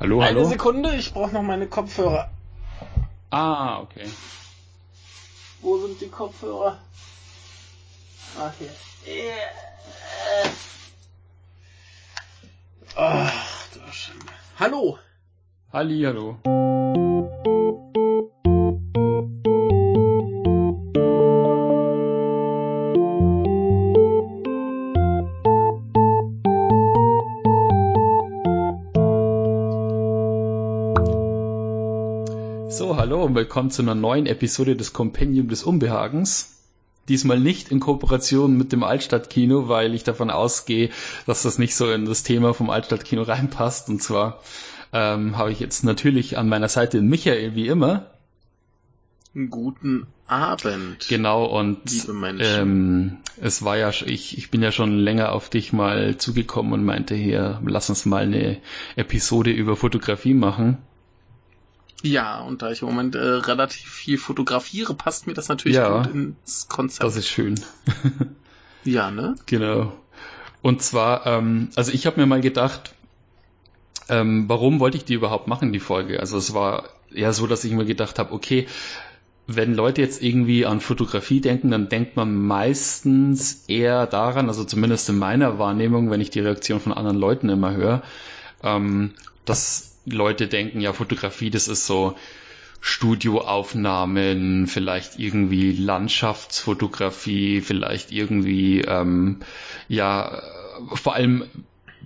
Hallo, Eine hallo? Sekunde, ich brauche noch meine Kopfhörer. Ah, okay. Wo sind die Kopfhörer? Ah, hier. Yeah. Ach, du Schande. Hallo. Halli, hallo. Und willkommen zu einer neuen Episode des Compendium des Unbehagens. Diesmal nicht in Kooperation mit dem Altstadtkino, weil ich davon ausgehe, dass das nicht so in das Thema vom Altstadtkino reinpasst. Und zwar ähm, habe ich jetzt natürlich an meiner Seite Michael wie immer. Guten Abend. Genau, und Liebe Menschen. ähm, es war ja, ich, ich bin ja schon länger auf dich mal zugekommen und meinte hier, lass uns mal eine Episode über Fotografie machen. Ja, und da ich im Moment äh, relativ viel fotografiere, passt mir das natürlich Ja. gut ins Konzept. Das ist schön. ja, ne? Genau. Und zwar, ähm, also ich habe mir mal gedacht, ähm, warum wollte ich die überhaupt machen, die Folge? Also es war eher so, dass ich mir gedacht habe, okay, wenn Leute jetzt irgendwie an Fotografie denken, dann denkt man meistens eher daran, also zumindest in meiner Wahrnehmung, wenn ich die Reaktion von anderen Leuten immer höre, ähm, dass Leute denken, ja, Fotografie, das ist so Studioaufnahmen, vielleicht irgendwie Landschaftsfotografie, vielleicht irgendwie, ähm, ja, vor allem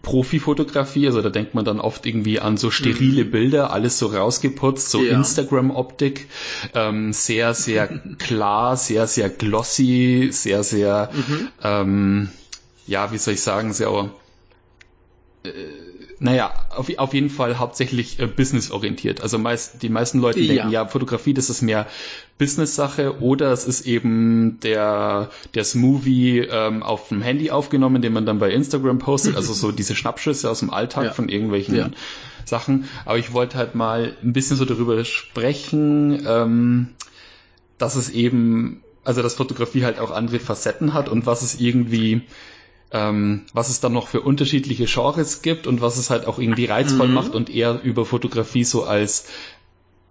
Profifotografie, also da denkt man dann oft irgendwie an so sterile Bilder, alles so rausgeputzt, so Ja. Instagram-Optik, ähm, sehr, sehr klar, sehr, sehr glossy, sehr, sehr, ähm, ja, wie soll ich sagen, sehr, äh, naja, auf, auf jeden Fall hauptsächlich äh, businessorientiert. Also meist, die meisten Leute Ja. denken, ja, Fotografie, das ist mehr Business-Sache oder es ist eben der, der Smoothie ähm, auf dem Handy aufgenommen, den man dann bei Instagram postet, also so diese Schnappschüsse aus dem Alltag Ja. von irgendwelchen Ja. Sachen. Aber ich wollte halt mal ein bisschen so darüber sprechen, ähm, dass es eben, also dass Fotografie halt auch andere Facetten hat und was es irgendwie, ähm, was es dann noch für unterschiedliche Genres gibt und was es halt auch irgendwie reizvoll Mhm. macht und eher über Fotografie so als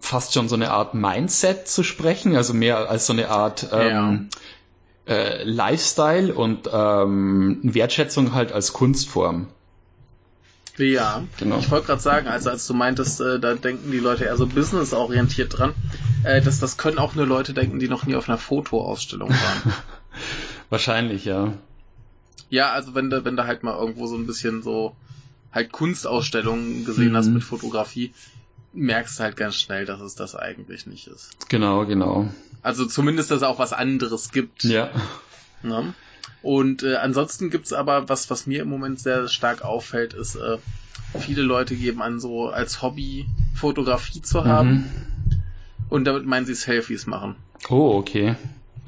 fast schon so eine Art Mindset zu sprechen, also mehr als so eine Art ähm, äh, Lifestyle und ähm, Wertschätzung halt als Kunstform. Ja, Genau. ich wollte gerade sagen, also als du meintest, äh, da denken die Leute eher so businessorientiert dran, äh, das, das können auch nur Leute denken, die noch nie auf einer Fotoausstellung waren. Wahrscheinlich, ja. Ja, also wenn du, wenn du halt mal irgendwo so ein bisschen so halt Kunstausstellungen gesehen Mhm. hast mit Fotografie, merkst du halt ganz schnell, dass es das eigentlich nicht ist. Genau, genau. Also zumindest, dass es auch was anderes gibt. Ja. Ne? Und äh, ansonsten gibt's aber, was, was mir im Moment sehr stark auffällt, ist, äh, viele Leute geben an, so als Hobby Fotografie zu haben. Mhm. Und damit meinen sie Selfies machen. Oh, okay.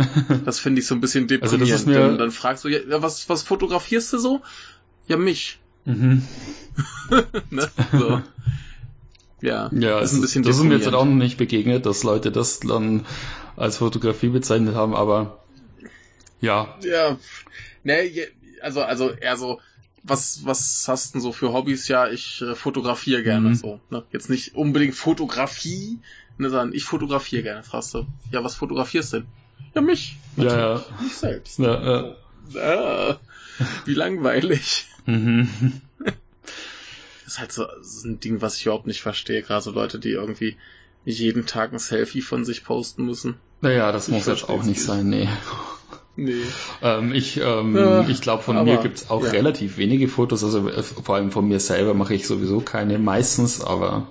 Das finde ich so ein bisschen Also das deprimierend. ist mir- dann, dann fragst du, ja, was, was fotografierst du so? Ja, mich. Mhm. Ne? So. Ja, Ja, das ist ein bisschen das ist mir jetzt deprimierend. auch noch nicht begegnet, dass Leute das dann als Fotografie bezeichnet haben, aber ja, Ja, ne, also, also eher so, was, was hast du denn so für Hobbys? Ja, ich äh, fotografiere gerne Mhm. so. Ne? Jetzt nicht unbedingt Fotografie, ne, sondern ich fotografiere gerne. Fragst du, ja, was fotografierst du denn? Ja, mich. ja, ja. Mich selbst. ja, ja. Wie langweilig. Mhm. Das ist halt so, ist ein Ding, was ich überhaupt nicht verstehe. Gerade so Leute, die irgendwie jeden Tag ein Selfie von sich posten müssen. Naja, das Ich muss jetzt auch nicht sein, nee. Nee. Ähm, ich ähm, Ja, ich glaube, von aber, mir gibt's auch ja. relativ wenige Fotos, also äh, vor allem von mir selber mache ich sowieso keine, meistens, aber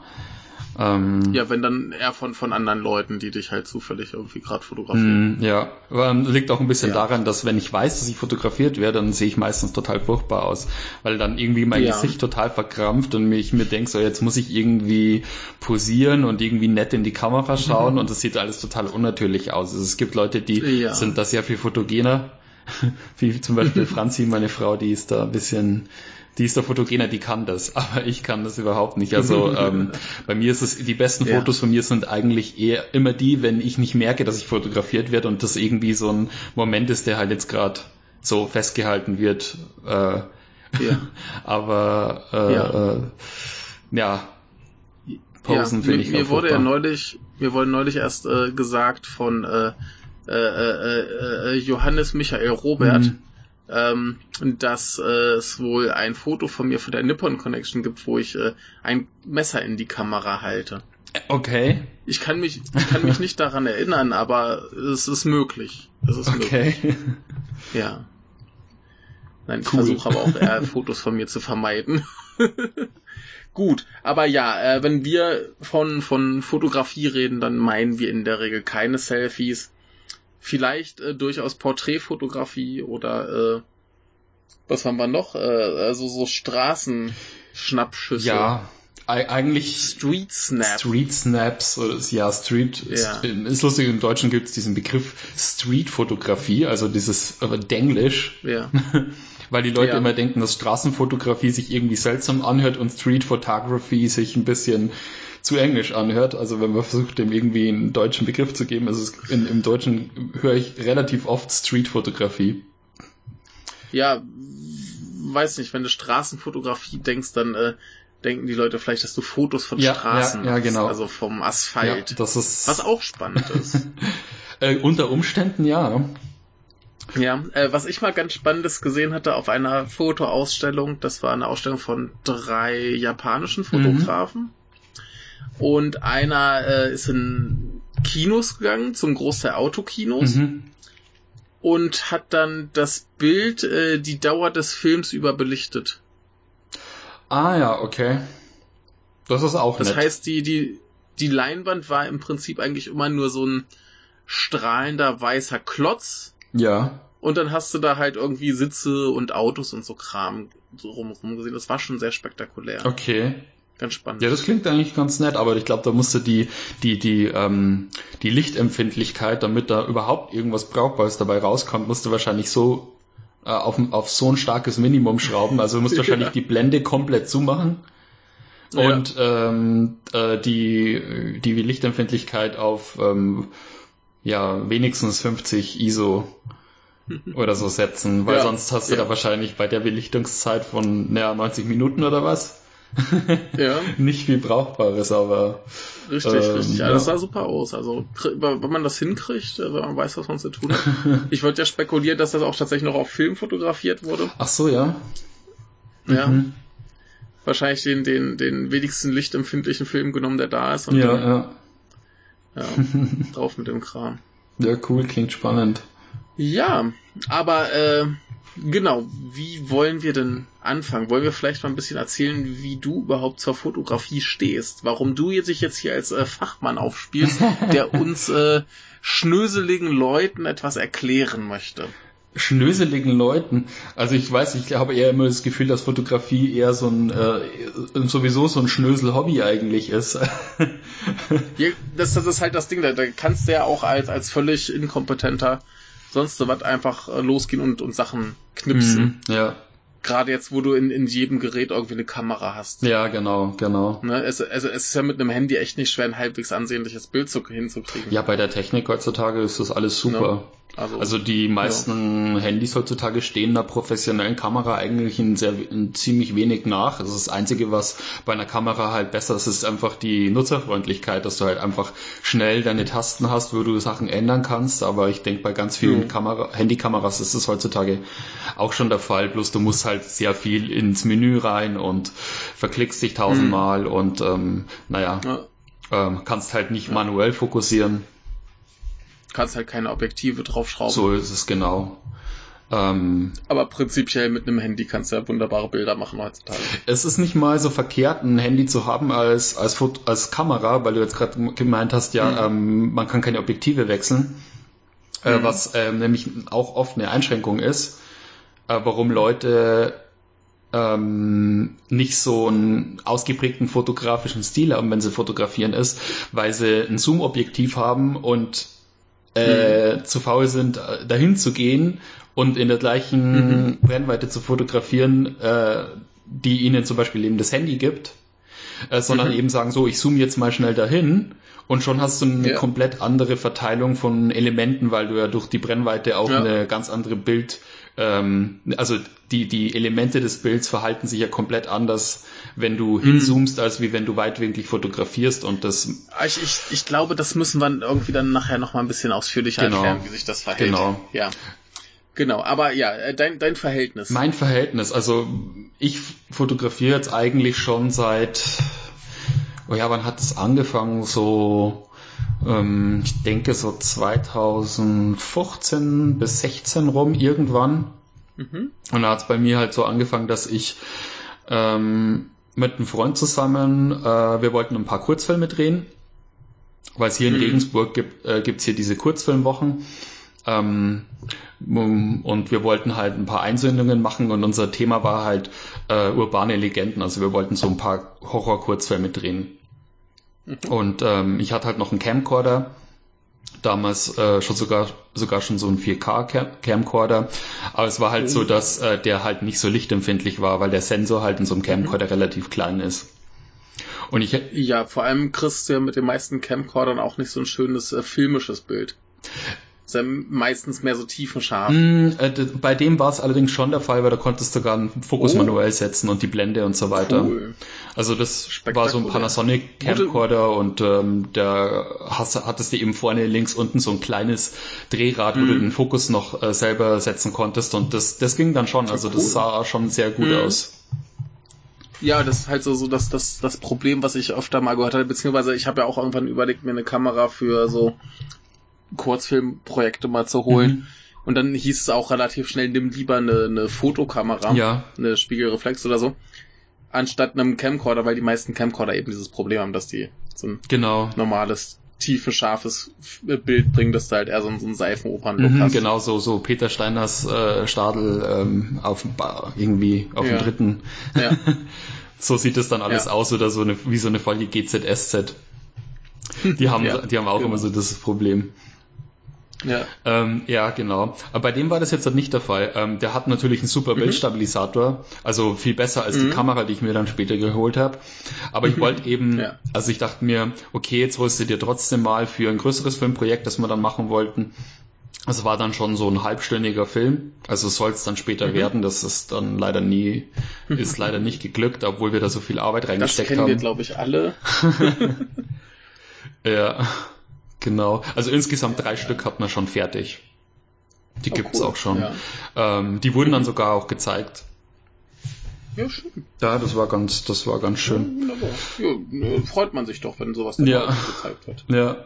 ähm, Ja, wenn dann eher von, von anderen Leuten, die dich halt zufällig irgendwie gerade fotografieren. Mm, Ja, aber liegt auch ein bisschen Ja. daran, dass wenn ich weiß, dass ich fotografiert werde, dann sehe ich meistens total furchtbar aus, weil dann irgendwie mein Ja. Gesicht total verkrampft und ich mir denke, so jetzt muss ich irgendwie posieren und irgendwie nett in die Kamera schauen und das sieht alles total unnatürlich aus. Also es gibt Leute, die Ja. sind da sehr viel fotogener, wie zum Beispiel Franzi, meine Frau, die ist da ein bisschen die ist der Fotogener, die kann das, aber ich kann das überhaupt nicht. Also ähm, bei mir ist es, die besten Ja. Fotos von mir sind eigentlich eher immer die, wenn ich nicht merke, dass ich fotografiert werde und das irgendwie so ein Moment ist, der halt jetzt gerade so festgehalten wird. Äh, Ja. aber äh, Ja. äh, ja, posen, finde mir, ich mir wurde ja neulich, mir wurde neulich erst äh, gesagt von äh, äh, äh, äh, Johannes Michael Robert, Mhm. Ähm, dass äh, es wohl ein Foto von mir von der Nippon Connection gibt, wo ich äh, ein Messer in die Kamera halte. Okay, Ich kann mich, ich kann mich nicht daran erinnern, aber es ist möglich. Es ist möglich. okay. Ja. Nein, ich Cool. versuche aber auch eher Fotos von mir zu vermeiden. Gut, aber ja, äh, wenn wir von, von Fotografie reden, dann meinen wir in der Regel keine Selfies. Vielleicht äh, durchaus Porträtfotografie oder äh, was haben wir noch? Äh, also so Straßenschnappschüsse. Ja, ei- eigentlich Street Snap. Street Snaps oder ja Street Ja. ist lustig im Deutschen gibt es diesen Begriff Street Fotografie, also dieses äh, Denglisch, Ja. weil die Leute Ja. immer denken, dass Straßenfotografie sich irgendwie seltsam anhört und Street Photography sich ein bisschen zu englisch anhört. Also wenn man versucht, dem irgendwie einen deutschen Begriff zu geben, also es, in, im Deutschen höre ich relativ oft Street Fotografie. ja, weiß nicht, wenn du Straßenfotografie denkst, dann äh, denken die Leute vielleicht, dass du Fotos von Ja, Straßen ja, ja, genau. also vom Asphalt. Ja, das ist was auch spannend ist. äh, unter Umständen ja. Ja, äh, was ich mal ganz Spannendes gesehen hatte auf einer Fotoausstellung, das war eine Ausstellung von drei japanischen Fotografen. Und einer äh, ist in Kinos gegangen, zum Großteil Autokinos, Mhm. und hat dann das Bild äh, die Dauer des Films über belichtet. Ah ja, okay. Das ist auch Das nett. heißt, die, die, die Leinwand war im Prinzip eigentlich immer nur so ein strahlender weißer Klotz. ja. Und dann hast du da halt irgendwie Sitze und Autos und so Kram so rumrum gesehen. Das war schon sehr spektakulär. Okay. Ganz spannend. Ja, das klingt eigentlich ganz nett, aber ich glaube, da musste die, die, die, ähm, die Lichtempfindlichkeit, damit da überhaupt irgendwas Brauchbares dabei rauskommt, musste wahrscheinlich so äh, auf, auf so ein starkes Minimum schrauben. Also du musst wahrscheinlich Ja. die Blende komplett zumachen Ja. und ähm, äh, die, die Lichtempfindlichkeit auf ähm, ja, wenigstens 50 ISO oder so setzen, weil Ja. sonst hast du Ja. da wahrscheinlich bei der Belichtungszeit von naja, 90 Minuten oder was ja, nicht viel Brauchbares, aber richtig, Ähm, richtig. Ja, das sah super aus. Also, wenn man das hinkriegt, äh, wenn man weiß, was man zu tun hat. Ich würde ja spekulieren, dass das auch tatsächlich noch auf Film fotografiert wurde. ach so, ja. Ja. Mhm. Wahrscheinlich den, den, den wenigsten lichtempfindlichen Film genommen, der da ist. Und Ja, dann, ja. ja, drauf mit dem Kram. Ja, cool, klingt spannend. Ja, aber äh, genau, wie wollen wir denn anfangen? Wollen wir vielleicht mal ein bisschen erzählen, wie du überhaupt zur Fotografie stehst? Warum du jetzt dich jetzt hier als äh, Fachmann aufspielst, der uns äh, schnöseligen Leuten etwas erklären möchte? Schnöseligen Leuten. Also ich weiß, ich habe eher immer das Gefühl, dass Fotografie eher so ein äh, sowieso so ein Schnösel-Hobby eigentlich ist. Ja, das, das ist halt das Ding, da, da kannst du ja auch als, als völlig inkompetenter sonst so was einfach äh, losgehen und, und Sachen knipsen. Mhm, ja. Gerade jetzt, wo du in, in jedem Gerät irgendwie eine Kamera hast. Ja, genau, genau. Ne, es, also es ist ja mit einem Handy echt nicht schwer, ein halbwegs ansehnliches Bild zu, hinzukriegen. Ja, bei der Technik heutzutage ist das alles super. Also, Also die meisten Handys heutzutage stehen einer professionellen Kamera eigentlich in, sehr, in ziemlich wenig nach. Das ist das Einzige, was bei einer Kamera halt besser ist, ist einfach die Nutzerfreundlichkeit, dass du halt einfach schnell deine Tasten hast, wo du Sachen ändern kannst. Aber ich denke, bei ganz vielen Ja. Kamera Handykameras ist es heutzutage auch schon der Fall. Bloß du musst halt sehr viel ins Menü rein und verklickst dich tausendmal und ähm, naja, ja, ähm, kannst halt nicht manuell fokussieren. Kannst halt keine Objektive draufschrauben. So ist es genau. Ähm, Aber prinzipiell mit einem Handy kannst du ja wunderbare Bilder machen heutzutage. es ist nicht mal so verkehrt, ein Handy zu haben als, als, Foto, als Kamera, weil du jetzt gerade gemeint hast, ja, ähm, man kann keine Objektive wechseln, äh, Mhm. was ähm, nämlich auch oft eine Einschränkung ist, äh, warum Leute ähm, nicht so einen ausgeprägten fotografischen Stil haben, wenn sie fotografieren ist, weil sie ein Zoom-Objektiv haben und äh, zu faul sind, äh, dahin zu gehen und in der gleichen Brennweite zu fotografieren, äh, die ihnen zum Beispiel eben das Handy gibt. äh, sondern Mhm. eben sagen, so, ich zoome jetzt mal schnell dahin und schon hast du eine Ja. komplett andere Verteilung von Elementen, weil du ja durch die Brennweite auch Ja. eine ganz andere Bild, ähm, also die, die Elemente des Bilds verhalten sich ja komplett anders, wenn du Mhm. hinzoomst, als wie wenn du weitwinklig fotografierst und das Ah, Ich, ich, ich glaube, das müssen wir irgendwie dann nachher noch mal ein bisschen ausführlicher Genau. erklären, wie sich das verhält. Genau. Ja. Genau, aber ja, äh, dein, dein Verhältnis. Mein Verhältnis, also ich fotografiere jetzt eigentlich schon seit, oh ja, wann hat es angefangen? So, ähm, ich denke so 2015 bis 16 rum irgendwann. Mhm. Und da hat es bei mir halt so angefangen, dass ich ähm, mit einem Freund zusammen, äh, wir wollten ein paar Kurzfilme drehen, weil es hier in Mhm. Regensburg gibt, äh, gibt's hier diese Kurzfilmwochen. Ähm, und wir wollten halt ein paar Einsendungen machen und unser Thema war halt äh, urbane Legenden. Also wir wollten so ein paar Horror-Kurzfilme drehen. Und ähm, ich hatte halt noch einen Camcorder, damals äh, schon sogar sogar schon so ein 4K-Camcorder. Aber es war halt so, dass äh, der halt nicht so lichtempfindlich war, weil der Sensor halt in so einem Camcorder relativ klein ist. Und ich Ja, vor allem kriegst du ja mit den meisten Camcordern auch nicht so ein schönes äh, filmisches Bild. Ist ja meistens mehr so tiefenscharf. Mm, äh, d- bei dem war es allerdings schon der Fall, weil da konntest du sogar einen Fokus Oh. manuell setzen und die Blende und so weiter. Cool. Also das war so ein Panasonic Camcorder und ähm, da hast, hattest du eben vorne links unten so ein kleines Drehrad, wo du Mhm. den Fokus noch äh, selber setzen konntest und das, das ging dann schon. Also cool. das sah schon sehr gut Mhm. aus. Ja, das ist halt so, so das, das, das Problem, was ich öfter mal gehört habe, beziehungsweise ich habe ja auch irgendwann überlegt, mir eine Kamera für so Kurzfilmprojekte mal zu holen. Mhm. Und dann hieß es auch relativ schnell, nimm lieber eine, eine Fotokamera, Ja. eine Spiegelreflex oder so, anstatt einem Camcorder, weil die meisten Camcorder eben dieses Problem haben, dass die so ein Genau. normales, tiefes, scharfes Bild bringen, dass du halt eher so, so einen Seifenopern-Look Mhm, hast. genau, so, so Peter Steiners äh, Stadel ähm, auf irgendwie auf Ja. dem dritten. Ja. So sieht es dann alles Ja. aus oder so eine, wie so eine Folge GZSZ. Die haben, Ja, die haben auch genau. immer so das Problem. Ja. Ähm, ja, genau. Aber bei dem war das jetzt halt nicht der Fall. Ähm, der hat natürlich einen super Bildstabilisator, also viel besser als die Mhm. Kamera, die ich mir dann später geholt habe. Aber ich wollte eben, Ja. also ich dachte mir, okay, jetzt holst du dir trotzdem mal für ein größeres Filmprojekt, das wir dann machen wollten. Es war dann schon so ein halbstündiger Film, also soll es dann später Mhm. werden. Das ist dann leider nie, ist leider nicht geglückt, obwohl wir da so viel Arbeit Das reingesteckt kennen haben. wir, glaube ich, alle. Ja, genau. Also insgesamt drei Stück hat man schon fertig. Die Oh, gibt's cool. auch schon. Ja. Ähm, die wurden dann sogar auch gezeigt. Ja, schön. Ja, das war ganz, das war ganz Ja, schön. wunderbar. Ja, ne, freut man sich doch, wenn sowas dann Ja. gezeigt wird. Ja.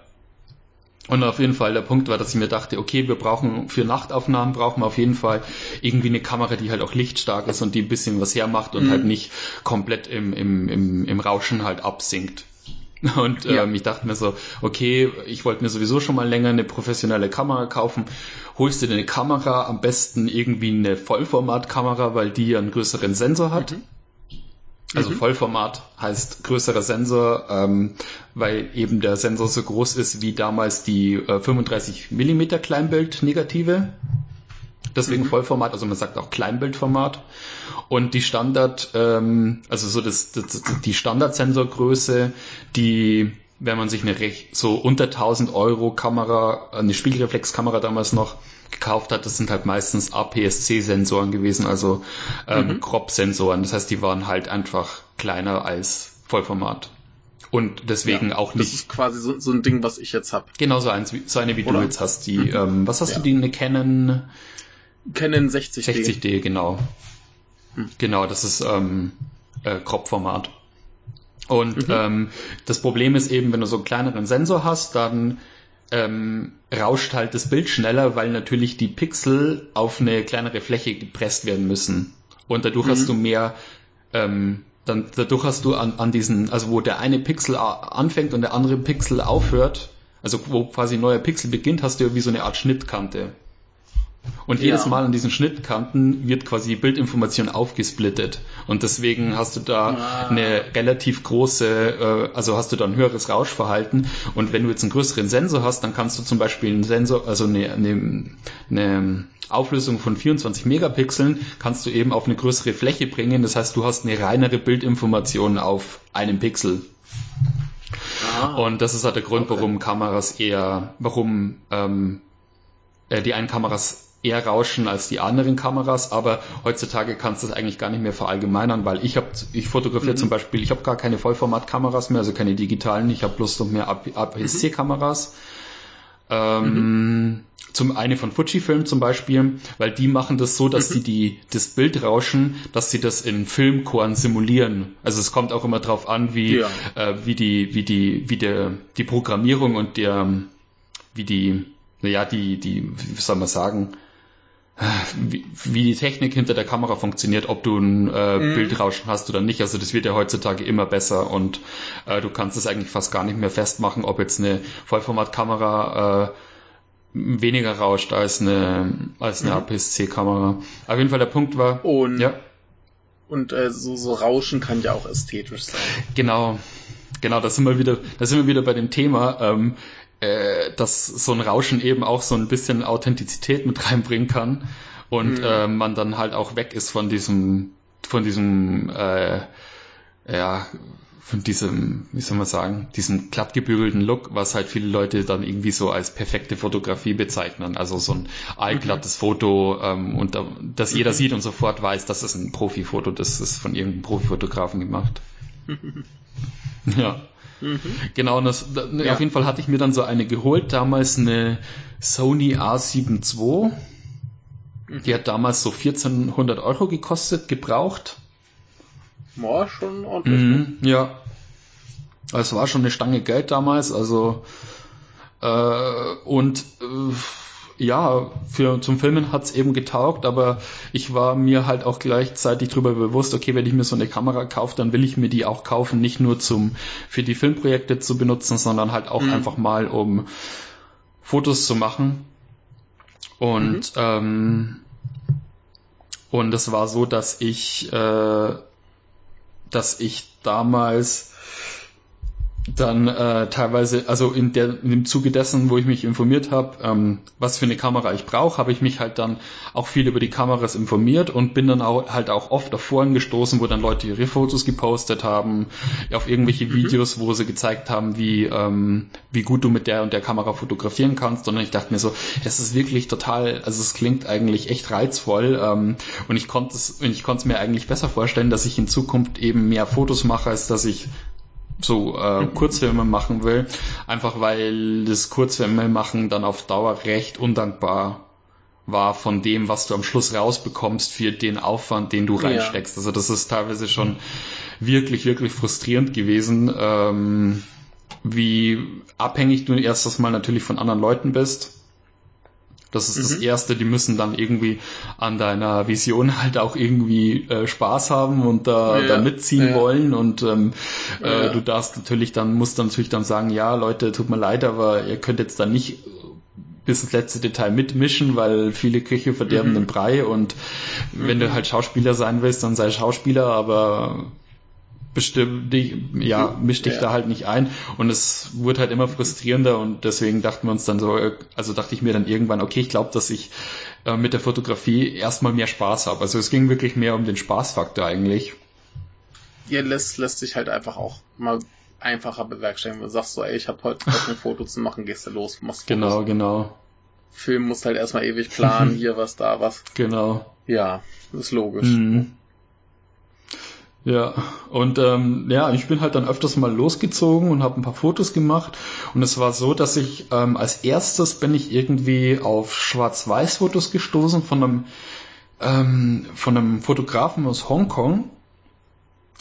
Und auf jeden Fall der Punkt war, dass ich mir dachte, okay, wir brauchen für Nachtaufnahmen brauchen wir auf jeden Fall irgendwie eine Kamera, die halt auch lichtstark ist und die ein bisschen was hermacht und Mhm. halt nicht komplett im, im, im, im Rauschen halt absinkt. Und Ja. ähm, ich dachte mir so, okay, ich wollte mir sowieso schon mal länger eine professionelle Kamera kaufen. Holst du dir eine Kamera, am besten irgendwie eine Vollformatkamera, weil die ja einen größeren Sensor hat. Also Mhm. Vollformat heißt größerer Sensor, ähm, weil eben der Sensor so groß ist wie damals die äh, 35 mm Kleinbild-Negative. Deswegen Mhm. Vollformat, also man sagt auch Kleinbildformat. Und die Standard, ähm, also so das, das, die Standardsensorgröße, die, wenn man sich eine recht, so unter 1000 Euro Kamera, eine Spiegelreflexkamera damals noch gekauft hat, das sind halt meistens APS-C-Sensoren gewesen, also ähm, Mhm. Crop-Sensoren. Das heißt, die waren halt einfach kleiner als Vollformat. Und deswegen Ja, auch Das nicht ist quasi so, so ein Ding, was ich jetzt hab. genauso eins, wie- so eine, wie du Oder? jetzt hast. Die, Mhm. ähm, was hast Ja. du, die eine Canon Canon 60D. 60D, genau. Hm. Genau, das ist ähm, äh, Crop-Format. Und Mhm. ähm, das Problem ist eben, wenn du so einen kleineren Sensor hast, dann ähm, rauscht halt das Bild schneller, weil natürlich die Pixel auf eine kleinere Fläche gepresst werden müssen. Und dadurch Mhm. hast du mehr, ähm, dann dadurch hast du an, an diesen, also wo der eine Pixel anfängt und der andere Pixel aufhört, also wo quasi ein neuer Pixel beginnt, hast du ja wie so eine Art Schnittkante. Und ja. jedes Mal an diesen Schnittkanten wird quasi die Bildinformation aufgesplittet. Und deswegen hast du da ah. eine relativ große, äh, also hast du da ein höheres Rauschverhalten. Und wenn du jetzt einen größeren Sensor hast, dann kannst du zum Beispiel einen Sensor, also eine, eine, eine Auflösung von 24 Megapixeln, kannst du eben auf eine größere Fläche bringen. Das heißt, du hast eine reinere Bildinformation auf einem Pixel. Ah. Und das ist halt der Grund, okay. warum Kameras eher, warum ähm, äh, die einen Kameras eher rauschen als die anderen Kameras, aber heutzutage kannst du das eigentlich gar nicht mehr verallgemeinern, weil ich habe, ich fotografiere mhm. zum Beispiel, ich habe gar keine Vollformatkameras mehr, also keine digitalen, ich habe bloß noch mehr APS-C-Kameras. Ähm, mhm. Zum eine von Fujifilm zum Beispiel, weil die machen das so, dass mhm. die, die das Bild rauschen, dass sie das in Filmkoren simulieren. Also es kommt auch immer drauf an, wie ja. äh, wie die wie die wie der die Programmierung und der wie die naja die die wie soll man sagen wie, wie die Technik hinter der Kamera funktioniert, ob du ein äh, mhm. Bildrauschen hast oder nicht. Also das wird ja heutzutage immer besser und äh, du kannst es eigentlich fast gar nicht mehr festmachen, ob jetzt eine Vollformatkamera äh, weniger rauscht als eine als eine mhm. APS-C-Kamera. Auf jeden Fall der Punkt war. Und, ja. und äh, so, so Rauschen kann ja auch ästhetisch sein. Genau, genau. Da sind wir wieder, da sind wir wieder bei dem Thema. Ähm, äh, dass so ein Rauschen eben auch so ein bisschen Authentizität mit reinbringen kann und mhm. äh, man dann halt auch weg ist von diesem, von diesem, äh, ja, von diesem, wie soll man sagen, diesem glattgebügelten Look, was halt viele Leute dann irgendwie so als perfekte Fotografie bezeichnen. Also so ein allglattes mhm. Foto ähm, und das jeder mhm. sieht und sofort weiß, das ist ein Profifoto, das ist von irgendeinem Profifotografen gemacht. ja. Mhm. Genau, und das, ja. auf jeden Fall hatte ich mir dann so eine geholt, damals eine Sony A7 II. Mhm. Die hat damals so 1400 Euro gekostet, gebraucht. War schon ordentlich. Mhm, ne? ja. Es war schon eine Stange Geld damals, also äh, und äh, ja, für, zum Filmen hat's eben getaugt, aber ich war mir halt auch gleichzeitig darüber bewusst, okay, wenn ich mir so eine Kamera kaufe, dann will ich mir die auch kaufen, nicht nur zum, für die Filmprojekte zu benutzen, sondern halt auch mhm. einfach mal, um Fotos zu machen. Und, mhm. ähm, und es war so, dass ich, äh, dass ich damals dann äh, teilweise, also in, der, in dem Zuge dessen, wo ich mich informiert habe, ähm, was für eine Kamera ich brauche, habe ich mich halt dann auch viel über die Kameras informiert und bin dann auch, halt auch oft auf Foren gestoßen, wo dann Leute ihre Fotos gepostet haben, auf irgendwelche mhm. Videos, wo sie gezeigt haben, wie, ähm, wie gut du mit der und der Kamera fotografieren kannst. Und ich dachte mir so, es ist wirklich total, also es klingt eigentlich echt reizvoll ähm, und ich konnte es, ich konnte es mir eigentlich besser vorstellen, dass ich in Zukunft eben mehr Fotos mache, als dass ich so äh, Kurzfilme machen will, einfach weil das Kurzfilme machen dann auf Dauer recht undankbar war von dem, was du am Schluss rausbekommst für den Aufwand, den du reinsteckst. Ja. Also das ist teilweise schon wirklich, wirklich frustrierend gewesen, ähm, wie abhängig du erstes Mal natürlich von anderen Leuten bist das ist mhm. das Erste, die müssen dann irgendwie an deiner Vision halt auch irgendwie äh, Spaß haben und da, ja, da mitziehen ja. wollen und ähm, äh, du darfst natürlich dann, musst dann natürlich dann sagen, ja Leute, tut mir leid, aber ihr könnt jetzt dann nicht bis ins letzte Detail mitmischen, weil viele Küche verderben mhm. den Brei und wenn du mhm. halt Schauspieler sein willst, dann sei Schauspieler, aber bestimmt dich, ja, misch dich ja. da halt nicht ein. Und es wurde halt immer frustrierender und deswegen dachten wir uns dann so, also dachte ich mir dann irgendwann, okay, ich glaube, dass ich äh, mit der Fotografie erstmal mehr Spaß habe. Also es ging wirklich mehr um den Spaßfaktor eigentlich. Ja, lässt, lässt sich halt einfach auch mal einfacher bewerkstelligen. Du sagst so, ey, ich habe heute Bock, ein Foto zu machen, gehst du los, machst Genau, Fotos. genau. Film musst halt erstmal ewig planen, hier was, da was. Genau. Ja, ist logisch. Mhm. Ja, und ähm, ja, ich bin halt dann öfters mal losgezogen und habe ein paar Fotos gemacht. Und es war so, dass ich ähm, als erstes bin ich irgendwie auf Schwarz-Weiß-Fotos gestoßen von einem ähm, von einem Fotografen aus Hongkong,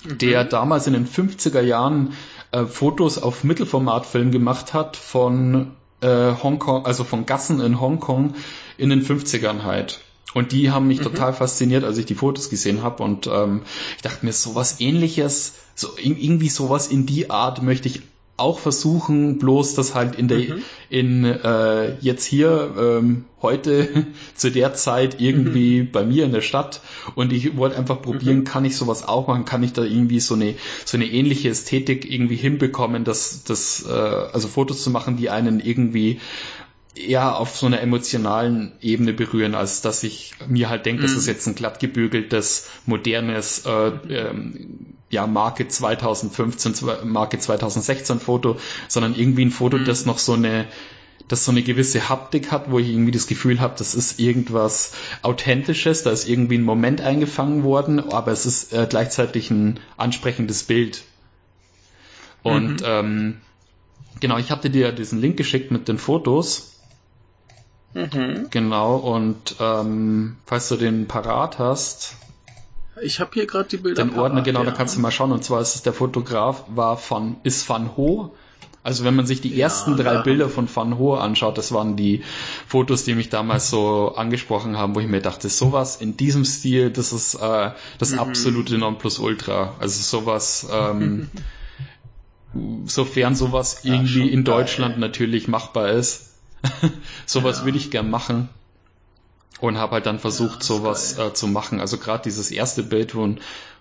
mhm. der damals in den 50er Jahren äh, Fotos auf Mittelformatfilm gemacht hat von äh, Hongkong, also von Gassen in Hongkong in den 50ern halt. Und die haben mich mhm. total fasziniert, als ich die Fotos gesehen habe. Und ähm, ich dachte mir, sowas ähnliches, so irgendwie sowas in die Art möchte ich auch versuchen, bloß das halt in der mhm. in äh, jetzt hier ähm, heute zu der Zeit irgendwie mhm. bei mir in der Stadt und ich wollte einfach probieren, mhm. kann ich sowas auch machen, kann ich da irgendwie so eine so eine ähnliche Ästhetik irgendwie hinbekommen, dass das äh, also Fotos zu machen, die einen irgendwie eher auf so einer emotionalen Ebene berühren, als dass ich mir halt denke, mhm. das ist jetzt ein glatt gebügeltes, modernes äh, ähm, ja, Marke 2015, Marke 2016 Foto, sondern irgendwie ein Foto, mhm. das noch so eine das so eine gewisse Haptik hat, wo ich irgendwie das Gefühl habe, das ist irgendwas Authentisches, da ist irgendwie ein Moment eingefangen worden, aber es ist äh, gleichzeitig ein ansprechendes Bild. Und mhm. ähm, genau, ich hatte dir diesen Link geschickt mit den Fotos Mhm. Genau, und ähm, falls du den parat hast. Ich habe hier gerade die Bilder. Den Ordner, genau, ja. da kannst du mal schauen. Und zwar ist es der Fotograf, war von, ist Van Ho. Also wenn man sich die ja, ersten drei Bilder von Van Ho anschaut, das waren die Fotos, die mich damals so angesprochen haben, wo ich mir dachte, sowas in diesem Stil, das ist äh, das mhm. absolute Nonplusultra. Also sowas, ähm, sofern sowas irgendwie in Deutschland geil. natürlich machbar ist sowas ja. würde ich gern machen. Und habe halt dann versucht, ja, sowas äh, zu machen. Also gerade dieses erste Bild, wo,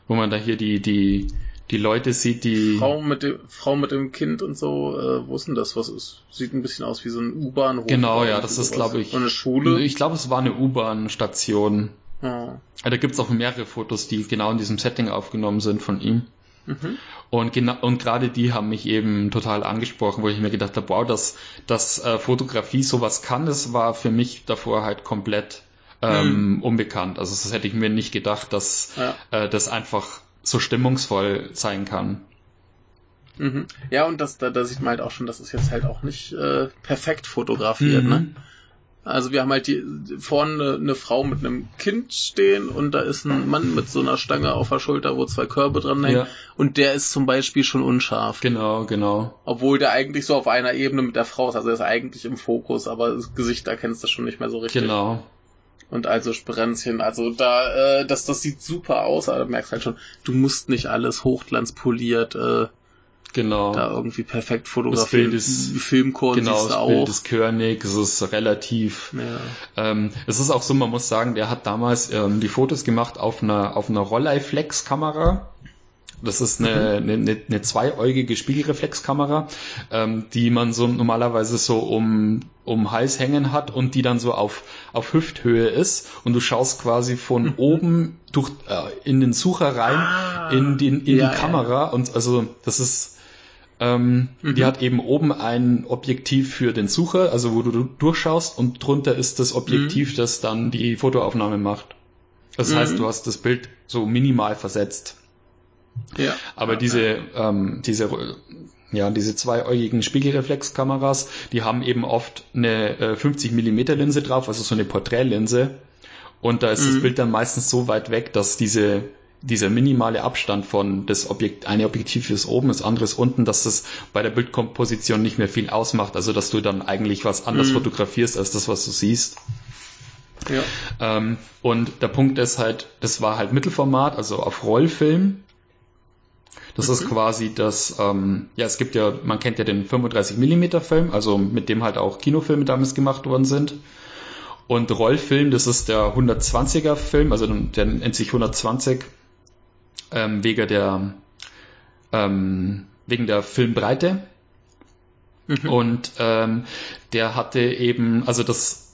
wo man da hier die, die, die Leute sieht, die. Frau mit dem, Frau mit dem Kind und so, äh, wo ist denn das? Was ist? Sieht ein bisschen aus wie so ein U-Bahnhof. Genau, ja, das ist, glaube ich. Eine Schule? Ich glaube, es war eine U-Bahn-Station. Ja. Da gibt's auch mehrere Fotos, die genau in diesem Setting aufgenommen sind von ihm. Mhm. Und genau, und gerade die haben mich eben total angesprochen, wo ich mir gedacht habe, wow, dass, dass äh, Fotografie sowas kann, das war für mich davor halt komplett ähm, mhm. unbekannt. Also das hätte ich mir nicht gedacht, dass ja. äh, das einfach so stimmungsvoll sein kann. Mhm. Ja, und das, da, da sieht man halt auch schon, das ist jetzt halt auch nicht äh, perfekt fotografiert, mhm. ne? Also wir haben halt die, vorne eine Frau mit einem Kind stehen und da ist ein Mann mit so einer Stange auf der Schulter, wo zwei Körbe dran hängen. Ja. Und der ist zum Beispiel schon unscharf. Genau, genau. Obwohl der eigentlich so auf einer Ebene mit der Frau ist. Also er ist eigentlich im Fokus, aber das Gesicht erkennst du schon nicht mehr so richtig. Genau. Und also Sprenzchen, also da, äh, das, das sieht super aus, aber du merkst halt schon, du musst nicht alles hochglanzpoliert äh, Genau. Da irgendwie perfekt fotografiert. Das Bild ist, Filmchor genau, das auch. Bild ist körnig, es ist relativ. Ja. Ähm, es ist auch so, man muss sagen, der hat damals ähm, die Fotos gemacht auf einer, auf einer Rolleiflex-Kamera. Das ist eine, mhm. eine, eine zweiäugige Spiegelreflexkamera, ähm, die man so normalerweise so um, um Hals hängen hat und die dann so auf, auf Hüfthöhe ist und du schaust quasi von mhm. oben durch, äh, in den Sucher rein ah, in, den, in ja, die Kamera ja. und also das ist ähm, mhm. Die hat eben oben ein Objektiv für den Sucher, also wo du durchschaust und drunter ist das Objektiv, mhm. das dann die Fotoaufnahme macht. Das mhm. heißt, du hast das Bild so minimal versetzt. Ja. Aber diese, ähm, diese, ja, diese zweiäugigen Spiegelreflexkameras, die haben eben oft eine äh, 50 Millimeter Linse drauf, also so eine Porträtlinse. Und da ist mhm. das Bild dann meistens so weit weg, dass diese dieser minimale Abstand von das Objekt, eine Objektiv ist oben, das andere ist unten, dass das bei der Bildkomposition nicht mehr viel ausmacht, also dass du dann eigentlich was anders mhm. fotografierst als das, was du siehst. Ja. Ähm, und der Punkt ist halt, das war halt Mittelformat, also auf Rollfilm. Das mhm. ist quasi das, ähm, ja, es gibt ja, man kennt ja den 35 Millimeter Film, also mit dem halt auch Kinofilme damals gemacht worden sind. Und Rollfilm, das ist der 120er Film, also der nennt sich 120 ähm, wegen der ähm, wegen der Filmbreite. Mhm. Und ähm, der hatte eben, also das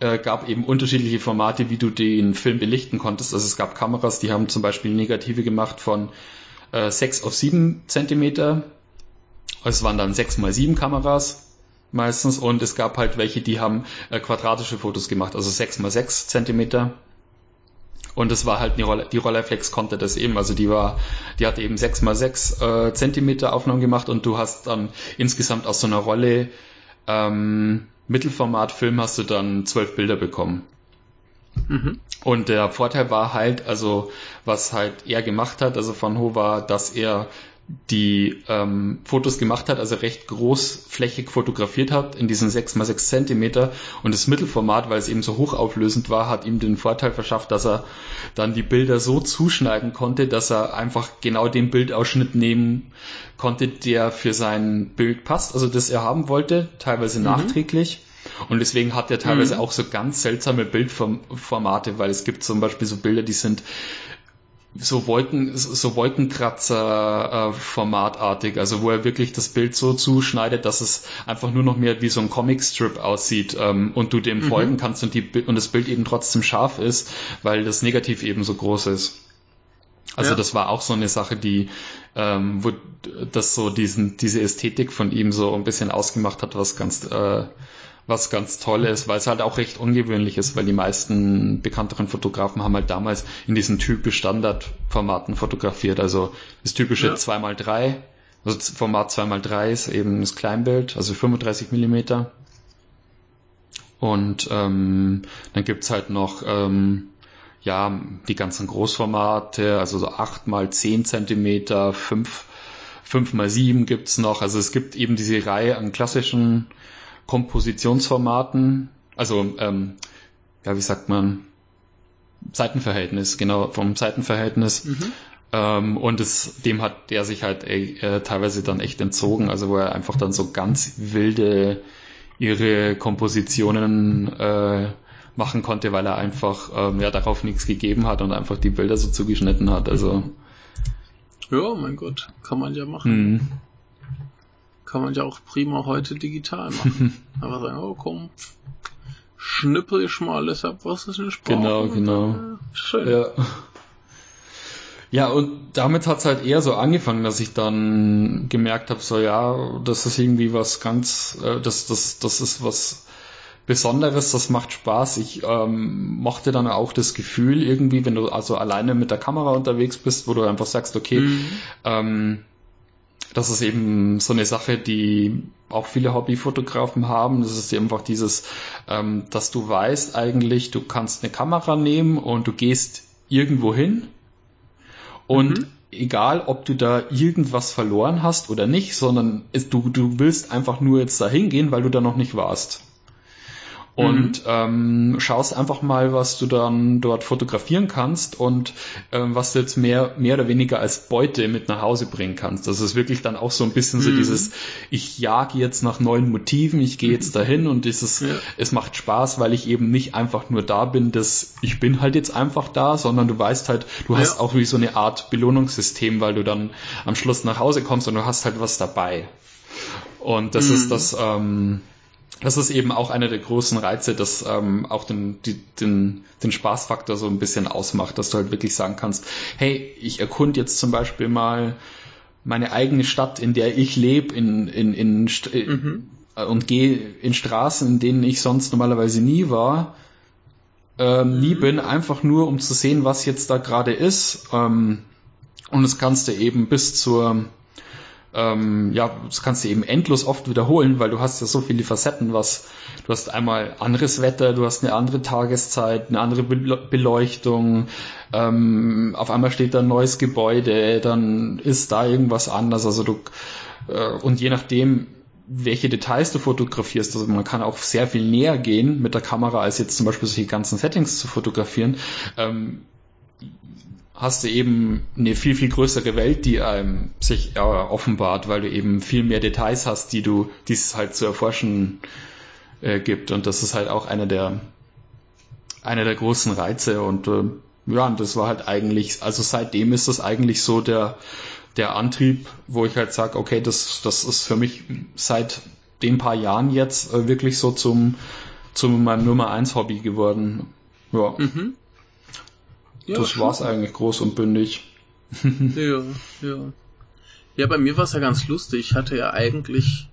äh, gab eben unterschiedliche Formate, wie du den Film belichten konntest. Also es gab Kameras, die haben zum Beispiel Negative gemacht von äh, 6 auf 7 Zentimeter. Es waren dann 6 mal 7 Kameras meistens und es gab halt welche, die haben äh, quadratische Fotos gemacht, also 6 mal 6 Zentimeter. Und das war halt die, Roll die Rolleiflex konnte das eben. Also die war, die hat eben sechs mal sechs äh, Zentimeter Aufnahmen gemacht und du hast dann insgesamt aus so einer Rolle ähm, Mittelformatfilm hast du dann zwölf Bilder bekommen. Mhm. Und der Vorteil war halt, also was halt er gemacht hat, also von Ho war, dass er die ähm, Fotos gemacht hat, also recht großflächig fotografiert hat in diesen 6 x 6 Zentimeter und das Mittelformat, weil es eben so hochauflösend war, hat ihm den Vorteil verschafft, dass er dann die Bilder so zuschneiden konnte, dass er einfach genau den Bildausschnitt nehmen konnte, der für sein Bild passt, also das er haben wollte, teilweise mhm. nachträglich. Und deswegen hat er teilweise mhm. auch so ganz seltsame Bildformate, weil es gibt zum Beispiel so Bilder, die sind so Wolken, so Wolkenkratzer äh, formatartig, also wo er wirklich das Bild so zuschneidet, dass es einfach nur noch mehr wie so ein Comicstrip aussieht ähm, und du dem mhm. folgen kannst und die und das Bild eben trotzdem scharf ist, weil das Negativ eben so groß ist. Also ja. das war auch so eine Sache, die ähm, wo das so diesen diese Ästhetik von ihm so ein bisschen ausgemacht hat, was ganz äh, was ganz toll ist, weil es halt auch recht ungewöhnlich ist, weil die meisten bekannteren Fotografen haben halt damals in diesen typisch Standardformaten fotografiert. Also das typische ja. 2x3, also Format 2x3 ist eben das Kleinbild, also 35 Millimeter. Und ähm, dann gibt's halt noch ähm, ja die ganzen Großformate, also so 8 mal 10 Zentimeter, 5 5 mal 7 gibt's noch. Also es gibt eben diese Reihe an klassischen Kompositionsformaten, also ähm, ja, wie sagt man, Seitenverhältnis, genau, vom Seitenverhältnis. Mhm. Ähm, und es, dem hat der sich halt äh, teilweise dann echt entzogen, also wo er einfach dann so ganz wilde ihre Kompositionen äh, machen konnte, weil er einfach ähm, ja darauf nichts gegeben hat und einfach die Bilder so zugeschnitten hat. Also ja, mein Gott, kann man ja machen. Mhm kann man ja auch prima heute digital machen. Aber sagen, oh komm, schnippel ich mal alles ab, was ist eine Sprache. Genau, genau. Schön. Ja. Ja, und damit hat's halt eher so angefangen, dass ich dann gemerkt habe, so ja, das ist irgendwie was ganz, äh, das, das, das ist was Besonderes, das macht Spaß. Ich ähm, mochte dann auch das Gefühl irgendwie, wenn du also alleine mit der Kamera unterwegs bist, wo du einfach sagst, okay, mhm. ähm, das ist eben so eine Sache, die auch viele Hobbyfotografen haben. Das ist einfach dieses, ähm, dass du weißt eigentlich, du kannst eine Kamera nehmen und du gehst irgendwo hin und mhm. egal, ob du da irgendwas verloren hast oder nicht, sondern du, du willst einfach nur jetzt da hingehen, weil du da noch nicht warst und mhm. ähm, schaust einfach mal, was du dann dort fotografieren kannst und ähm, was du jetzt mehr, mehr oder weniger als Beute mit nach Hause bringen kannst. Das ist wirklich dann auch so ein bisschen mhm. so dieses, ich jage jetzt nach neuen Motiven, ich gehe jetzt dahin und dieses, ja. es macht Spaß, weil ich eben nicht einfach nur da bin, dass ich bin halt jetzt einfach da, sondern du weißt halt, du hast auch wie so eine Art Belohnungssystem, weil du dann am Schluss nach Hause kommst und du hast halt was dabei. Und das mhm. ist das, ähm, das ist eben auch einer der großen Reize, dass ähm, auch den, die, den, den Spaßfaktor so ein bisschen ausmacht, dass du halt wirklich sagen kannst, hey, ich erkund jetzt zum Beispiel mal meine eigene Stadt, in der ich lebe, in, in, in, äh, mhm. und gehe in Straßen, in denen ich sonst normalerweise nie war, ähm, mhm. nie bin, einfach nur um zu sehen, was jetzt da gerade ist. Ähm, und das kannst du eben bis zur ähm, ja, das kannst du eben endlos oft wiederholen, weil du hast ja so viele Facetten, was du hast einmal anderes Wetter, du hast eine andere Tageszeit, eine andere Beleuchtung, ähm, auf einmal steht da ein neues Gebäude, dann ist da irgendwas anders, also du äh, und je nachdem, welche Details du fotografierst. Also man kann auch sehr viel näher gehen mit der Kamera, als jetzt zum Beispiel solche ganzen Settings zu fotografieren. Ähm, hast du eben eine viel, viel größere Welt, die einem sich äh, offenbart, weil du eben viel mehr Details hast, die du, die es halt zu erforschen äh, gibt. Und das ist halt auch einer der, einer der großen Reize. Und äh, ja, und das war halt eigentlich, also seitdem ist das eigentlich so der, der Antrieb, wo ich halt sage, okay, das, das ist für mich seit den paar Jahren jetzt äh, wirklich so zum, zum meinem Nummer eins Hobby geworden. Ja. Mhm. Ja, das war es eigentlich groß und bündig. ja, ja. Ja, bei mir war es ja ganz lustig. Ich hatte ja eigentlich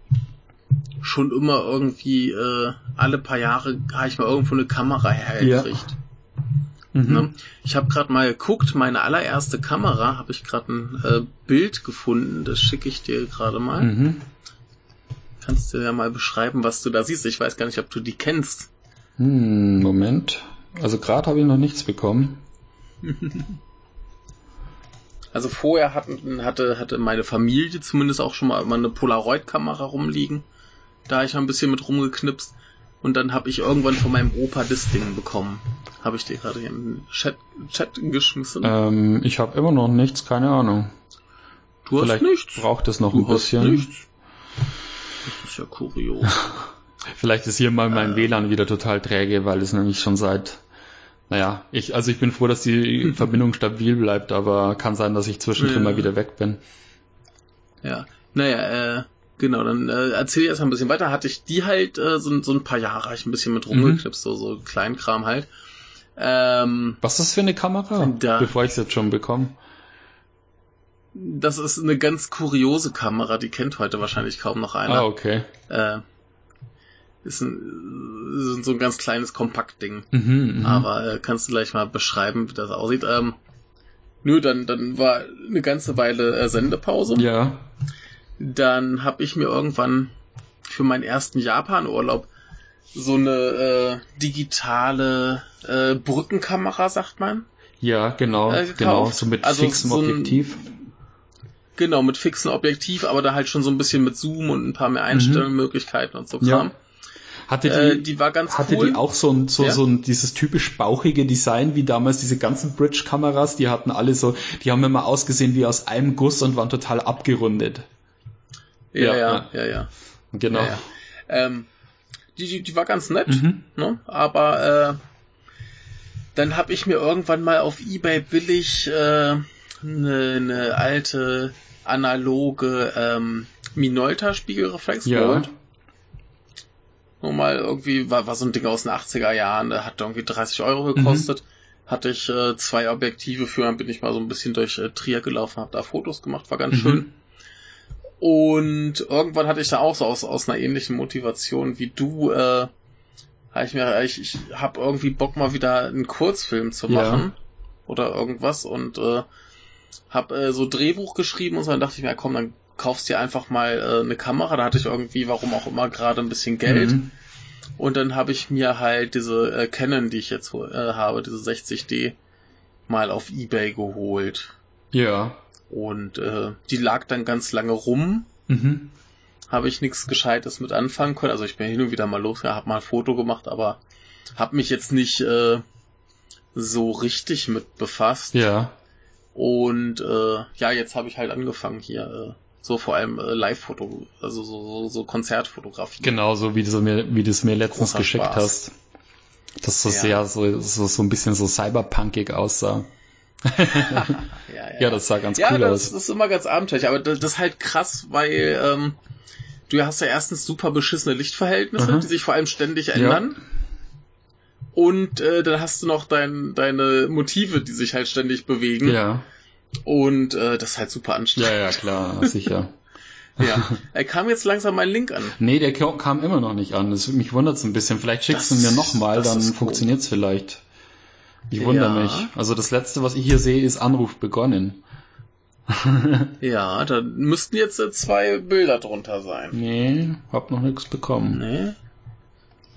schon immer irgendwie äh, alle paar Jahre habe ich mal irgendwo eine Kamera hergekriegt. Ja. Mhm. Ne? Ich habe gerade mal geguckt, meine allererste Kamera habe ich gerade ein äh, Bild gefunden, das schicke ich dir gerade mal. Mhm. Kannst du ja mal beschreiben, was du da siehst. Ich weiß gar nicht, ob du die kennst. Hm, Moment. Also gerade habe ich noch nichts bekommen. Also vorher hatten, hatte, hatte meine Familie zumindest auch schon mal eine Polaroid-Kamera rumliegen. Da habe ich ein bisschen mit rumgeknipst. Und dann habe ich irgendwann von meinem Opa das Ding bekommen. Habe ich dir gerade hier im Chat, Chat geschmissen? Ähm, ich habe immer noch nichts, keine Ahnung. du Vielleicht hast nichts. braucht es noch Du ein hast bisschen. nichts. Das ist ja kurios. Vielleicht ist hier mal Äh. mein WLAN wieder total träge, weil es nämlich schon seit, naja, ich, also ich bin froh, dass die Verbindung stabil bleibt, aber kann sein, dass ich zwischendrin Ja. mal wieder weg bin. Ja, naja, äh, genau, dann äh, erzähl ich erst mal ein bisschen weiter. Hatte ich die halt äh, so, so ein paar Jahre ich ein bisschen mit Mhm. rumgeknipst, so, so Kleinkram halt. Ähm, Was ist das für eine Kamera? Da. Bevor ich es jetzt schon bekomme. das ist eine ganz kuriose Kamera, die kennt heute wahrscheinlich kaum noch einer. Ah, okay. Äh, ist ein, so ein ganz kleines Kompaktding. Mhm, mhm. Aber äh, kannst du gleich mal beschreiben, wie das aussieht? Ähm, nö, dann, dann war eine ganze Weile äh, Sendepause. Ja. Dann habe ich mir irgendwann für meinen ersten Japan-Urlaub so eine äh, digitale äh, Brückenkamera, sagt man. Ja, genau, Äh, genau, so mit Also fixem so ein- Objektiv. Genau, mit fixen Objektiv, aber da halt schon so ein bisschen mit Zoom und ein paar mehr Einstellmöglichkeiten und so Mhm. Ja. Hatte die, Äh, die war ganz hatte cool. die auch so ein, so, Ja? so ein, dieses typisch bauchige Design wie damals diese ganzen Bridge-Kameras, die hatten alle so, die haben immer ausgesehen wie aus einem Guss und waren total abgerundet. ja, ja, ja, ja, ja. Genau. ja. Ähm, die, die, die war ganz nett, Mhm. ne? aber äh, dann habe ich mir irgendwann mal auf Ebay billig äh, eine ne alte analoge ähm, Minolta Spiegelreflex Ja. geholt. Nur mal irgendwie, war, war so ein Ding aus den 80er Jahren, der hat irgendwie 30 Euro gekostet. Hatte ich äh, zwei Objektive für, dann bin ich mal so ein bisschen durch äh, Trier gelaufen, habe da Fotos gemacht, war ganz Mhm. schön. Und irgendwann hatte ich da auch so aus, aus einer ähnlichen Motivation wie du, äh, hab ich mir, ich, ich habe irgendwie Bock mal wieder einen Kurzfilm zu Ja. machen oder irgendwas und äh, hab äh, so Drehbuch geschrieben und so, dann dachte ich mir, ja, komm, dann kaufst dir einfach mal äh, eine Kamera. Da hatte ich irgendwie, warum auch immer, gerade ein bisschen Geld. Mhm. Und dann habe ich mir halt diese äh, Canon, die ich jetzt äh, habe, diese 60D, mal auf Ebay geholt. Ja. Und äh, die lag dann ganz lange rum. Mhm. Habe ich nichts Gescheites mit anfangen können. Also ich bin hin und wieder mal losgegangen, habe mal ein Foto gemacht, aber habe mich jetzt nicht äh, so richtig mit befasst. Ja. Und äh, ja, jetzt habe ich halt angefangen hier äh, so vor allem äh, Live-Foto, also so, so, so Konzertfotografie. Genau, so wie du es mir, wie du es mir letztens Großer geschickt Spaß. hast. Das so Ja. sehr, so, so, so ein bisschen so cyberpunkig aussah. ja, Ja, das sah ganz ja, cool das, aus. das ist immer ganz abenteuerlich, aber das, das ist halt krass, weil ähm, du hast ja erstens super beschissene Lichtverhältnisse, Aha. die sich vor allem ständig ändern. Und äh, dann hast du noch dein, deine Motive, die sich halt ständig bewegen. Ja. Und äh, das ist halt super Ja, anstrengend. ja, klar, sicher. Ja. Er kam jetzt langsam mein Link an. Nee, der ka- kam immer noch nicht an. Das, mich wundert's ein bisschen. Vielleicht schickst Das- du mir nochmal, dann ist funktioniert's vielleicht. Ich wundere Ja. mich. Also das letzte, was ich hier sehe, ist Anruf begonnen. Ja, da müssten jetzt äh, zwei Bilder drunter sein. Nee, hab noch nichts bekommen. Nee.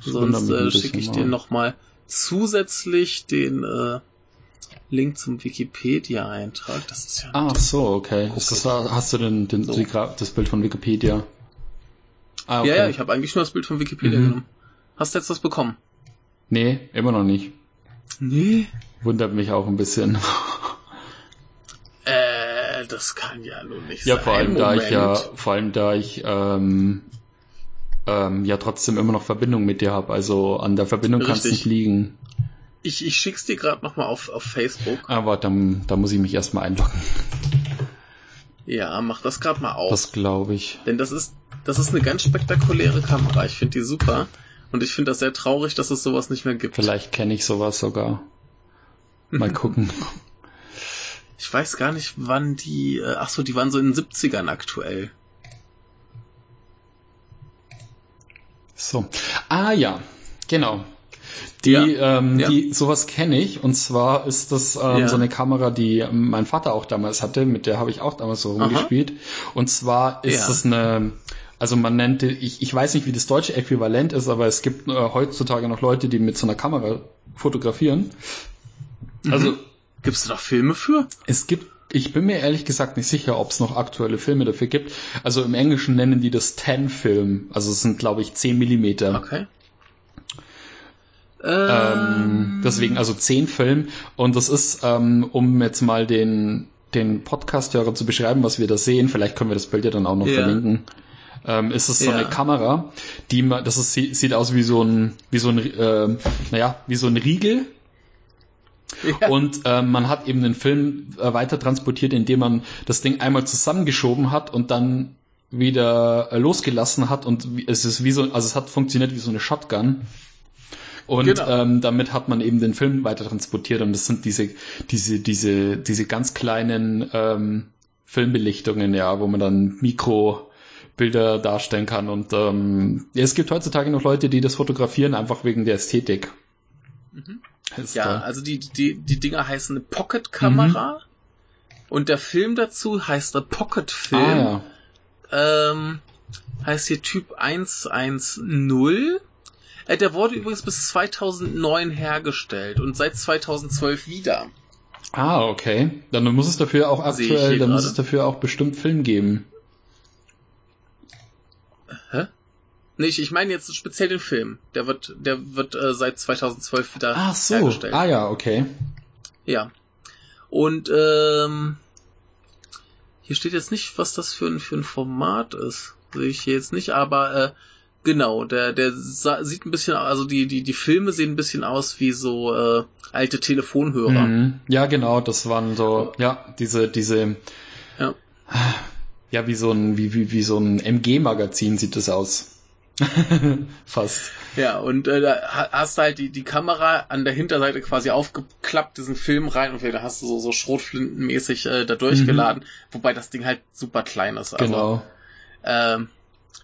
Das wundert Sonst äh, schicke ich mal. dir nochmal zusätzlich den äh, Link zum Wikipedia-Eintrag. Das ist ja. Ach so, okay. Ist das, hast du den, den, So. das Bild von Wikipedia? Ah, okay. Ja, ja, ich habe eigentlich nur das Bild von Wikipedia Mhm. genommen. Hast du jetzt das bekommen? Nee, immer noch nicht. Nee. Wundert mich auch ein bisschen. Äh, das kann ja nur nicht Ja, sein. vor allem da ich ja, vor allem da ich ähm, ähm, ja trotzdem immer noch Verbindung mit dir habe. Also an der Verbindung kann es nicht liegen. Ich, ich schick's dir gerade nochmal auf, auf Facebook. Aber dann, da muss ich mich erstmal einloggen. Ja, mach das gerade mal auf. Das glaube ich. Denn das ist, das ist eine ganz spektakuläre Kamera. Ich finde die super. Und ich finde das sehr traurig, dass es sowas nicht mehr gibt. Vielleicht kenne ich sowas sogar. Mal gucken. Ich weiß gar nicht, wann die. Äh, ach so, die waren so in den 70ern aktuell. So. Ah ja, genau. Die, Ja, ähm, ja. die, sowas kenne ich. Und zwar ist das ähm, Ja. so eine Kamera, die mein Vater auch damals hatte. Mit der habe ich auch damals so Aha. rumgespielt. Und zwar ist das eine, also man nennt, die- ich, ich weiß nicht, wie das deutsche Äquivalent ist, aber es gibt äh, heutzutage noch Leute, die mit so einer Kamera fotografieren. Also Gibt's da Filme für? es gibt Ich bin mir ehrlich gesagt nicht sicher, ob es noch aktuelle Filme dafür gibt. Also im Englischen nennen die das 10-Film. Also es sind, glaube ich, 10 Millimeter. Okay. Ähm, deswegen also 10 Film. Und das ist, ähm, um jetzt mal den, den Podcast-Hörer zu beschreiben, was wir da sehen, vielleicht können wir das Bild ja dann auch noch Ja. verlinken. Ähm, ist es so Ja. eine Kamera, die man, das ist, sie- sieht aus wie so ein, wie so ein, ähm, naja, wie so ein Riegel, Ja. und ähm, man hat eben den Film äh, weiter transportiert, indem man das Ding einmal zusammengeschoben hat und dann wieder äh, losgelassen hat und es ist wie so, also es hat funktioniert wie so eine Shotgun. Und Genau. ähm, damit hat man eben den Film weiter transportiert und das sind diese, diese, diese, diese ganz kleinen ähm, Filmbelichtungen, ja, wo man dann Mikrobilder darstellen kann. Und ähm, es gibt heutzutage noch Leute, die das fotografieren, einfach wegen der Ästhetik. Ist Ja, toll. also die, die, die Dinger heißen eine Pocket-Kamera Mhm. und der Film dazu heißt der Pocket-Film. ah, ja. ähm, heißt hier Typ 110. Äh, der wurde übrigens bis 2009 hergestellt und seit 2012 wieder. Ah, okay. Dann muss es dafür auch aktuell, dann muss gerade. es dafür auch bestimmt Film geben. Hä? Nee, ich, ich meine jetzt speziell den Film. Der wird, der wird äh, seit 2012 wieder Ach so. hergestellt. Ah ja, okay. Ja. Und ähm, hier steht jetzt nicht, was das für ein, für ein Format ist. Sehe ich hier jetzt nicht, aber äh, genau, der, der sieht ein bisschen, also die, die, die Filme sehen ein bisschen aus wie so äh, alte Telefonhörer. Mhm. Ja, genau, das waren so, ja, diese, diese, Ja. ja, wie so ein, wie, wie, wie so ein MG-Magazin sieht das aus. Fast. Ja, und äh, da ha- hast du halt die, die Kamera an der Hinterseite quasi aufgeklappt, diesen Film rein und da hast du so, so Schrotflintenmäßig äh, da durchgeladen, wobei das Ding halt super klein ist. Also, Mhm. Genau. Ähm,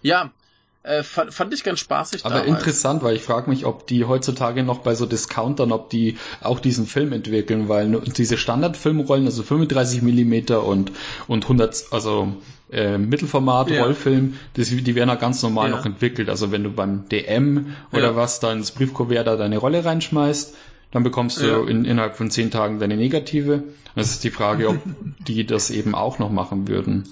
ja, äh, fand, fand ich ganz spaßig Aber damals. interessant, weil ich frage mich, ob die heutzutage noch bei so Discountern, ob die auch diesen Film entwickeln, weil diese Standardfilmrollen, also 35 Millimeter und, und 100, also äh, Mittelformat, Ja. Rollfilm, das, die werden ja ganz normal Ja. noch entwickelt. Also wenn du beim DM oder Ja. was da ins Briefkuvert da deine Rolle reinschmeißt, dann bekommst du in, innerhalb von 10 Tagen deine Negative. Das ist die Frage, ob die das eben auch noch machen würden,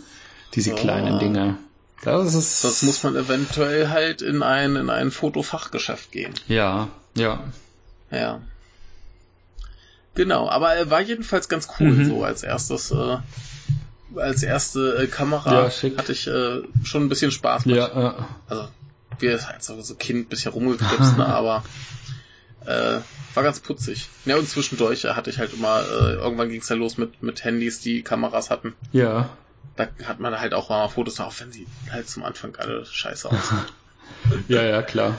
diese Ja. kleinen Dinge. Das ist, Das muss man eventuell halt in ein, in ein Fotofachgeschäft gehen. ja, ja. Ja. Genau, aber er war jedenfalls ganz cool, Mhm. so als erstes, äh, als erste äh, Kamera Ja, hatte ich äh, schon ein bisschen Spaß mit. Ja, äh, Also, wir halt so, so Kind, bisschen rumgeklipst, ne, aber äh, war ganz putzig. Ja, und zwischendurch hatte ich halt immer, äh, irgendwann ging es ja los mit, mit Handys, die Kameras hatten. ja. Da hat man halt auch mal Fotos, auch wenn sie halt zum Anfang alle scheiße aussehen. Ja, ja, klar.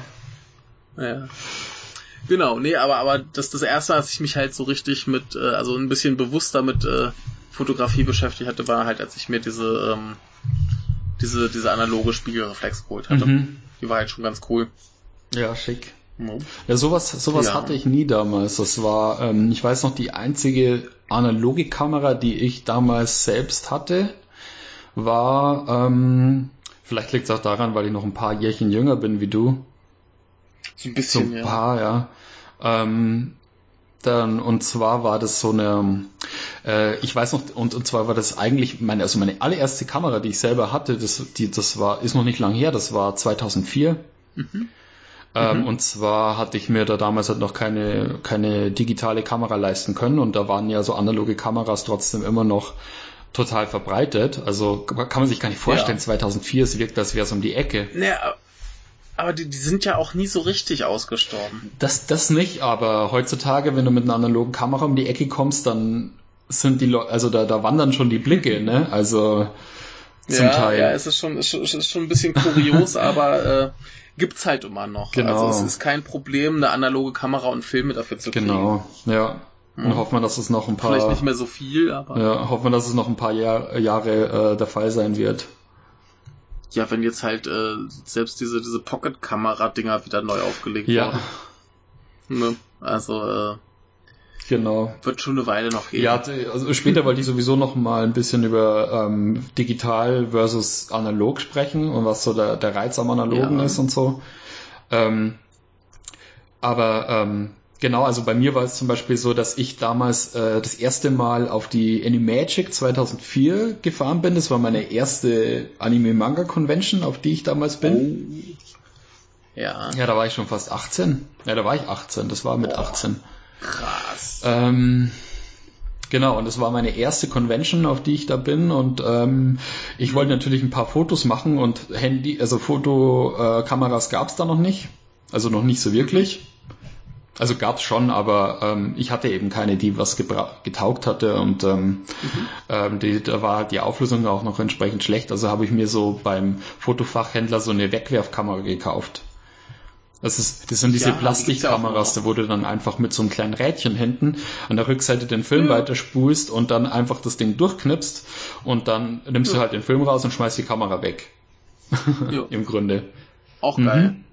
Ja. Genau, nee, aber, aber das das erste, als ich mich halt so richtig mit, äh, also ein bisschen bewusster mit äh, Fotografie beschäftigt hatte, war halt, als ich mir diese, ähm, diese, diese analoge Spiegelreflex geholt hatte. Mhm. Die war halt schon ganz cool. Ja, schick. Ja. Ja, sowas, sowas Ja. hatte ich nie damals. Das war, ähm, ich weiß noch, die einzige analoge Kamera, die ich damals selbst hatte, war, ähm, vielleicht liegt es auch daran, weil ich noch ein paar Jährchen jünger bin wie du. So ein So bisschen, ein ja. paar, ja. Ähm, dann, und zwar war das so eine, äh, ich weiß noch, und, und zwar war das eigentlich meine, also meine allererste Kamera, die ich selber hatte, das, die, das war, ist noch nicht lang her, das war 2004. Ähm, Und zwar hatte ich mir da damals halt noch keine, keine digitale Kamera leisten können und da waren ja so analoge Kameras trotzdem immer noch total verbreitet. Also kann man sich gar nicht vorstellen, Ja. 2004, es wirkt, als wäre es um die Ecke. Naja, aber die, die sind ja auch nie so richtig ausgestorben. Das, das nicht, aber heutzutage, wenn du mit einer analogen Kamera um die Ecke kommst, dann sind die Leute, also da, da wandern schon die Blicke, ne? Also zum ja, Teil. ja, es ist schon, es ist schon ein bisschen kurios, aber äh, gibt's halt immer noch. Genau. Also es ist kein Problem, eine analoge Kamera und Filme dafür zu kriegen. genau, ja. Und hoffen wir, dass es noch ein paar, Vielleicht nicht mehr so viel, aber ja, hoffen wir, dass es noch ein paar Jahr, Jahre äh, der Fall sein wird. ja, wenn jetzt halt äh, selbst diese, diese Pocket-Kamera-Dinger wieder neu aufgelegt Ja, wurden. Ne? Also äh, genau. wird schon eine Weile noch gehen. Ja, also später wollte ich sowieso noch mal ein bisschen über ähm, digital versus analog sprechen und was so der, der Reiz am Analogen Ja. ist und so. Ähm, aber ähm, Genau, also bei mir war es zum Beispiel so, dass ich damals äh, das erste Mal auf die Animagic 2004 gefahren bin. Das war meine erste Anime-Manga-Convention, auf die ich damals bin. Oh. Ja. Ja, da war ich schon fast 18. Ja, da war ich 18. Das war mit Boah. 18. Krass. Ähm, genau, und das war meine erste Convention, auf die ich da bin. Und ähm, ich wollte natürlich ein paar Fotos machen und Handy, also Fotokameras gab es da noch nicht. Also noch nicht so wirklich. Also gab's schon, aber ähm, ich hatte eben keine, die was getaugt hatte und ähm, ähm, die, da war die Auflösung auch noch entsprechend schlecht. Also habe ich mir so beim Fotofachhändler so eine Wegwerfkamera gekauft. Das, ist, das sind diese Ja, die ja Plastikkameras, noch. da wo du dann einfach mit so einem kleinen Rädchen hinten an der Rückseite den Film Ja. weiterspulst und dann einfach das Ding durchknipst und dann nimmst du halt den Film raus und schmeißt die Kamera weg. Ja. Im Grunde. Auch Mhm.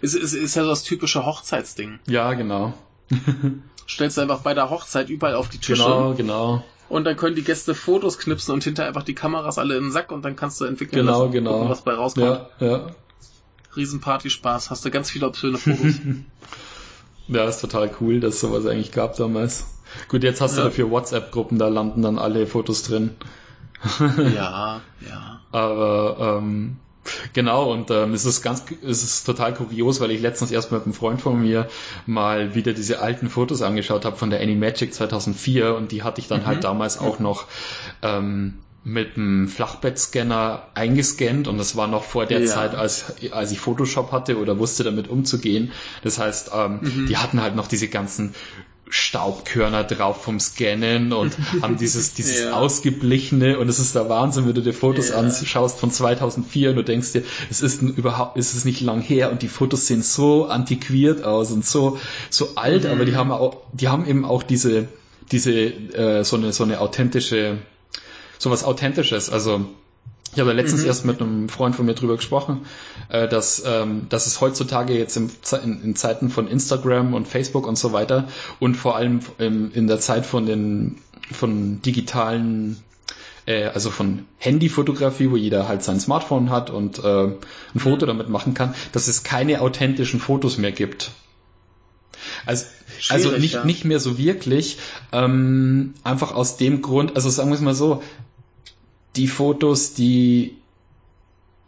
Ist, ist, ist ja so das typische Hochzeitsding. Ja, genau. Stellst du einfach bei der Hochzeit überall auf die Tische Genau, genau. und dann können die Gäste Fotos knipsen und hinter einfach die Kameras alle in den Sack und dann kannst du entwickeln Genau, lassen, genau. gucken, was bei rauskommt. Ja, ja. Riesenparty-Spaß, hast du ganz viele obszöne Fotos. Ja, ist total cool, dass es sowas eigentlich gab damals. Gut, jetzt hast Ja. du dafür WhatsApp-Gruppen, da landen dann alle Fotos drin. ja, ja. Aber ähm, genau, und ähm, es ist ganz, es ist total kurios, weil ich letztens erst mit einem Freund von mir mal wieder diese alten Fotos angeschaut habe von der Animagic 2004 und die hatte ich dann halt damals auch noch ähm, mit einem Flachbettscanner eingescannt und das war noch vor der Ja. Zeit, als, als ich Photoshop hatte oder wusste damit umzugehen. Das heißt, ähm, die hatten halt noch diese ganzen Staubkörner drauf vom Scannen und haben dieses, dieses Ja. ausgeblichene und es ist der Wahnsinn, wenn du dir Fotos Ja. anschaust von 2004 und du denkst dir, es ist überhaupt, es ist nicht lang her und die Fotos sehen so antiquiert aus und so, so alt, Mhm. aber die haben auch, die haben eben auch diese, diese, äh, so eine, so eine authentische, so was Authentisches, also, ich habe letztens Mhm. erst mit einem Freund von mir drüber gesprochen, äh, dass, ähm, dass es heutzutage jetzt in, Zeiten von Instagram und Facebook und so weiter und vor allem in der Zeit von den von digitalen äh, also von Handyfotografie, wo jeder halt sein Smartphone hat und äh, ein Foto damit machen kann, dass es keine authentischen Fotos mehr gibt. Also, also nicht, ja. nicht mehr so wirklich. Ähm, einfach aus dem Grund, also sagen wir es mal so, die Fotos, die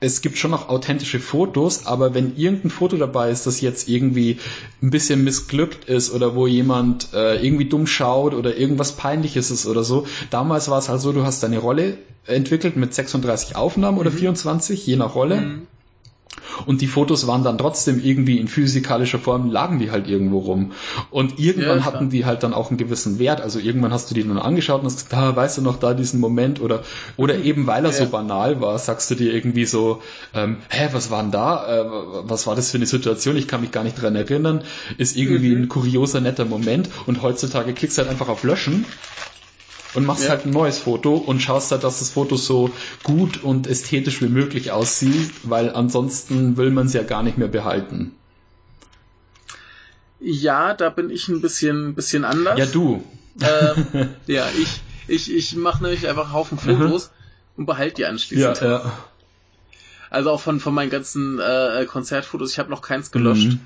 es gibt schon noch authentische Fotos, aber wenn irgendein Foto dabei ist, das jetzt irgendwie ein bisschen missglückt ist oder wo jemand äh, irgendwie dumm schaut oder irgendwas peinliches ist oder so, damals war es halt so, du hast deine Rolle entwickelt mit 36 Aufnahmen oder 24, je nach Rolle. Mhm. Und die Fotos waren dann trotzdem irgendwie in physikalischer Form, lagen die halt irgendwo rum. Und irgendwann Ja, hatten die halt dann auch einen gewissen Wert. Also irgendwann hast du die dann angeschaut und hast gesagt, ah, weißt du noch da diesen Moment oder oder eben weil er so Ja. banal war, sagst du dir irgendwie so, ähm, hä, was war denn da? Äh, was war das für eine Situation? Ich kann mich gar nicht dran erinnern. Ist irgendwie Mhm. ein kurioser, netter Moment. Und heutzutage klickst du halt einfach auf Löschen und machst Ja. halt ein neues Foto und schaust halt, dass das Foto so gut und ästhetisch wie möglich aussieht, weil ansonsten will man es ja gar nicht mehr behalten. Ja, da bin ich ein bisschen, bisschen anders. Ja, du. Ähm, ja, ich, ich, ich mache nämlich einfach einen Haufen Fotos und behalte die Ja, anschließend. ja. Also auch von, von meinen ganzen äh, Konzertfotos, ich habe noch keins gelöscht.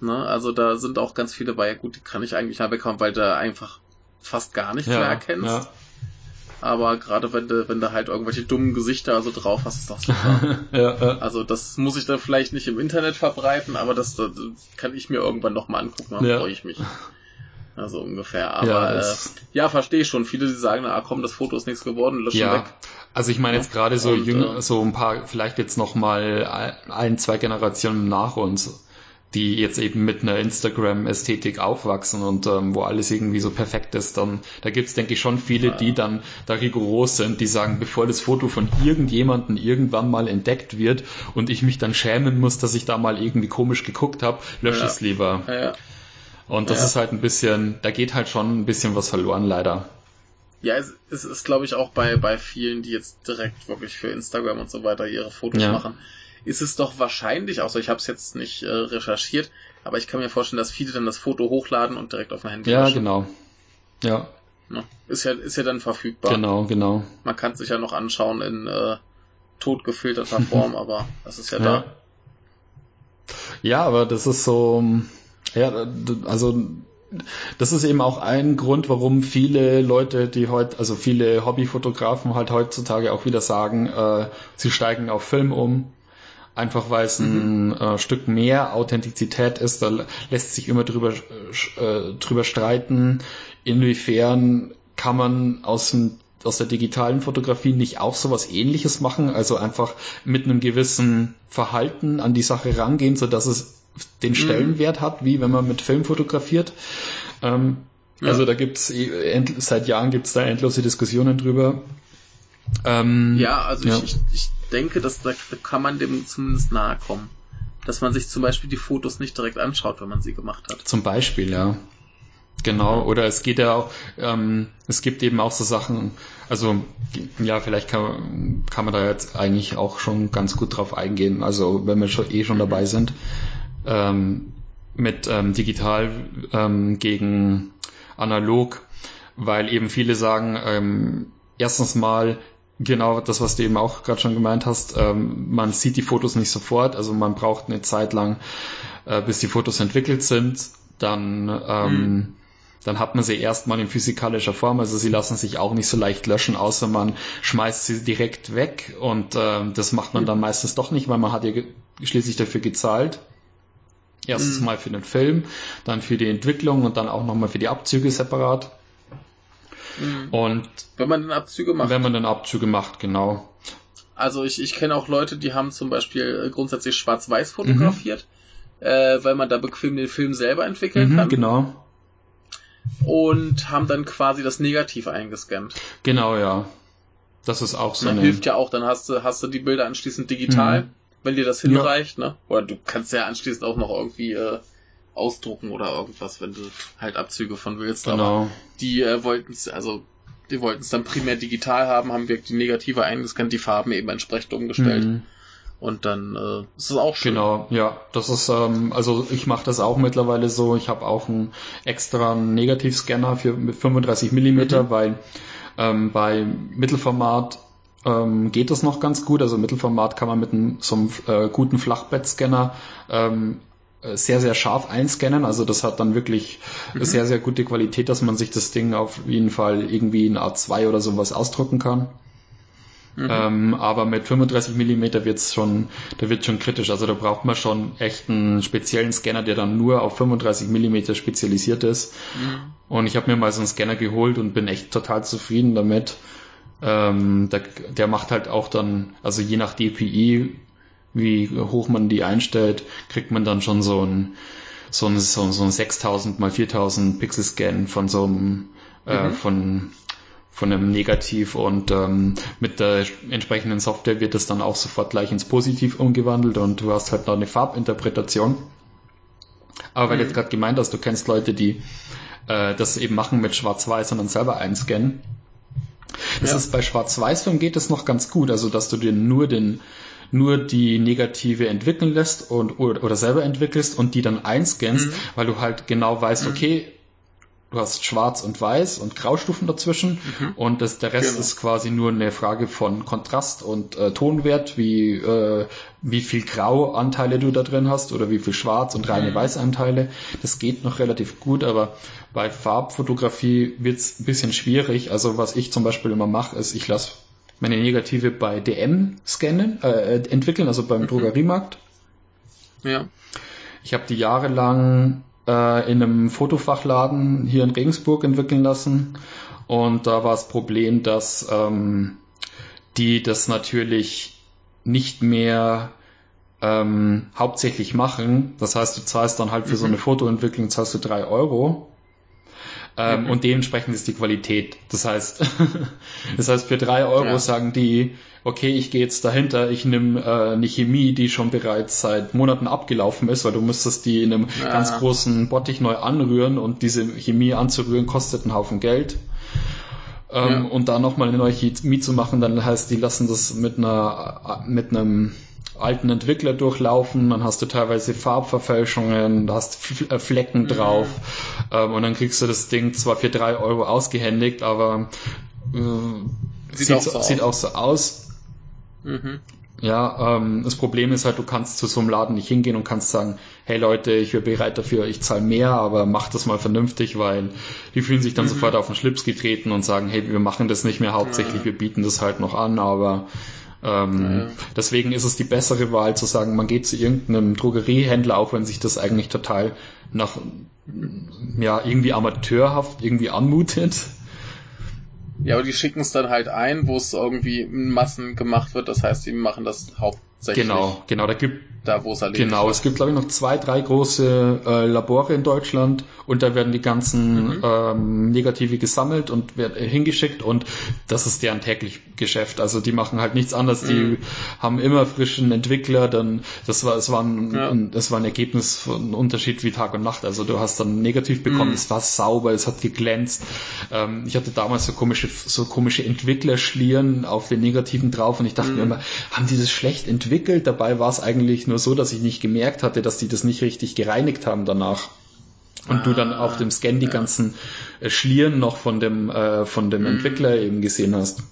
Mhm. Ne? Also da sind auch ganz viele bei, gut, die kann ich eigentlich mal weghauen, weil du einfach fast gar nichts mehr Ja, erkennst. ja. Aber gerade wenn du, wenn du halt irgendwelche dummen Gesichter so drauf hast, ist das super. ja, ja. also das muss ich dann vielleicht nicht im Internet verbreiten, aber das, das kann ich mir irgendwann nochmal angucken, dann Ja. freue ich mich. Also ungefähr. Aber Ja, äh, ja verstehe ich schon. Viele, die sagen, ah komm, das Foto ist nichts geworden, löschen Ja, weg. also ich meine jetzt gerade so Und, jünger, äh, so ein paar, vielleicht jetzt noch mal ein, zwei Generationen nach uns, die jetzt eben mit einer Instagram-Ästhetik aufwachsen und ähm, wo alles irgendwie so perfekt ist, dann da gibt's denke ich schon viele, die dann da rigoros sind, die sagen, bevor das Foto von irgendjemandem irgendwann mal entdeckt wird und ich mich dann schämen muss, dass ich da mal irgendwie komisch geguckt habe, lösche Ja. es lieber. Ja. Und das Ja. ist halt ein bisschen, da geht halt schon ein bisschen was verloren leider. Ja, es, es ist, glaube ich, auch bei, bei vielen, die jetzt direkt wirklich für Instagram und so weiter ihre Fotos machen, ist es doch wahrscheinlich, auch so, ich habe es jetzt nicht äh, recherchiert, aber ich kann mir vorstellen, dass viele dann das Foto hochladen und direkt auf dem Handy Ja, löschen. genau. Ja, Ne? Ist ja, ist ja dann verfügbar. genau, genau. Man kann es sich ja noch anschauen in äh, tot gefilterter Form, aber das ist ja, Ja. da. Ja, aber das ist so, Ja, also das ist eben auch ein Grund, warum viele Leute, die heute, also viele Hobbyfotografen halt heutzutage auch wieder sagen, äh, sie steigen auf Film um. Einfach weil es ein mhm. äh, Stück mehr Authentizität ist, da lässt sich immer drüber, äh, drüber streiten, inwiefern kann man aus dem aus der digitalen Fotografie nicht auch sowas ähnliches machen, also einfach mit einem gewissen Verhalten an die Sache rangehen, so dass es den mhm. Stellenwert hat, wie wenn man mit Film fotografiert. Ähm, ja. Also da gibt's eh, seit Jahren gibt's da endlose Diskussionen drüber. Ähm, ja, also ja. Ich, ich, ich denke, dass da, kann man dem zumindest nahe kommen. Dass man sich zum Beispiel die Fotos nicht direkt anschaut, wenn man sie gemacht hat. Zum Beispiel, ja. Genau, oder es geht ja auch, ähm, es gibt eben auch so Sachen, also ja, vielleicht kann, kann man da jetzt eigentlich auch schon ganz gut drauf eingehen, also wenn wir schon eh schon dabei sind, ähm, mit ähm, digital ähm, gegen analog, weil eben viele sagen, ähm, erstens mal genau das, was du eben auch gerade schon gemeint hast, ähm, man sieht die Fotos nicht sofort, also man braucht eine Zeit lang, äh, bis die Fotos entwickelt sind, dann ähm, mhm dann hat man sie erstmal in physikalischer Form. Also sie lassen sich auch nicht so leicht löschen, außer man schmeißt sie direkt weg. Und äh, das macht man dann meistens doch nicht, weil man hat ja schließlich dafür gezahlt. Erstens mhm. mal für den Film, dann für die Entwicklung und dann auch nochmal für die Abzüge separat. Mhm. Und wenn man dann Abzüge macht. Wenn man dann Abzüge macht, genau. Also ich, ich kenne auch Leute, die haben zum Beispiel äh, grundsätzlich schwarz-weiß fotografiert, mhm. äh, weil man da bequem den Film selber entwickeln mhm, kann. Genau und haben dann quasi das Negativ eingescannt. Genau, ja. Das ist auch so. Das hilft ja auch, dann hast du, hast du die Bilder anschließend digital, mhm. wenn dir das hinreicht, ja. ne? Oder du kannst ja anschließend auch noch irgendwie äh, ausdrucken oder irgendwas, wenn du halt Abzüge von willst. Genau. Aber die äh, wollten es, also die wollten es dann primär digital haben, haben wir die Negative eingescannt, die Farben eben entsprechend umgestellt. Mhm. Und dann äh, ist es auch schön. Genau, ja. Das ist, ähm, also ich mache das auch mittlerweile so. Ich habe auch einen extra Negativscanner für mit 35 Millimeter, mhm. weil ähm, bei Mittelformat ähm, geht das noch ganz gut. Also Mittelformat kann man mit einem, so einem äh, guten Flachbettscanner ähm, sehr, sehr scharf einscannen. Also das hat dann wirklich mhm. sehr, sehr gute Qualität, dass man sich das Ding auf jeden Fall irgendwie in A2 oder sowas ausdrucken kann. Mhm. Ähm, aber mit 35 Millimeter wird's schon, da wird schon kritisch. Also da braucht man schon echt einen speziellen Scanner, der dann nur auf 35 Millimeter spezialisiert ist. Mhm. Und ich habe mir mal so einen Scanner geholt und bin echt total zufrieden damit. Ähm, der, der macht halt auch dann, also je nach DPI, wie hoch man die einstellt, kriegt man dann schon so ein so ein, so, so ein 6000 mal 4000 Pixel Scan von so einem äh, mhm. von von einem Negativ und ähm, mit der entsprechenden Software wird es dann auch sofort gleich ins Positiv umgewandelt und du hast halt noch eine Farbinterpretation. Aber weil mhm. du jetzt gerade gemeint hast, du kennst Leute, die äh, das eben machen mit Schwarz-Weiß und dann selber einscannen. Das ja. ist bei Schwarz-Weiß-Film geht es noch ganz gut, also dass du dir nur den nur die Negative entwickeln lässt und oder, oder selber entwickelst und die dann einscannst, mhm. weil du halt genau weißt, mhm. okay, du hast Schwarz und Weiß und Graustufen dazwischen mhm. und das, der Rest genau. ist quasi nur eine Frage von Kontrast und äh, Tonwert, wie, äh, wie viel Grauanteile du da drin hast oder wie viel Schwarz und reine mhm. Weißanteile. Das geht noch relativ gut, aber bei Farbfotografie wird's ein bisschen schwierig. Also was ich zum Beispiel immer mache, ist, ich lasse meine Negative bei DM scannen, äh, entwickeln, also beim mhm. Drogeriemarkt. Ja. Ich habe die jahrelang äh, in einem Fotofachladen hier in Regensburg entwickeln lassen. Und da war das Problem, dass ähm, die das natürlich nicht mehr ähm, hauptsächlich machen. Das heißt, du zahlst dann halt für mhm. so eine Fotoentwicklung zahlst du drei Euro. Ähm, mhm. Und dementsprechend ist die Qualität. Das heißt, das heißt, für drei Euro ja. sagen die, okay, ich gehe jetzt dahinter, ich nehme äh, eine Chemie, die schon bereits seit Monaten abgelaufen ist, weil du müsstest die in einem ja. ganz großen Bottich neu anrühren und diese Chemie anzurühren kostet einen Haufen Geld. Ähm, ja. Und da nochmal eine neue Chemie zu machen, dann heißt, die lassen das mit einer, mit einem alten Entwickler durchlaufen, dann hast du teilweise Farbverfälschungen, du hast äh, Flecken mhm. drauf mhm. und dann kriegst du das Ding zwar für drei Euro ausgehändigt, aber äh, sieht, sieht, auch so, sieht auch so aus. Mhm. Ja, ähm, das Problem ist halt, du kannst zu so einem Laden nicht hingehen und kannst sagen, hey Leute, ich wäre bereit dafür, ich zahle mehr, aber mach das mal vernünftig, weil die fühlen sich dann mhm. sofort auf den Schlips getreten und sagen, hey, wir machen das nicht mehr hauptsächlich, ja. wir bieten das halt noch an, aber ähm, ja. deswegen ist es die bessere Wahl zu sagen, man geht zu irgendeinem Drogeriehändler, auch wenn sich das eigentlich total nach ja irgendwie amateurhaft irgendwie anmutet. Ja, aber die schicken es dann halt ein, wo es irgendwie in Massen gemacht wird. Das heißt, die machen das hauptsächlich. Genau, genau. Da gibt da, wo es erledigt Genau, wird. es gibt glaube ich noch zwei, drei große äh, Labore in Deutschland und da werden die ganzen mhm. ähm, Negative gesammelt und werden äh, hingeschickt und das ist deren täglich Geschäft. Also die machen halt nichts anderes. Mhm. Die haben immer frischen Entwickler. Dann das war es war ein, ja. ein, das war ein Ergebnis von Unterschied wie Tag und Nacht. Also du hast dann negativ bekommen. Mhm. Es war sauber, es hat geglänzt. Ähm, ich hatte damals so komische so komische Entwicklerschlieren auf den Negativen drauf und ich dachte mir mhm. immer, haben die das schlecht entwickelt? Dabei war es eigentlich nur so, dass ich nicht gemerkt hatte, dass die das nicht richtig gereinigt haben danach. Und ah, du dann auf dem Scan die ja. ganzen äh, Schlieren noch von dem, äh, von dem mhm. Entwickler eben gesehen hast.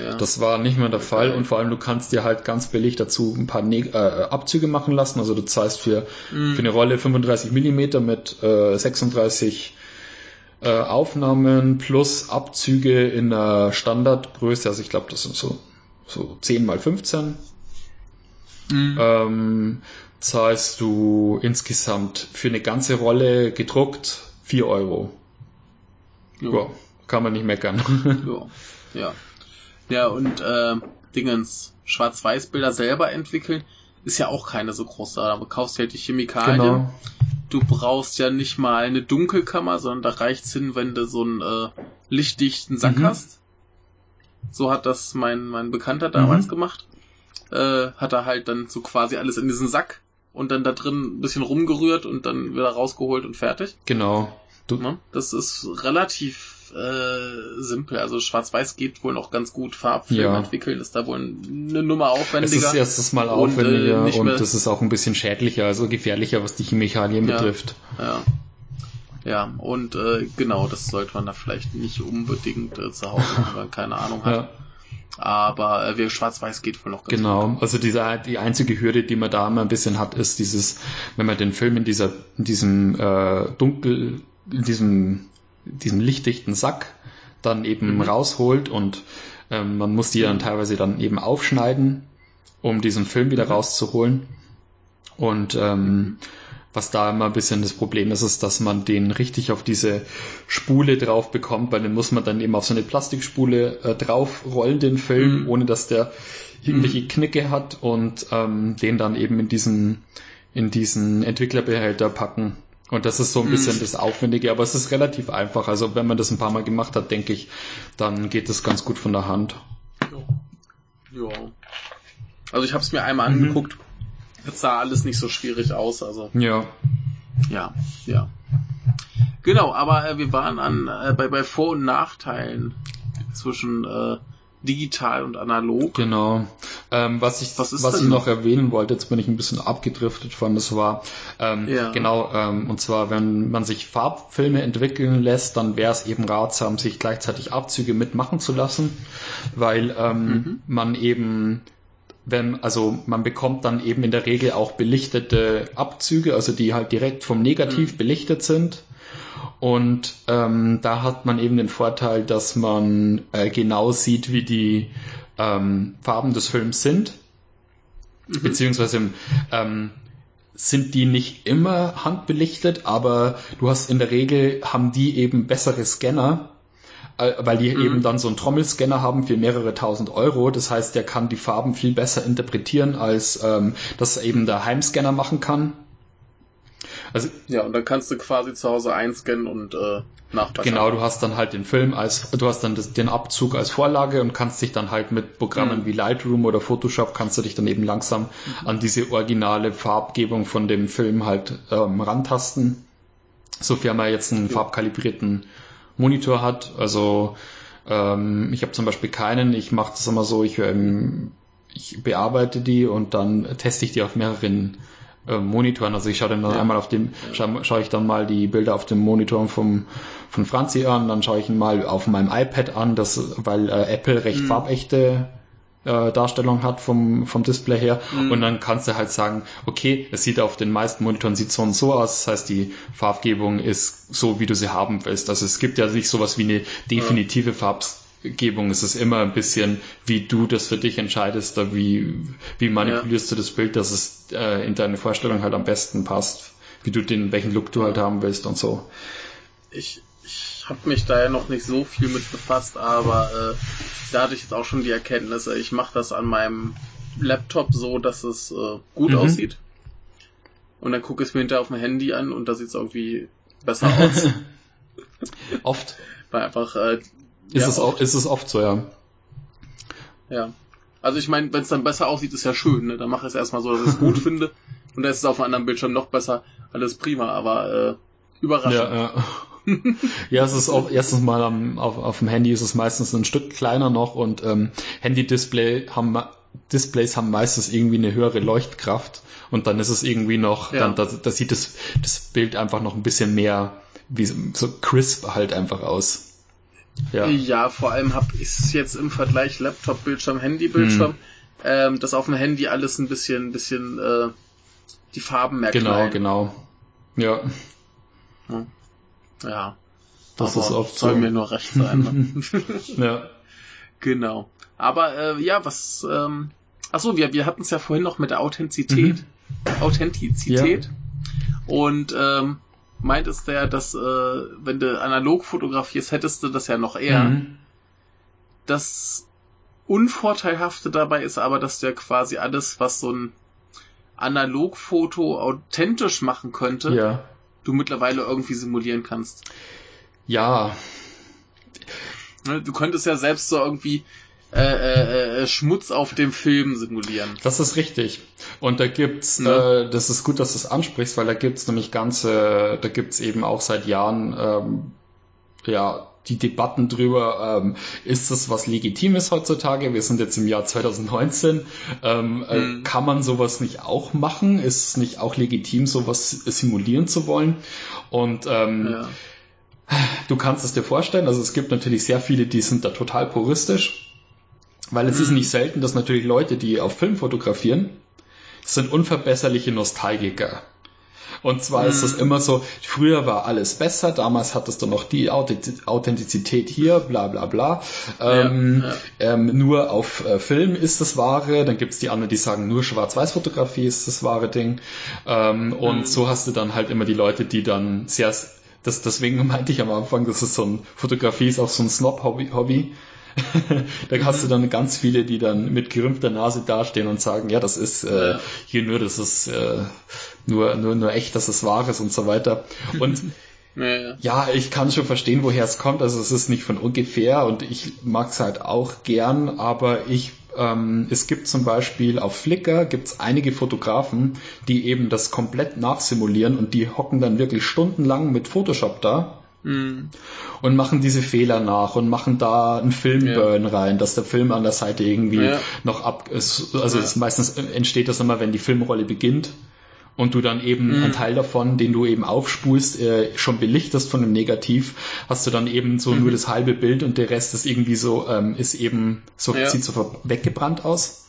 Ja. Das war nicht mehr der Fall und vor allem du kannst dir halt ganz billig dazu ein paar ne äh, Abzüge machen lassen. Also du zahlst für, mhm. für eine Rolle 35 Millimeter mit äh, 36 äh, Aufnahmen plus Abzüge in der Standardgröße. Also ich glaube, das sind so, so 10 mal 15 Mhm. Ähm, zahlst du insgesamt für eine ganze Rolle gedruckt 4 Euro. Ja. ja kann man nicht meckern. ja. ja. Ja, und äh, Dingens, Schwarz-Weiß-Bilder selber entwickeln, ist ja auch keine so große Sache. Da kaufst du halt die Chemikalien. Genau. Du brauchst ja nicht mal eine Dunkelkammer, sondern da reicht's hin, wenn du so einen äh, lichtdichten Sack mhm. hast. So hat das mein, mein Bekannter damals mhm. gemacht äh, hat er halt dann so quasi alles in diesen Sack und dann da drin ein bisschen rumgerührt und dann wieder rausgeholt und fertig. Genau. Du ne? Das ist relativ äh, simpel. Also Schwarz-Weiß geht wohl noch ganz gut. Farbfilm ja. entwickeln ist da wohl eine Nummer aufwendiger. Es ist erstes Mal aufwendiger und, äh, und das ist auch ein bisschen schädlicher, also gefährlicher, was die Chemikalien ja, betrifft. Ja. Ja, und äh, genau, das sollte man da vielleicht nicht unbedingt äh, zu Hause machen, wenn man keine Ahnung hat. Ja. Aber äh, Schwarz-Weiß geht wohl noch ganz Genau, gut. also dieser, die einzige Hürde, die man da immer ein bisschen hat, ist dieses, wenn man den Film in dieser, in diesem äh, dunkel, in diesem, diesem lichtdichten Sack dann eben mhm. rausholt und ähm, man muss die dann teilweise dann eben aufschneiden, um diesen Film wieder mhm. rauszuholen. Und ähm, mhm. Was da immer ein bisschen das Problem ist, ist, dass man den richtig auf diese Spule drauf bekommt, weil den muss man dann eben auf so eine Plastikspule äh, drauf rollen, den Film, mhm. ohne dass der irgendwelche mhm. Knicke hat und ähm, den dann eben in diesen, in diesen Entwicklerbehälter packen. Und das ist so ein mhm. bisschen das Aufwendige, aber es ist relativ einfach. Also wenn man das ein paar Mal gemacht hat, denke ich, dann geht das ganz gut von der Hand. Ja. ja. Also ich habe es mir einmal mhm. angeguckt Jetzt sah alles nicht so schwierig aus, also. Ja. Ja, ja. Genau, aber äh, wir waren an äh, bei, bei Vor- und Nachteilen zwischen äh, digital und analog. Genau. Ähm, was ich, was, was ich noch erwähnen wollte, jetzt bin ich ein bisschen abgedriftet von, das war ähm, ja. genau, ähm, und zwar, wenn man sich Farbfilme entwickeln lässt, dann wäre es eben ratsam, sich gleichzeitig Abzüge mitmachen zu lassen, weil ähm, mhm. man eben wenn, also man bekommt dann eben in der Regel auch belichtete Abzüge, also die halt direkt vom Negativ mhm. belichtet sind. Und ähm, da hat man eben den Vorteil, dass man äh, genau sieht, wie die ähm, Farben des Films sind. Mhm. Beziehungsweise ähm, sind die nicht immer handbelichtet, aber du hast in der Regel, haben die eben bessere Scanner, weil die mhm. eben dann so einen Trommelscanner haben für mehrere tausend Euro. Das heißt, der kann die Farben viel besser interpretieren, als ähm, das eben der Heimscanner machen kann. Also, ja, und dann kannst du quasi zu Hause einscannen und äh, nachbessern. Genau, du hast dann halt den Film als, du hast dann das, den Abzug als Vorlage und kannst dich dann halt mit Programmen mhm. wie Lightroom oder Photoshop kannst du dich dann eben langsam mhm. an diese originale Farbgebung von dem Film halt ähm, rantasten. Sofern man jetzt einen ja. farbkalibrierten Monitor hat. Also ähm, ich habe zum Beispiel keinen. Ich mache das immer so, ich, ähm, ich bearbeite die und dann teste ich die auf mehreren äh, Monitoren. Also ich schaue dann, ja. einmal auf dem, schaue schau ich dann mal die Bilder auf dem Monitor vom von Franzi an, dann schaue ich ihn mal auf meinem iPad an, das, weil äh, Apple recht mhm. farbechte äh, Darstellung hat vom, vom Display her. Mhm. Und dann kannst du halt sagen, okay, es sieht auf den meisten Monitoren sieht so und so aus. Das heißt, die Farbgebung ist so, wie du sie haben willst. Also es gibt ja nicht sowas wie eine definitive ja. Farbgebung. Es ist immer ein bisschen, wie du das für dich entscheidest, da wie, wie manipulierst ja. du das Bild, dass es äh, in deine Vorstellung halt am besten passt, wie du den, welchen Look du halt haben willst und so. Ich, habe mich da ja noch nicht so viel mit befasst, aber äh, da hatte ich jetzt auch schon die Erkenntnisse. Ich mache das an meinem Laptop so, dass es äh, gut mhm. aussieht. Und dann gucke ich es mir hinterher auf mein Handy an und da sieht es irgendwie besser aus. oft. Weil einfach. Äh, ist, ja, es oft. ist es oft so, ja. Ja. Also ich meine, wenn es dann besser aussieht, ist ja schön. Ne? Dann mache ich es erstmal so, dass ich es gut finde. Und dann ist es auf einem anderen Bildschirm noch besser. Alles prima, aber äh, überraschend. Ja, ja. ja, es ist auch erstens mal am, auf, auf dem Handy ist es meistens ein Stück kleiner noch und ähm, Handy-Display haben Displays haben meistens irgendwie eine höhere Leuchtkraft und dann ist es irgendwie noch, ja. dann da, da sieht das, das Bild einfach noch ein bisschen mehr wie so crisp halt einfach aus. Ja, ja vor allem habe ich es jetzt im Vergleich Laptop-Bildschirm, Handy-Bildschirm, hm. ähm, dass auf dem Handy alles ein bisschen, bisschen äh, die Farben mehr Genau, genau. Ja. Ja. Das ist oft soll so. mir nur recht sein. Ne? ja. Genau. Aber äh, ja, was. Ähm, achso, wir, wir hatten es ja vorhin noch mit der Authentizität. Mhm. Authentizität. Ja. Und ähm, meintest du ja, dass äh, wenn du analog fotografierst, hättest du das ja noch eher. Mhm. Das Unvorteilhafte dabei ist aber, dass du ja quasi alles, was so ein Analogfoto authentisch machen könnte, ja du mittlerweile irgendwie simulieren kannst. Ja. Ne, du könntest ja selbst so irgendwie äh, äh, äh, Schmutz auf dem Film simulieren. Das ist richtig. Und da gibt's, ja. äh, das ist gut, dass du es ansprichst, weil da gibt's nämlich ganze, da gibt's eben auch seit Jahren ähm, ja die Debatten drüber, ähm, ist das was Legitimes heutzutage? Wir sind jetzt im Jahr 2019. Ähm, äh, mhm. Kann man sowas nicht auch machen? Ist es nicht auch legitim, sowas simulieren zu wollen? Und ähm, ja. du kannst es dir vorstellen, also es gibt natürlich sehr viele, die sind da total puristisch, weil es mhm. ist nicht selten, dass natürlich Leute, die auf Film fotografieren, sind unverbesserliche Nostalgiker. Und zwar mhm. ist es immer so, früher war alles besser, damals hattest du noch die Authentizität hier, bla bla bla. Ähm, ja, ja. Ähm, nur auf äh, Film ist das wahre, dann gibt's die anderen, die sagen, nur Schwarz-Weiß-Fotografie ist das wahre Ding. Ähm, mhm. Und so hast du dann halt immer die Leute, die dann sehr das, deswegen meinte ich am Anfang, das ist so ein, Fotografie ist auch so ein Snob-Hobby. Da hast du dann ganz viele, die dann mit gerümpfter Nase dastehen und sagen, ja, das ist äh, hier nur, das ist äh, nur, nur, nur echt, dass es wahr ist und so weiter. Und ja, ja, ich kann schon verstehen, woher es kommt. Also es ist nicht von ungefähr und ich mag es halt auch gern, aber ich ähm, es gibt zum Beispiel auf Flickr gibt's einige Fotografen, die eben das komplett nachsimulieren und die hocken dann wirklich stundenlang mit Photoshop da. Und machen diese Fehler nach und machen da einen Filmburn ja. rein, dass der Film an der Seite irgendwie ja. noch ab ist. Also ja. meistens entsteht das immer, wenn die Filmrolle beginnt und du dann eben mhm. einen Teil davon, den du eben aufspulst, äh, schon belichtest von dem Negativ, hast du dann eben so mhm. nur das halbe Bild und der Rest ist irgendwie so, ähm, ist eben so, sieht so weggebrannt aus.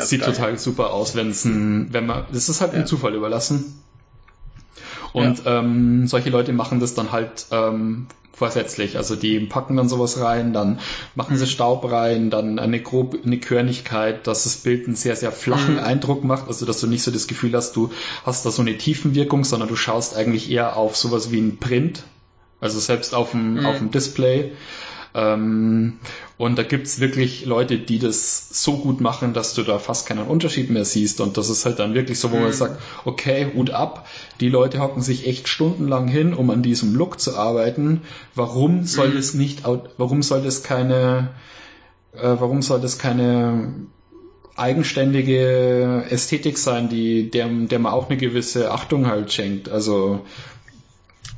Sieht total super aus, wenn es ein, wenn man, das ist halt ja. ein Zufall überlassen. Und ja. ähm, solche Leute machen das dann halt ähm, vorsätzlich. Also die packen dann sowas rein, dann machen sie. Staub rein, dann eine grobe eine Körnigkeit, dass das Bild einen sehr, sehr flachen mhm. Eindruck macht. Also dass du nicht so das Gefühl hast, du hast da so eine Tiefenwirkung, sondern du schaust eigentlich eher auf sowas wie ein Print. Also selbst auf dem, mhm. auf dem Display. Ähm, und da gibt's wirklich Leute, die das so gut machen, dass du da fast keinen Unterschied mehr siehst. Und das ist halt dann wirklich so, wo man mhm. sagt, okay, Hut ab. Die Leute hocken sich echt stundenlang hin, um an diesem Look zu arbeiten. Warum soll mhm. das nicht, warum soll das keine, äh, warum soll das keine eigenständige Ästhetik sein, die, der, der man auch eine gewisse Achtung halt schenkt. Also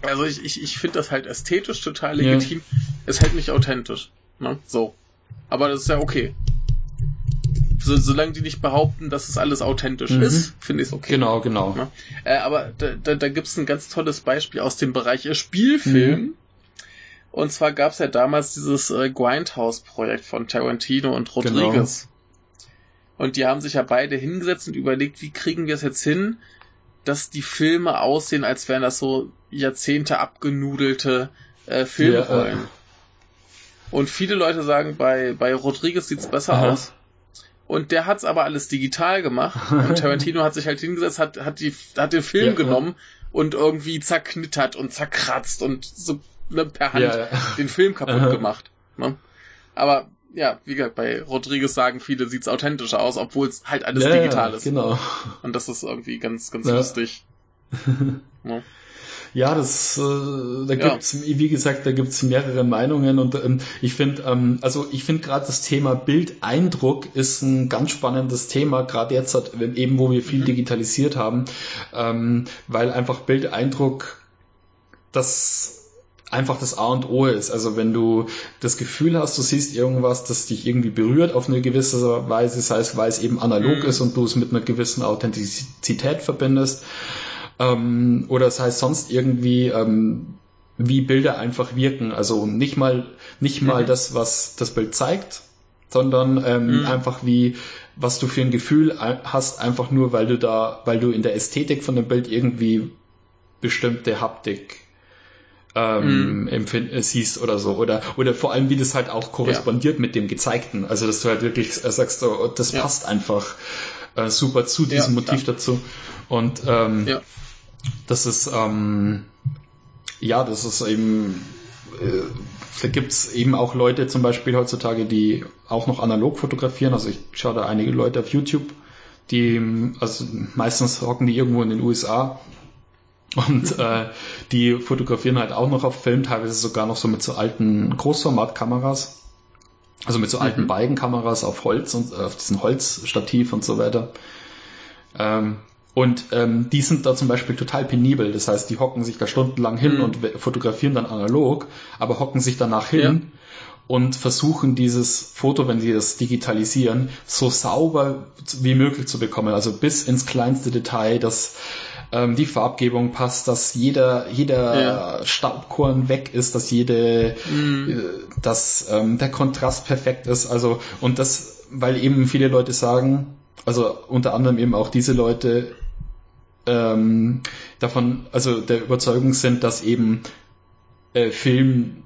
also ich, ich, ich finde das halt ästhetisch total legitim. Ja. Es hält mich authentisch. Ne? So. Aber das ist ja okay. So, solange die nicht behaupten, dass es alles authentisch mhm. ist, finde ich es okay. Genau, genau. Ne? Äh, aber da, da, da gibt es ein ganz tolles Beispiel aus dem Bereich Spielfilm. Mhm. Und zwar gab es ja damals dieses äh, Grindhouse-Projekt von Tarantino und Rodriguez. Genau. Und die haben sich ja beide hingesetzt und überlegt, wie kriegen wir es jetzt hin, dass die Filme aussehen, als wären das so Jahrzehnte abgenudelte äh, Filmrollen. Ja, äh. Und viele Leute sagen, bei, bei Rodriguez sieht's besser Aha. aus. Und der hat's aber alles digital gemacht. Und Tarantino hat sich halt hingesetzt, hat, hat, die, hat den Film ja, genommen ja. und irgendwie zerknittert und zerkratzt und so ne, per Hand ja, den Film kaputt gemacht. Ne? Aber ja, wie gesagt, bei Rodriguez sagen viele, sieht's authentischer aus, obwohl es halt alles digital ist. Genau. Und das ist irgendwie ganz, ganz lustig. ne? Ja, das, äh, da ja. gibt's, wie gesagt, da gibt's mehrere Meinungen und ähm, ich finde, ähm, also ich finde gerade das Thema Bildeindruck ist ein ganz spannendes Thema, gerade jetzt hat, eben, wo wir viel mhm. digitalisiert haben, ähm, weil einfach Bildeindruck das einfach das A und O ist. Also wenn du das Gefühl hast, du siehst irgendwas, das dich irgendwie berührt auf eine gewisse Weise, sei es, weil es eben analog mhm. ist und du es mit einer gewissen Authentizität verbindest, ähm, oder das heißt sonst irgendwie, ähm, wie Bilder einfach wirken. Also nicht mal, nicht mal mhm. das, was das Bild zeigt, sondern ähm, mhm. einfach wie, was du für ein Gefühl hast, einfach nur, weil du da, weil du in der Ästhetik von dem Bild irgendwie bestimmte Haptik ähm, mhm. Äh, siehst oder so. Oder, oder vor allem, wie das halt auch korrespondiert ja. mit dem Gezeigten. Also, dass du halt wirklich äh, sagst, oh, das ja. passt einfach äh, super zu diesem ja, Motiv dazu. Und ähm, ja das ist, ähm, ja, das ist eben, äh, da gibt's eben auch Leute zum Beispiel heutzutage, die auch noch analog fotografieren. Also ich schaue da einige Leute auf YouTube, die, also meistens hocken die irgendwo in den USA und äh, die fotografieren halt auch noch auf Film, teilweise sogar noch so mit so alten Großformatkameras. Also mit so alten mhm. Beigenkameras auf Holz und äh, auf diesen Holzstativ und so weiter. Ähm, und ähm, die sind da zum Beispiel total penibel. Das heißt, die hocken sich da stundenlang hin mhm. und fotografieren dann analog, aber hocken sich danach hin ja. Und versuchen dieses Foto, wenn sie das digitalisieren, so sauber wie möglich zu bekommen. Also bis ins kleinste Detail, dass ähm, die Farbgebung passt, dass jeder, jeder ja. Staubkorn weg ist, dass jede, mhm. äh, dass ähm, der Kontrast perfekt ist. Also, und das, weil eben viele Leute sagen, also unter anderem eben auch diese Leute ähm, davon, also der Überzeugung sind, dass eben äh, Film,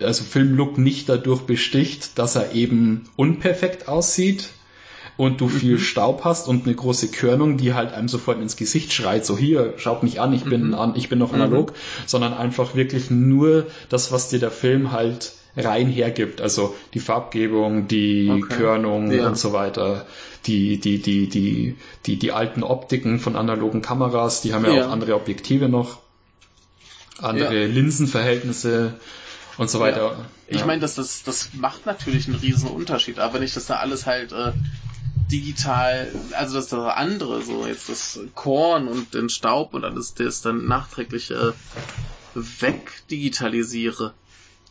also Filmlook nicht dadurch besticht, dass er eben unperfekt aussieht und du viel mhm. Staub hast und eine große Körnung, die halt einem sofort ins Gesicht schreit, so hier, schaut mich an, ich bin mhm. an, ich bin noch analog, mhm. sondern einfach wirklich nur das, was dir der Film halt rein hergibt. Also die Farbgebung, die okay. Körnung ja. und so weiter. Die, die, die, die, die, die alten Optiken von analogen Kameras, die haben ja, ja. auch andere Objektive noch, andere ja. Linsenverhältnisse und so weiter. Ich meine, das, das, das macht natürlich einen riesen Unterschied, aber wenn ich das da alles halt äh, digital, also das, das andere, so jetzt das Korn und den Staub und alles, das dann nachträglich äh, wegdigitalisiere,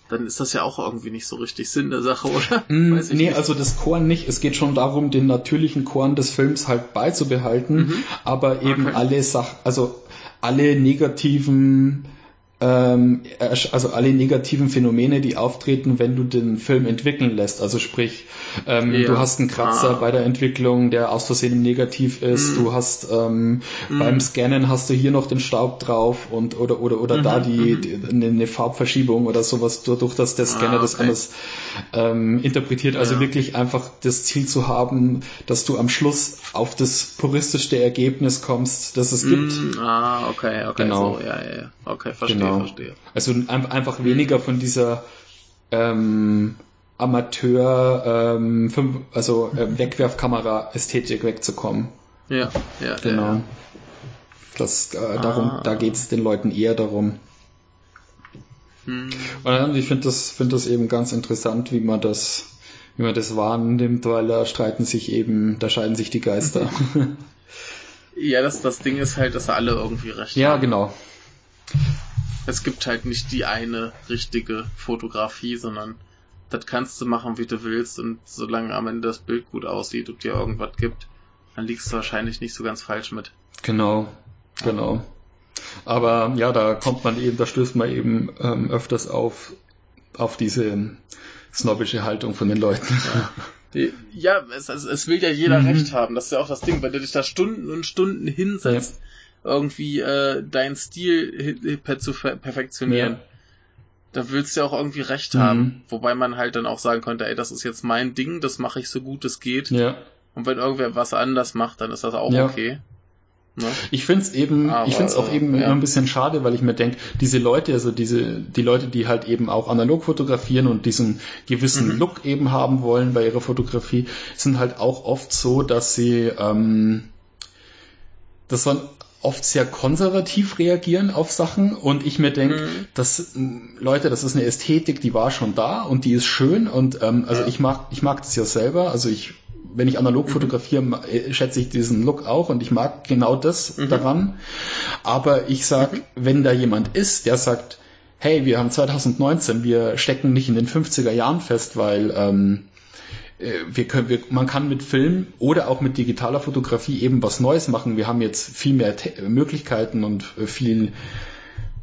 dann ist das ja auch irgendwie nicht so richtig Sinn der Sache, oder? Mm, nee, nicht. also das Korn nicht. Es geht schon darum, den natürlichen Korn des Films halt beizubehalten, mhm. aber eben okay. alle Sachen, also alle negativen ähm, also alle negativen Phänomene, die auftreten, wenn du den Film entwickeln lässt. Also sprich, ähm, ja. du hast einen Kratzer ah. bei der Entwicklung, der aus Versehen negativ ist. Mm. Du hast ähm, mm. beim Scannen hast du hier noch den Staub drauf und oder oder oder mm da mhm, die, mhm. die eine, eine, Farbverschiebung oder sowas dadurch, dass der Scanner ah, okay. das anders ähm, interpretiert. Also ja. wirklich einfach das Ziel zu haben, dass du am Schluss auf das puristischste Ergebnis kommst, das es gibt. Ah, okay, okay, genau. so, ja, ja, okay, verstehe. Genau genau. verstehe. Also einfach weniger von dieser ähm, Amateur, ähm, fünf, also äh, Wegwerfkamera-Ästhetik wegzukommen. Ja, ja, genau. Ja, ja. Das, äh, darum, ah. da geht es den Leuten eher darum. Hm. Und ich finde das, finde das eben ganz interessant, wie man das, wie man das wahrnimmt, weil da streiten sich eben, da scheiden sich die Geister. ja, das, das Ding ist halt, dass alle irgendwie recht ja, haben. Ja, genau es gibt halt nicht die eine richtige Fotografie, sondern das kannst du machen, wie du willst und solange am Ende das Bild gut aussieht und dir irgendwas gibt, dann liegst du wahrscheinlich nicht so ganz falsch mit. Genau, genau. Aber ja, da kommt man eben, da stößt man eben ähm, öfters auf auf diese snobbische Haltung von den Leuten. Ja. Die, ja, es, es, es, will ja jeder mhm. recht haben. Das ist ja auch das Ding, wenn du dich da Stunden und Stunden hinsetzt, ja. Irgendwie äh, deinen Stil zu perfektionieren. Ja. Da willst du ja auch irgendwie recht mhm. haben. Wobei man halt dann auch sagen könnte, ey, das ist jetzt mein Ding, das mache ich so gut es geht. Ja. Und wenn irgendwer was anders macht, dann ist das auch ja. okay. Ne? Ich finde es eben, Aber, ich finde es auch eben ja. ein bisschen schade, weil ich mir denke, diese Leute, also diese, die Leute, die halt eben auch analog fotografieren und diesen gewissen mhm. Look eben haben wollen bei ihrer Fotografie, sind halt auch oft so, dass sie, ähm, das waren oft sehr konservativ reagieren auf Sachen und ich mir denke, mhm. dass Leute, das ist eine Ästhetik, die war schon da und die ist schön und ähm, also ja. ich mag ich mag das ja selber, also ich wenn ich analog mhm. fotografiere, äh, schätze ich diesen Look auch und ich mag genau das mhm. daran. Aber ich sag, mhm. wenn da jemand ist, der sagt, hey, wir haben 2019, wir stecken nicht in den 50er Jahren fest, weil ähm, äh, wir können, wir, man kann mit Film oder auch mit digitaler Fotografie eben was Neues machen. Wir haben jetzt viel mehr Te Möglichkeiten und äh, viel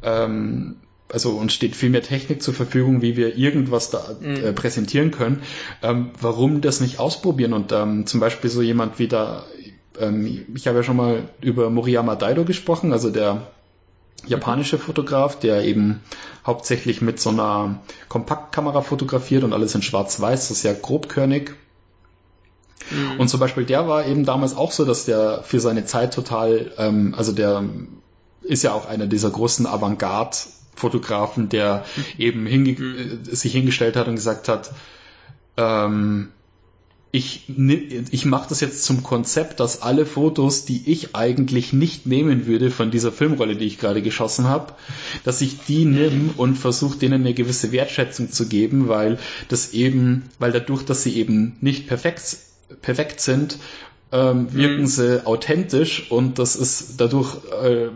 ähm, also uns steht viel mehr Technik zur Verfügung, wie wir irgendwas da mhm. äh, präsentieren können. Ähm, warum das nicht ausprobieren? Und ähm, zum Beispiel so jemand wie da, ähm, ich habe ja schon mal über Moriyama Daido gesprochen, also der japanische Fotograf, der eben hauptsächlich mit so einer Kompaktkamera fotografiert und alles in schwarz-weiß, das ist ja grobkörnig. Mhm. Und zum Beispiel der war eben damals auch so, dass der für seine Zeit total, ähm, also der ist ja auch einer dieser großen Avantgarde Fotografen, der eben hinge mhm. sich hingestellt hat und gesagt hat, ähm, ich, ich mache das jetzt zum Konzept, dass alle Fotos, die ich eigentlich nicht nehmen würde von dieser Filmrolle, die ich gerade geschossen habe, dass ich die nimm und versuche denen eine gewisse Wertschätzung zu geben, weil das eben, weil dadurch, dass sie eben nicht perfekt, perfekt sind, ähm, wirken mhm. sie authentisch und das ist dadurch äh,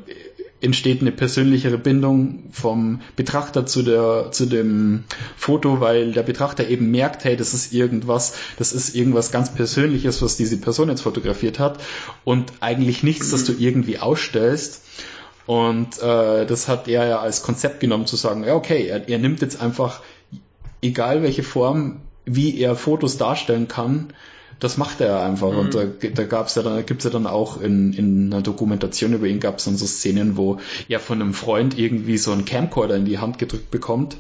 entsteht eine persönlichere Bindung vom Betrachter zu der zu dem Foto, weil der Betrachter eben merkt, hey, das ist irgendwas, das ist irgendwas ganz Persönliches, was diese Person jetzt fotografiert hat und eigentlich nichts, das du irgendwie ausstellst. Und äh, das hat er ja als Konzept genommen zu sagen, ja okay, er, er nimmt jetzt einfach, egal welche Form, wie er Fotos darstellen kann, das macht er einfach. Mhm. Und da, da gab's ja dann, gibt's ja dann auch in, in einer Dokumentation über ihn gab's dann so Szenen, wo er von einem Freund irgendwie so einen Camcorder in die Hand gedrückt bekommt.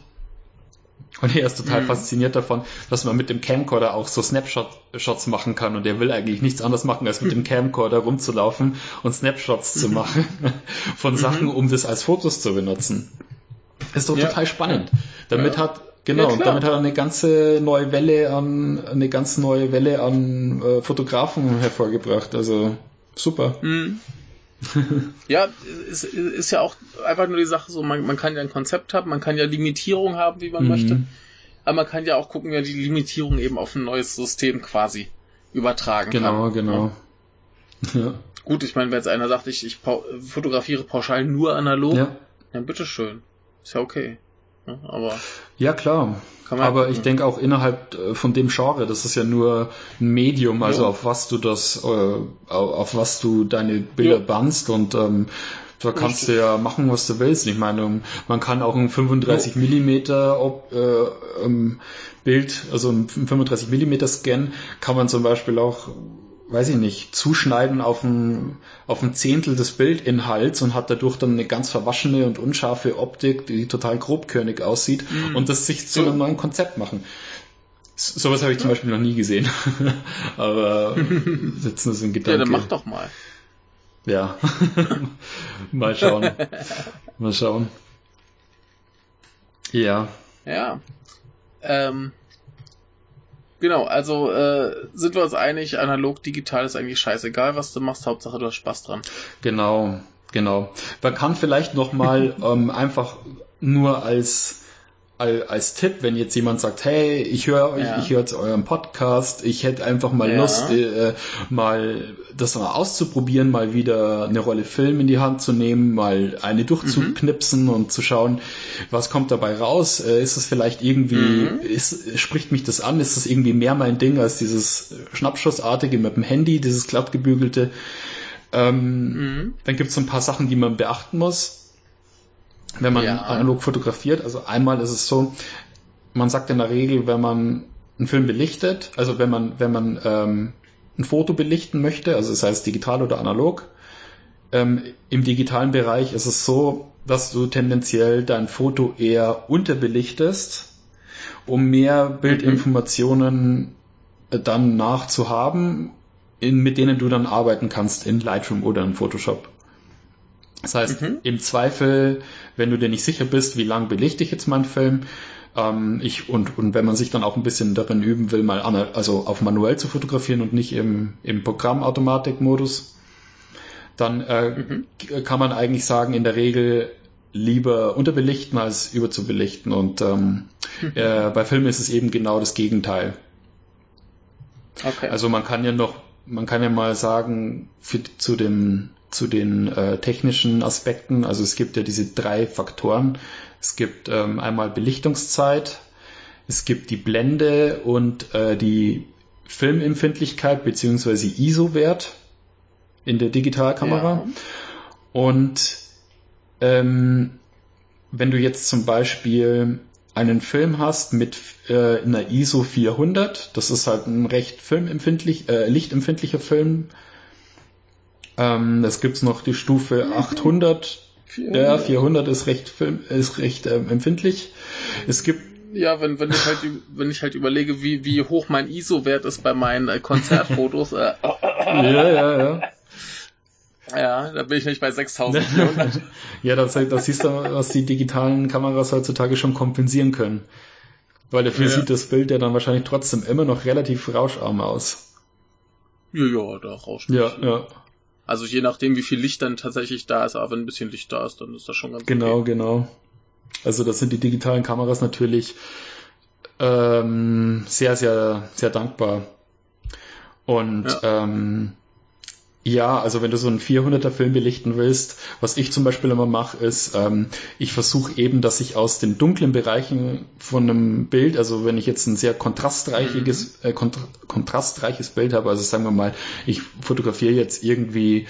Und er ist total mhm. fasziniert davon, dass man mit dem Camcorder auch so Snapshots machen kann. Und er will eigentlich nichts anderes machen, als mit dem Camcorder rumzulaufen und Snapshots zu mhm. machen von mhm. Sachen, um das als Fotos zu benutzen. ist doch ja. total spannend. Damit ja. hat Genau, ja, und damit hat er eine ganze neue Welle an, eine ganz neue Welle an äh, Fotografen hervorgebracht. Also super. Mhm. ja, ist, ist ja auch einfach nur die Sache so, man, man kann ja ein Konzept haben, man kann ja Limitierung haben, wie man mhm. möchte. Aber man kann ja auch gucken, ja die Limitierung eben auf ein neues System quasi übertragen genau, kann. Genau, genau. Ja. Gut, ich meine, wenn jetzt einer sagt, ich, ich fotografiere pauschal nur analog, ja. dann bitteschön. Ist ja okay. Aber ja, klar. Aber ich denke auch innerhalb äh, von dem Genre, das ist ja nur ein Medium, also ja. auf was du das, äh, auf was du deine Bilder ja. bannst und ähm, da kannst Richtig. du ja machen, was du willst. Ich meine, man kann auch ein 35 ja. Millimeter ob, äh, ähm, Bild, also ein 35 Millimeter Scan, kann man zum Beispiel auch weiß ich nicht, zuschneiden auf ein, auf ein Zehntel des Bildinhalts und hat dadurch dann eine ganz verwaschene und unscharfe Optik, die total grobkörnig aussieht mhm. und das sich zu einem neuen Konzept machen. Sowas habe ich zum Beispiel noch nie gesehen. Aber sitzen das in Gedanken. Ja, dann mach doch mal. Ja. mal schauen. mal schauen. Ja. Ja. Ähm, Genau, also äh, sind wir uns einig, analog, digital ist eigentlich scheißegal, was du machst, Hauptsache du hast Spaß dran. Genau, genau. Man kann vielleicht nochmal ähm, einfach nur als als Tipp, wenn jetzt jemand sagt, hey, ich höre euch, ja. ich höre jetzt euren Podcast, ich hätte einfach mal ja. Lust, äh, mal das mal auszuprobieren, mal wieder eine Rolle Film in die Hand zu nehmen, mal eine durchzuknipsen mhm. und zu schauen, was kommt dabei raus. Äh, ist es vielleicht irgendwie, mhm. ist, spricht mich das an? Ist es irgendwie mehr mein Ding als dieses Schnappschussartige mit dem Handy, dieses glattgebügelte? Ähm, mhm. Dann gibt es ein paar Sachen, die man beachten muss wenn man ja. analog fotografiert. Also einmal ist es so, man sagt in der Regel, wenn man einen Film belichtet, also wenn man, wenn man ähm, ein Foto belichten möchte, also das heißt digital oder analog, ähm, im digitalen Bereich ist es so, dass du tendenziell dein Foto eher unterbelichtest, um mehr Bildinformationen äh, dann nachzuhaben, in, mit denen du dann arbeiten kannst in Lightroom oder in Photoshop. Das heißt, mhm. im Zweifel, wenn du dir nicht sicher bist, wie lang belichte ich jetzt meinen Film, ähm, ich, und, und wenn man sich dann auch ein bisschen darin üben will, mal an, also auf manuell zu fotografieren und nicht im, im Programmautomatikmodus, dann äh, mhm. kann man eigentlich sagen, in der Regel lieber unterbelichten als überzubelichten. Und ähm, mhm. äh, bei Filmen ist es eben genau das Gegenteil. Okay. Also man kann ja noch, man kann ja mal sagen, für, zu dem zu den äh, technischen Aspekten. Also es gibt ja diese drei Faktoren. Es gibt ähm, einmal Belichtungszeit, es gibt die Blende und äh, die Filmempfindlichkeit beziehungsweise ISO-Wert in der Digitalkamera. Ja. Und ähm, wenn du jetzt zum Beispiel einen Film hast mit äh, einer ISO 400, das ist halt ein recht filmempfindlich, äh, lichtempfindlicher Film. Ähm, es gibt noch die Stufe 800. 400. Ja, 400 ist recht, ist recht ähm, empfindlich. Es gibt ja, wenn, wenn ich halt, wenn ich halt überlege, wie, wie hoch mein ISO-Wert ist bei meinen äh, Konzertfotos. Äh, ja, ja, ja. Ja, da bin ich nicht bei 6400. ja, das, das siehst du, was die digitalen Kameras heutzutage schon kompensieren können. Weil dafür ja. sieht das Bild ja dann wahrscheinlich trotzdem immer noch relativ rauscharm aus. Ja, ja, da rauscht Ja, ja. Also je nachdem, wie viel Licht dann tatsächlich da ist, aber wenn ein bisschen Licht da ist, dann ist das schon ganz Genau, okay. genau. Also das sind die digitalen Kameras natürlich ähm, sehr, sehr, sehr dankbar. Und ja. ähm, ja, also wenn du so einen 400er Film belichten willst, was ich zum Beispiel immer mache, ist, ähm, ich versuche eben, dass ich aus den dunklen Bereichen von einem Bild, also wenn ich jetzt ein sehr kontrastreiches, mhm. äh, kont kontrastreiches Bild habe, also sagen wir mal, ich fotografiere jetzt irgendwie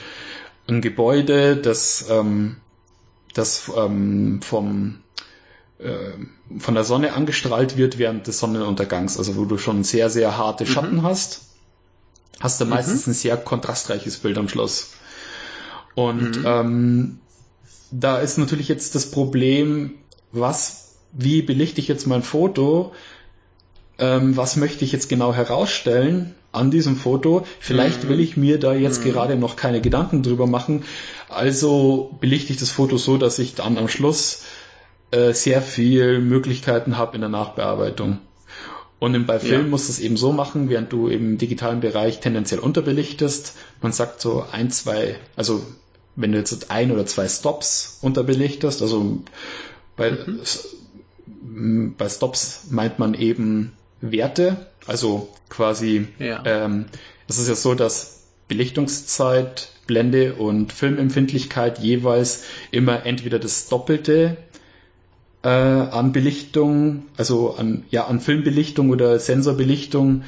ein Gebäude, das, ähm, das ähm, vom äh, von der Sonne angestrahlt wird während des Sonnenuntergangs, also wo du schon sehr, sehr harte Schatten mhm. hast hast du meistens mhm. ein sehr kontrastreiches Bild am Schluss. Und mhm. ähm, da ist natürlich jetzt das Problem, was, wie belichte ich jetzt mein Foto? Ähm, was möchte ich jetzt genau herausstellen an diesem Foto? Vielleicht mhm. will ich mir da jetzt mhm. gerade noch keine Gedanken drüber machen. Also belichte ich das Foto so, dass ich dann am Schluss äh, sehr viel Möglichkeiten habe in der Nachbearbeitung. Und bei Film ja. musst du es eben so machen, während du im digitalen Bereich tendenziell unterbelichtest. Man sagt so ein, zwei, also wenn du jetzt ein oder zwei Stops unterbelichtest, also bei, mhm. bei Stops meint man eben Werte, also quasi, ja. ähm, es ist ja so, dass Belichtungszeit, Blende und Filmempfindlichkeit jeweils immer entweder das Doppelte äh, an Belichtung, also an, ja, an Filmbelichtung oder Sensorbelichtung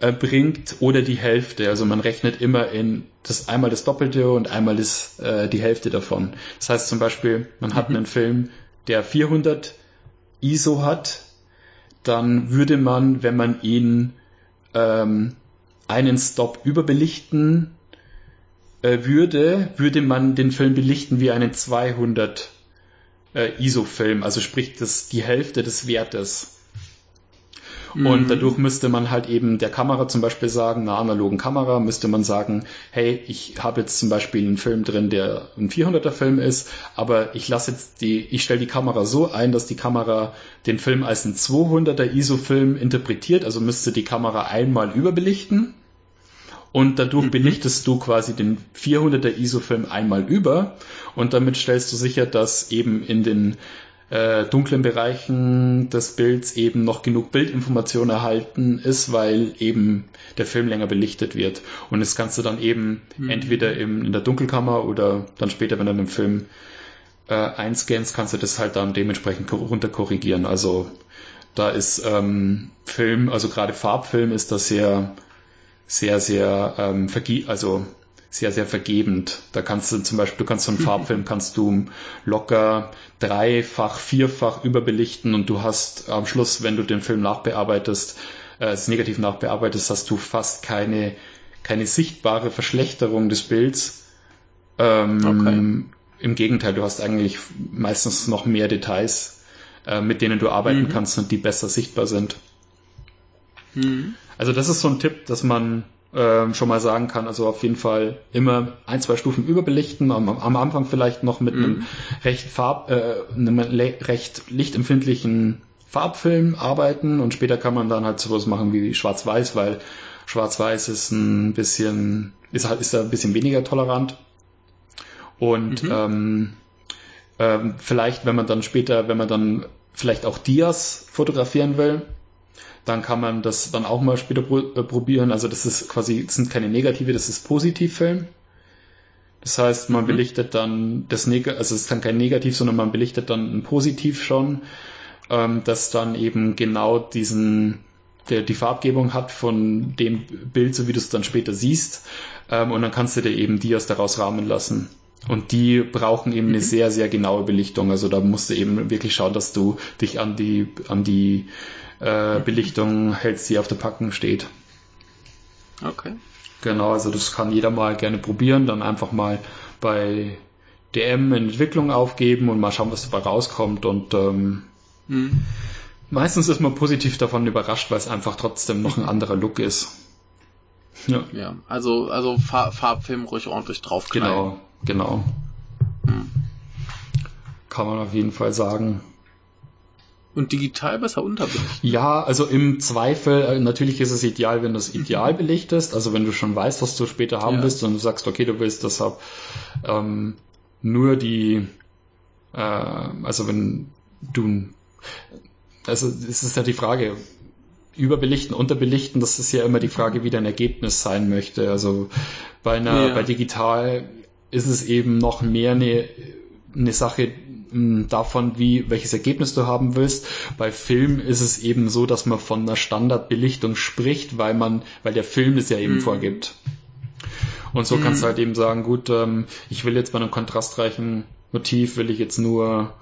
äh, bringt oder die Hälfte. Also man rechnet immer in das einmal das Doppelte und einmal das, äh, die Hälfte davon. Das heißt zum Beispiel, man hat mhm. einen Film, der 400 ISO hat, dann würde man, wenn man ihn ähm, einen Stop überbelichten äh, würde, würde man den Film belichten wie einen 200 äh, ISO-Film, also sprich das, die Hälfte des Wertes. Und mhm. dadurch müsste man halt eben der Kamera zum Beispiel sagen, einer analogen Kamera müsste man sagen, hey, ich habe jetzt zum Beispiel einen Film drin, der ein 400er Film ist, aber ich lasse jetzt die, ich stelle die Kamera so ein, dass die Kamera den Film als ein 200er ISO-Film interpretiert, also müsste die Kamera einmal überbelichten und dadurch mhm. belichtest du quasi den 400er ISO-Film einmal über und damit stellst du sicher, dass eben in den äh, dunklen Bereichen des Bilds eben noch genug Bildinformation erhalten ist, weil eben der Film länger belichtet wird. Und das kannst du dann eben mhm. entweder im, in der Dunkelkammer oder dann später, wenn du den Film äh, einscannst, kannst du das halt dann dementsprechend runter korrigieren. Also da ist ähm, Film, also gerade Farbfilm ist da sehr, sehr, sehr ähm, vergie also sehr, sehr vergebend. Da kannst du zum Beispiel, du kannst so einen Farbfilm kannst du locker dreifach, vierfach überbelichten und du hast am Schluss, wenn du den Film nachbearbeitest, äh, es negativ nachbearbeitest, hast du fast keine, keine sichtbare Verschlechterung des Bilds. Ähm, okay. Im Gegenteil, du hast eigentlich meistens noch mehr Details, äh, mit denen du arbeiten mhm. kannst und die besser sichtbar sind. Mhm. Also das ist so ein Tipp, dass man äh, schon mal sagen kann. Also auf jeden Fall immer ein, zwei Stufen überbelichten. Am, am Anfang vielleicht noch mit mhm. einem recht Farb, äh, einem recht lichtempfindlichen Farbfilm arbeiten und später kann man dann halt sowas machen wie Schwarz-Weiß, weil Schwarz-Weiß ist ein bisschen, ist halt, ist da ein bisschen weniger tolerant. Und mhm. ähm, ähm, vielleicht, wenn man dann später, wenn man dann vielleicht auch Dias fotografieren will, dann kann man das dann auch mal später äh, probieren. Also das ist quasi, das sind keine negative, das ist Positivfilm. Das heißt, man mhm. belichtet dann das Neg also es ist dann kein Negativ, sondern man belichtet dann ein Positiv schon, ähm, das dann eben genau diesen der die Farbgebung hat von dem Bild, so wie du es dann später siehst. Ähm, und dann kannst du dir eben Dias daraus rahmen lassen. Und die brauchen eben eine mhm. sehr, sehr genaue Belichtung. Also da musst du eben wirklich schauen, dass du dich an die, an die äh, Belichtung hältst, die auf der Packung steht. Okay. Genau, also das kann jeder mal gerne probieren, dann einfach mal bei DM in Entwicklung aufgeben und mal schauen, was dabei rauskommt. Und ähm, mhm. meistens ist man positiv davon überrascht, weil es einfach trotzdem noch ein anderer Look ist. Ja, ja also, also Farbfilm ruhig ordentlich draufknallen. Genau, genau. Mhm. Kann man auf jeden Fall sagen. Und digital besser unterbelichten? Ja, also im Zweifel, äh, natürlich ist es ideal, wenn du es ideal belichtest, also wenn du schon weißt, was du später haben ja. willst und du sagst, okay, du willst deshalb ähm, nur die, äh, also wenn du, also es ist ja die Frage, überbelichten, unterbelichten, das ist ja immer die Frage, wie dein Ergebnis sein möchte. Also bei einer, ja. bei digital ist es eben noch mehr eine, eine Sache, davon, wie, welches Ergebnis du haben willst. Bei Film ist es eben so, dass man von einer Standardbelichtung spricht, weil man, weil der Film es ja eben mhm. vorgibt. Und so mhm. kannst du halt eben sagen, gut, ähm, ich will jetzt bei einem kontrastreichen Motiv, will ich jetzt nur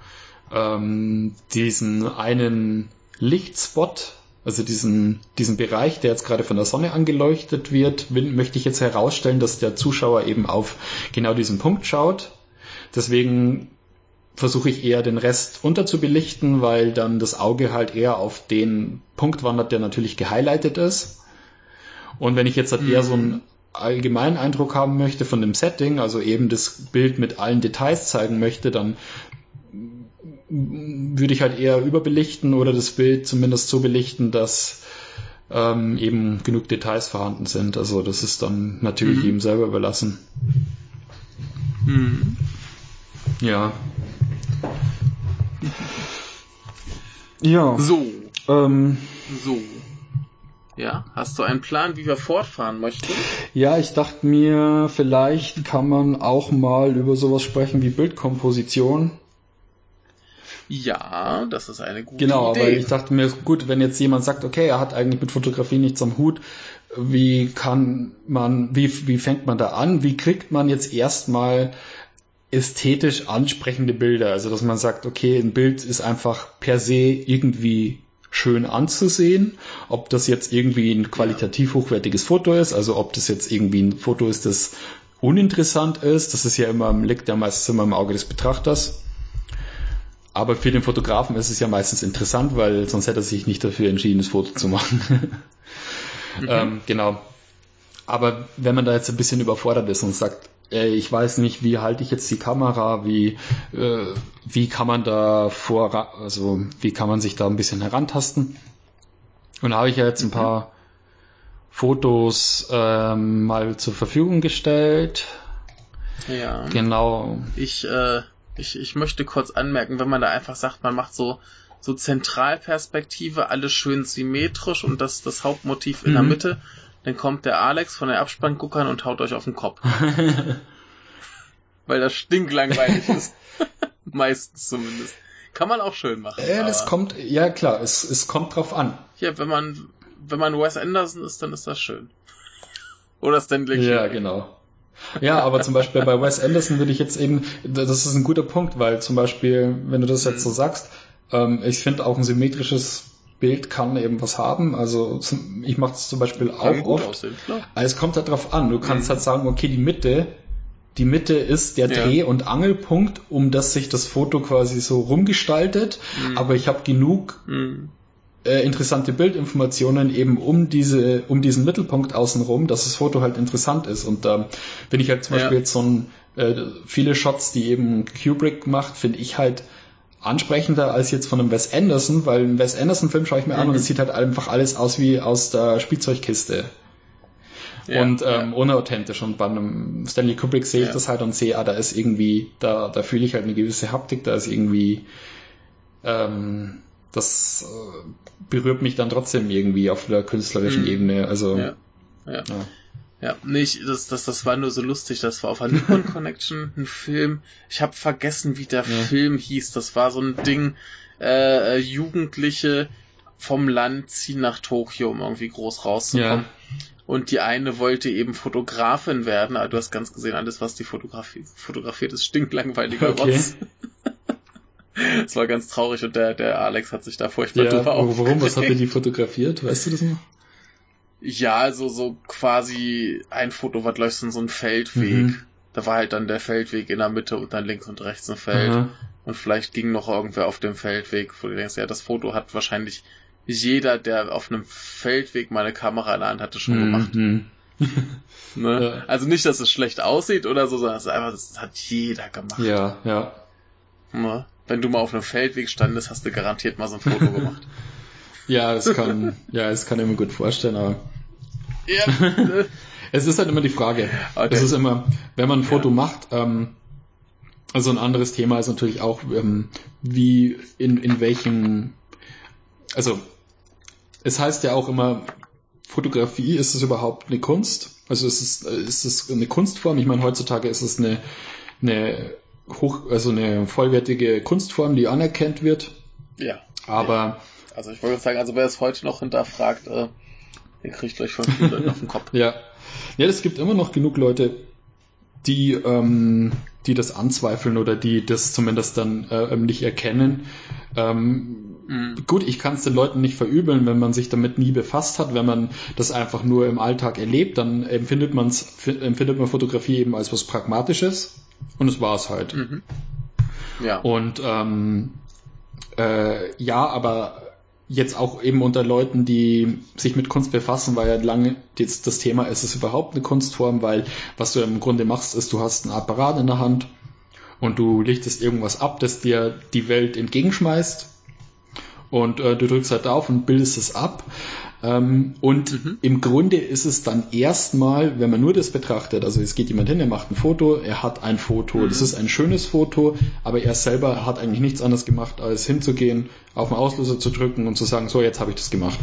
ähm, diesen einen Lichtspot, also diesen, diesen Bereich, der jetzt gerade von der Sonne angeleuchtet wird, will, möchte ich jetzt herausstellen, dass der Zuschauer eben auf genau diesen Punkt schaut. Deswegen versuche ich eher den Rest unterzubelichten, weil dann das Auge halt eher auf den Punkt wandert, der natürlich gehighlightet ist. Und wenn ich jetzt halt mhm. eher so einen allgemeinen Eindruck haben möchte von dem Setting, also eben das Bild mit allen Details zeigen möchte, dann würde ich halt eher überbelichten oder das Bild zumindest so belichten, dass ähm, eben genug Details vorhanden sind. Also das ist dann natürlich mhm. ihm selber überlassen. Mhm. Ja. Ja. So. Ähm, so. Ja, hast du einen Plan, wie wir fortfahren möchten? Ja, ich dachte mir, vielleicht kann man auch mal über sowas sprechen wie Bildkomposition. Ja, das ist eine gute genau, Idee. Genau, weil ich dachte mir, gut, wenn jetzt jemand sagt, okay, er hat eigentlich mit Fotografie nichts am Hut, wie kann man, wie, wie fängt man da an? Wie kriegt man jetzt erstmal ästhetisch ansprechende Bilder. Also dass man sagt, okay, ein Bild ist einfach per se irgendwie schön anzusehen. Ob das jetzt irgendwie ein qualitativ hochwertiges Foto ist, also ob das jetzt irgendwie ein Foto ist, das uninteressant ist, das ist ja immer, liegt ja meistens immer im Auge des Betrachters. Aber für den Fotografen ist es ja meistens interessant, weil sonst hätte er sich nicht dafür entschieden, das Foto zu machen. mhm. ähm, genau. Aber wenn man da jetzt ein bisschen überfordert ist und sagt, äh, ich weiß nicht, wie halte ich jetzt die Kamera, wie, äh, wie kann man da vor, also wie kann man sich da ein bisschen herantasten. Und da habe ich ja jetzt ein paar Fotos ähm, mal zur Verfügung gestellt. Ja. Genau. Ich, äh, ich, ich möchte kurz anmerken, wenn man da einfach sagt, man macht so, so Zentralperspektive, alles schön symmetrisch und das, das Hauptmotiv in mhm. der Mitte, dann kommt der Alex von der Abspannguckern und haut euch auf den Kopf. Weil das stinklangweilig ist. Meistens zumindest. Kann man auch schön machen. Ja, das kommt, ja klar, es, es kommt drauf an. Ja, wenn man, wenn man Wes Anderson ist, dann ist das schön. Oder Stanley Ja, genau. Ja, aber zum Beispiel bei Wes Anderson würde ich jetzt eben, das ist ein guter Punkt, weil zum Beispiel, wenn du das jetzt so sagst, ähm, ich finde auch ein symmetrisches Bild kann eben was haben. Also ich mache das zum Beispiel auch oft. Aussehen, es kommt halt drauf an. Du kannst mhm. halt sagen, okay, die Mitte, die Mitte ist der Dreh- ja. und Angelpunkt, um das sich das Foto quasi so rumgestaltet. Mhm. Aber ich habe genug mhm. äh, interessante Bildinformationen eben um diese, um diesen Mittelpunkt außenrum, dass das Foto halt interessant ist. Und da ähm, bin ich halt zum Beispiel jetzt so ein äh, viele Shots, die eben Kubrick macht, finde ich halt ansprechender als jetzt von einem Wes Anderson, weil ein Wes Anderson Film schaue ich mir mhm. an und es sieht halt einfach alles aus wie aus der Spielzeugkiste. Ja, und ähm, ja. unauthentisch. Und bei einem Stanley Kubrick sehe ich ja. das halt und sehe, ah, da ist irgendwie, da, da fühle ich halt eine gewisse Haptik, da ist irgendwie, ähm, das äh, berührt mich dann trotzdem irgendwie auf der künstlerischen mhm. Ebene. Also ja. Ja. Nicht, das, das, das war nur so lustig. Das war auf der Nippon Connection ein Film. Ich habe vergessen, wie der ja. Film hieß. Das war so ein Ding, äh, Jugendliche vom Land ziehen nach Tokio, um irgendwie groß rauszukommen. Ja. Und die eine wollte eben Fotografin werden, aber du hast ganz gesehen, alles, was die Fotografie, fotografiert, ist stinklangweiliger okay. Rotz. Das war ganz traurig und der, der Alex hat sich da furchtbar ja, drüber Warum? Was hat er die fotografiert? Weißt du das noch? Ja, also so quasi ein Foto war, glaube ich, so ein Feldweg. Mhm. Da war halt dann der Feldweg in der Mitte und dann links und rechts ein Feld. Mhm. Und vielleicht ging noch irgendwer auf dem Feldweg, wo du denkst, ja, das Foto hat wahrscheinlich jeder, der auf einem Feldweg mal eine Kamera in der Hand hatte, schon gemacht. Mhm. ne? ja. Also nicht, dass es schlecht aussieht oder so, sondern es ist einfach, das hat jeder gemacht. Ja, ja. Ne? Wenn du mal auf einem Feldweg standest, hast du garantiert mal so ein Foto gemacht. Ja, es kann, ja, es kann ich mir gut vorstellen, aber. Ja. es ist halt immer die Frage. Okay. Es ist immer, wenn man ein Foto ja. macht, ähm, also ein anderes Thema ist natürlich auch, ähm, wie, in, in welchen, also, es heißt ja auch immer, Fotografie, ist es überhaupt eine Kunst? Also ist es, ist es eine Kunstform? Ich meine, heutzutage ist es eine, eine hoch, also eine vollwertige Kunstform, die anerkannt wird. Ja. Aber. Also ich wollte sagen, also wer es heute noch hinterfragt, äh, der kriegt gleich von vielen Leuten auf den Kopf. Ja. Ja, es gibt immer noch genug Leute, die, ähm, die das anzweifeln oder die das zumindest dann äh, nicht erkennen. Ähm, mhm. Gut, ich kann es den Leuten nicht verübeln, wenn man sich damit nie befasst hat, wenn man das einfach nur im Alltag erlebt, dann empfindet, man's, empfindet man Fotografie eben als was Pragmatisches und es war es halt. Mhm. Ja. Und ähm, äh, ja, aber jetzt auch eben unter Leuten, die sich mit Kunst befassen, weil ja lange jetzt das Thema ist es überhaupt eine Kunstform, weil was du im Grunde machst, ist, du hast ein Apparat in der Hand und du lichtest irgendwas ab, das dir die Welt entgegenschmeißt und äh, du drückst halt auf und bildest es ab. Ähm, und mhm. im Grunde ist es dann erstmal, wenn man nur das betrachtet, also es geht jemand hin, er macht ein Foto, er hat ein Foto, mhm. das ist ein schönes Foto, aber er selber hat eigentlich nichts anderes gemacht, als hinzugehen, auf den Auslöser zu drücken und zu sagen, so, jetzt habe ich das gemacht.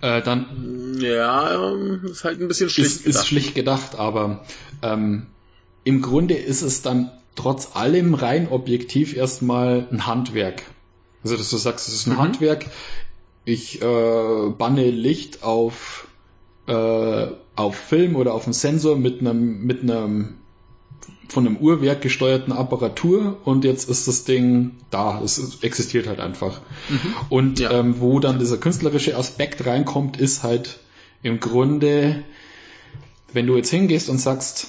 Äh, dann ja, ähm, ist halt ein bisschen schlicht ist, gedacht. Ist schlicht gedacht, aber ähm, im Grunde ist es dann trotz allem rein objektiv erstmal ein Handwerk. Also, dass du sagst, es ist ein mhm. Handwerk, ich äh, banne Licht auf, äh, auf Film oder auf einen Sensor mit einem, mit einem von einem Uhrwerk gesteuerten Apparatur und jetzt ist das Ding da, es existiert halt einfach. Mhm. Und ja. ähm, wo dann dieser künstlerische Aspekt reinkommt, ist halt im Grunde, wenn du jetzt hingehst und sagst,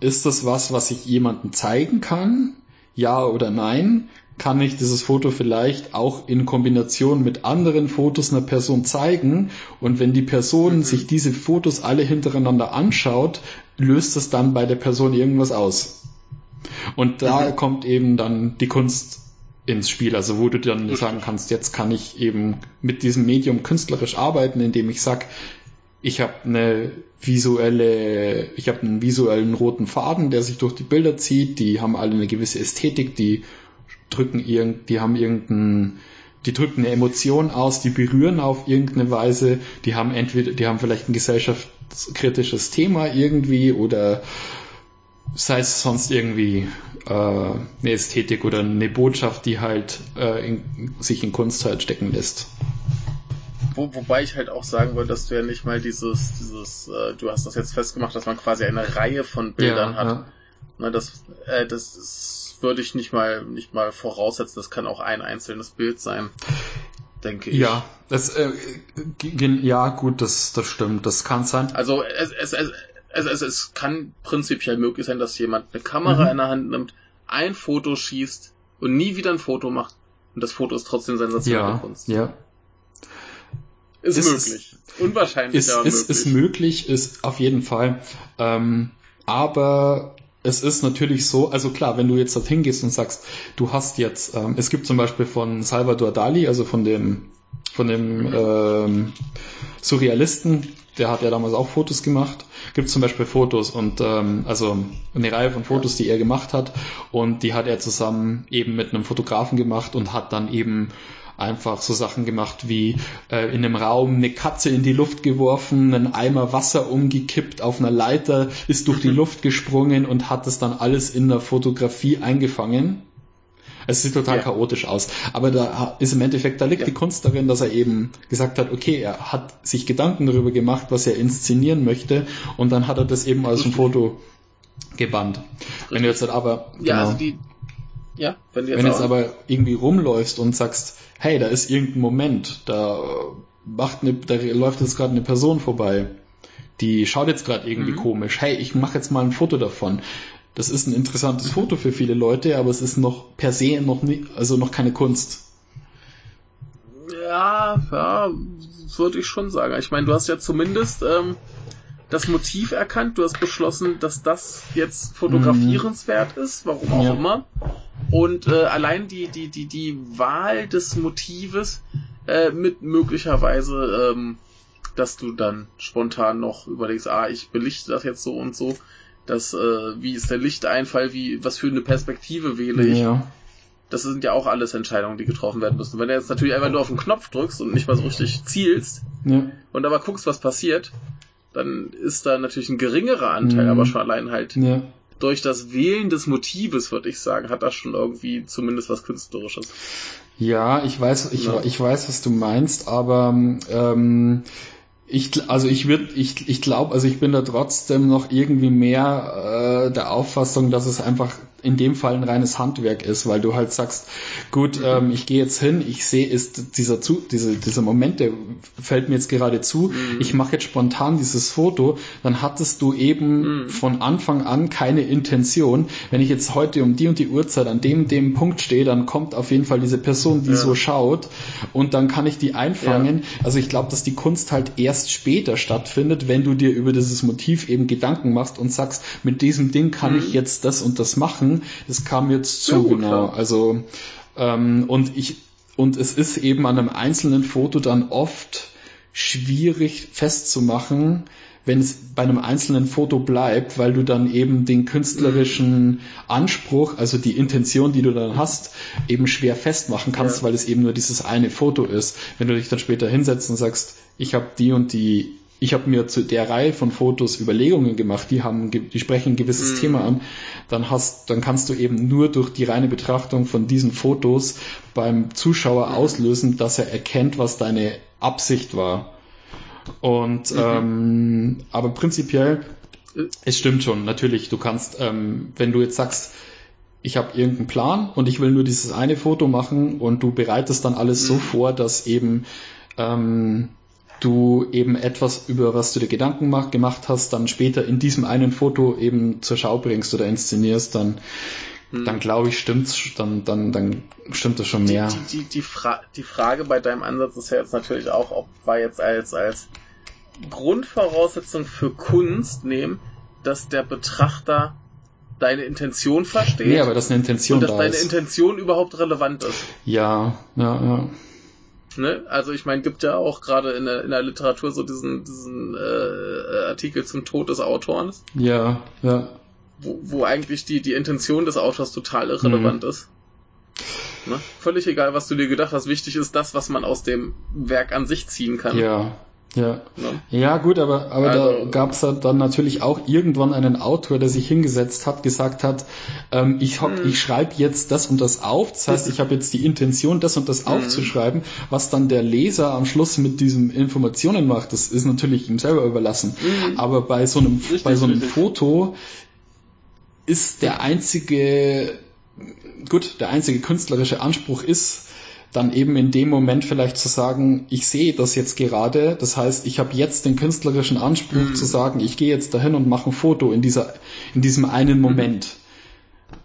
ist das was, was ich jemandem zeigen kann? Ja oder nein? kann ich dieses Foto vielleicht auch in Kombination mit anderen Fotos einer Person zeigen. Und wenn die Person mhm. sich diese Fotos alle hintereinander anschaut, löst es dann bei der Person irgendwas aus. Und da mhm. kommt eben dann die Kunst ins Spiel, also wo du dann sagen kannst, jetzt kann ich eben mit diesem Medium künstlerisch arbeiten, indem ich sag, ich habe eine visuelle, ich habe einen visuellen roten Faden, der sich durch die Bilder zieht, die haben alle eine gewisse Ästhetik, die drücken irgend, die haben irgendein, die drücken eine Emotion aus, die berühren auf irgendeine Weise, die haben entweder, die haben vielleicht ein gesellschaftskritisches Thema irgendwie oder sei es sonst irgendwie äh, eine Ästhetik oder eine Botschaft, die halt äh, in, sich in Kunst halt stecken lässt. Wo, wobei ich halt auch sagen wollte, dass du ja nicht mal dieses, dieses, äh, du hast das jetzt festgemacht, dass man quasi eine Reihe von Bildern Ja, hat. ja. Na, das, äh, das ist, würde ich nicht mal, nicht mal voraussetzen. Das kann auch ein einzelnes Bild sein, denke ich. Ja, das, äh, ja, gut, das, das stimmt, das kann sein. Also es, es, es, es, es, es kann prinzipiell möglich sein, dass jemand eine Kamera Mhm. in der Hand nimmt, ein Foto schießt und nie wieder ein Foto macht und das Foto ist trotzdem sensationelle Ja, Kunst. ja. Ist, Ist- möglich. Unwahrscheinlich, Ist, aber ist, möglich. ist möglich, ist auf jeden Fall. Ähm, aber es ist natürlich so, also klar, wenn du jetzt dorthin gehst und sagst, du hast jetzt, ähm, es gibt zum Beispiel von Salvador Dali, also von dem, von dem ähm, Surrealisten, der hat ja damals auch Fotos gemacht, gibt zum Beispiel Fotos und ähm, also eine Reihe von Fotos, die er gemacht hat und die hat er zusammen eben mit einem Fotografen gemacht und hat dann eben einfach so Sachen gemacht wie äh, in einem Raum eine Katze in die Luft geworfen, einen Eimer Wasser umgekippt, auf einer Leiter ist durch die Luft gesprungen und hat es dann alles in der Fotografie eingefangen. Es sieht total Ja. chaotisch aus. Aber da ist im Endeffekt, da liegt Ja. die Kunst darin, dass er eben gesagt hat, okay, er hat sich Gedanken darüber gemacht, was er inszenieren möchte und dann hat er das eben als ein Foto gebannt. Wenn du jetzt halt aber, ja, genau. also die, ja, wenn du jetzt, Wenn jetzt aber irgendwie rumläufst und sagst, hey, da ist irgendein Moment, da macht eine, da läuft jetzt gerade eine Person vorbei, die schaut jetzt gerade irgendwie Mhm. komisch, hey, ich mache jetzt mal ein Foto davon. Das ist ein interessantes Foto für viele Leute, aber es ist noch per se noch nicht, also noch keine Kunst. Ja, ja, würde ich schon sagen. Ich meine, du hast ja zumindest ähm, das Motiv erkannt, du hast beschlossen, dass das jetzt fotografierenswert ist, warum auch Ja. immer. Und äh, allein die, die, die, die Wahl des Motives äh, mit möglicherweise, ähm, dass du dann spontan noch überlegst, ah, ich belichte das jetzt so und so, das, äh, wie ist der Lichteinfall, wie, was für eine Perspektive wähle ich. Ja. Das sind ja auch alles Entscheidungen, die getroffen werden müssen. Wenn du jetzt natürlich einfach nur auf den Knopf drückst und nicht mal so richtig zielst Ja. und aber guckst, was passiert, dann ist da natürlich ein geringerer Anteil, Mhm. aber schon allein halt Ja. durch das Wählen des Motives, würde ich sagen, hat das schon irgendwie zumindest was Künstlerisches. Ja, ich weiß, ich, Ja. ich weiß, was du meinst, aber ähm, ich, also ich würde, ich, ich glaube, also ich bin da trotzdem noch irgendwie mehr äh, der Auffassung, dass es einfach in dem Fall ein reines Handwerk ist, weil du halt sagst, gut, ähm, ich gehe jetzt hin, ich sehe, ist dieser zu, diese, dieser Moment, der fällt mir jetzt gerade zu, ich mache jetzt spontan dieses Foto, dann hattest du eben Mhm. von Anfang an keine Intention. Wenn ich jetzt heute um die und die Uhrzeit an dem dem Punkt stehe, dann kommt auf jeden Fall diese Person, die Ja. so schaut und dann kann ich die einfangen. Also ich glaube, dass die Kunst halt erst später stattfindet, wenn du dir über dieses Motiv eben Gedanken machst und sagst, mit diesem Ding kann Mhm. ich jetzt das und das machen. Das kam jetzt zu Ja, gut, genau. klar. Also ähm, und ich und es ist eben an einem einzelnen Foto dann oft schwierig festzumachen, wenn es bei einem einzelnen Foto bleibt, weil du dann eben den künstlerischen Anspruch, also die Intention, die du dann hast, eben schwer festmachen kannst, Ja. weil es eben nur dieses eine Foto ist. Wenn du dich dann später hinsetzt und sagst, ich habe die und die, ich habe mir zu der Reihe von Fotos Überlegungen gemacht, die haben, die sprechen ein gewisses Mhm. Thema an, dann hast, dann kannst du eben nur durch die reine Betrachtung von diesen Fotos beim Zuschauer auslösen, dass er erkennt, was deine Absicht war. Und ähm, aber prinzipiell, es stimmt schon, natürlich, du kannst, ähm, wenn du jetzt sagst, ich habe irgendeinen Plan und ich will nur dieses eine Foto machen und du bereitest dann alles so Mhm. vor, dass eben ähm, du eben etwas, über was du dir Gedanken mach, gemacht hast, dann später in diesem einen Foto eben zur Schau bringst oder inszenierst, dann, Hm. dann glaube ich, stimmt's, dann, dann, dann stimmt das schon mehr. Die, die, die, Fra die Frage bei deinem Ansatz ist ja jetzt natürlich auch, ob wir jetzt als, als Grundvoraussetzung für Kunst nehmen, dass der Betrachter deine Intention versteht Nee, aber dass eine Intention und dass da deine ist. Intention überhaupt relevant ist. ja, ja, ja. Ne? Also ich meine, gibt ja auch gerade in der, in der Literatur so diesen, diesen äh, Artikel zum Tod des Autors, Ja, ja. Wo, wo eigentlich die, die Intention des Autors total irrelevant ist. Ne? Völlig egal, was du dir gedacht hast. Wichtig ist das, was man aus dem Werk an sich ziehen kann. Ja, Ja. ja. ja, gut, aber, aber also, da gab es dann natürlich auch irgendwann einen Autor, der sich hingesetzt hat, gesagt hat, ähm, ich, hab, hm. ich schreibe jetzt das und das auf, das heißt, ich habe jetzt die Intention, das und das hm. aufzuschreiben, was dann der Leser am Schluss mit diesen Informationen macht, das ist natürlich ihm selber überlassen. Mhm. Aber bei so einem, richtig, bei so einem Foto ist der einzige, gut, der einzige künstlerische Anspruch ist, dann eben in dem Moment vielleicht zu sagen, ich sehe das jetzt gerade, das heißt, ich habe jetzt den künstlerischen Anspruch mhm. zu sagen, ich gehe jetzt dahin und mache ein Foto in dieser, in diesem einen. Moment.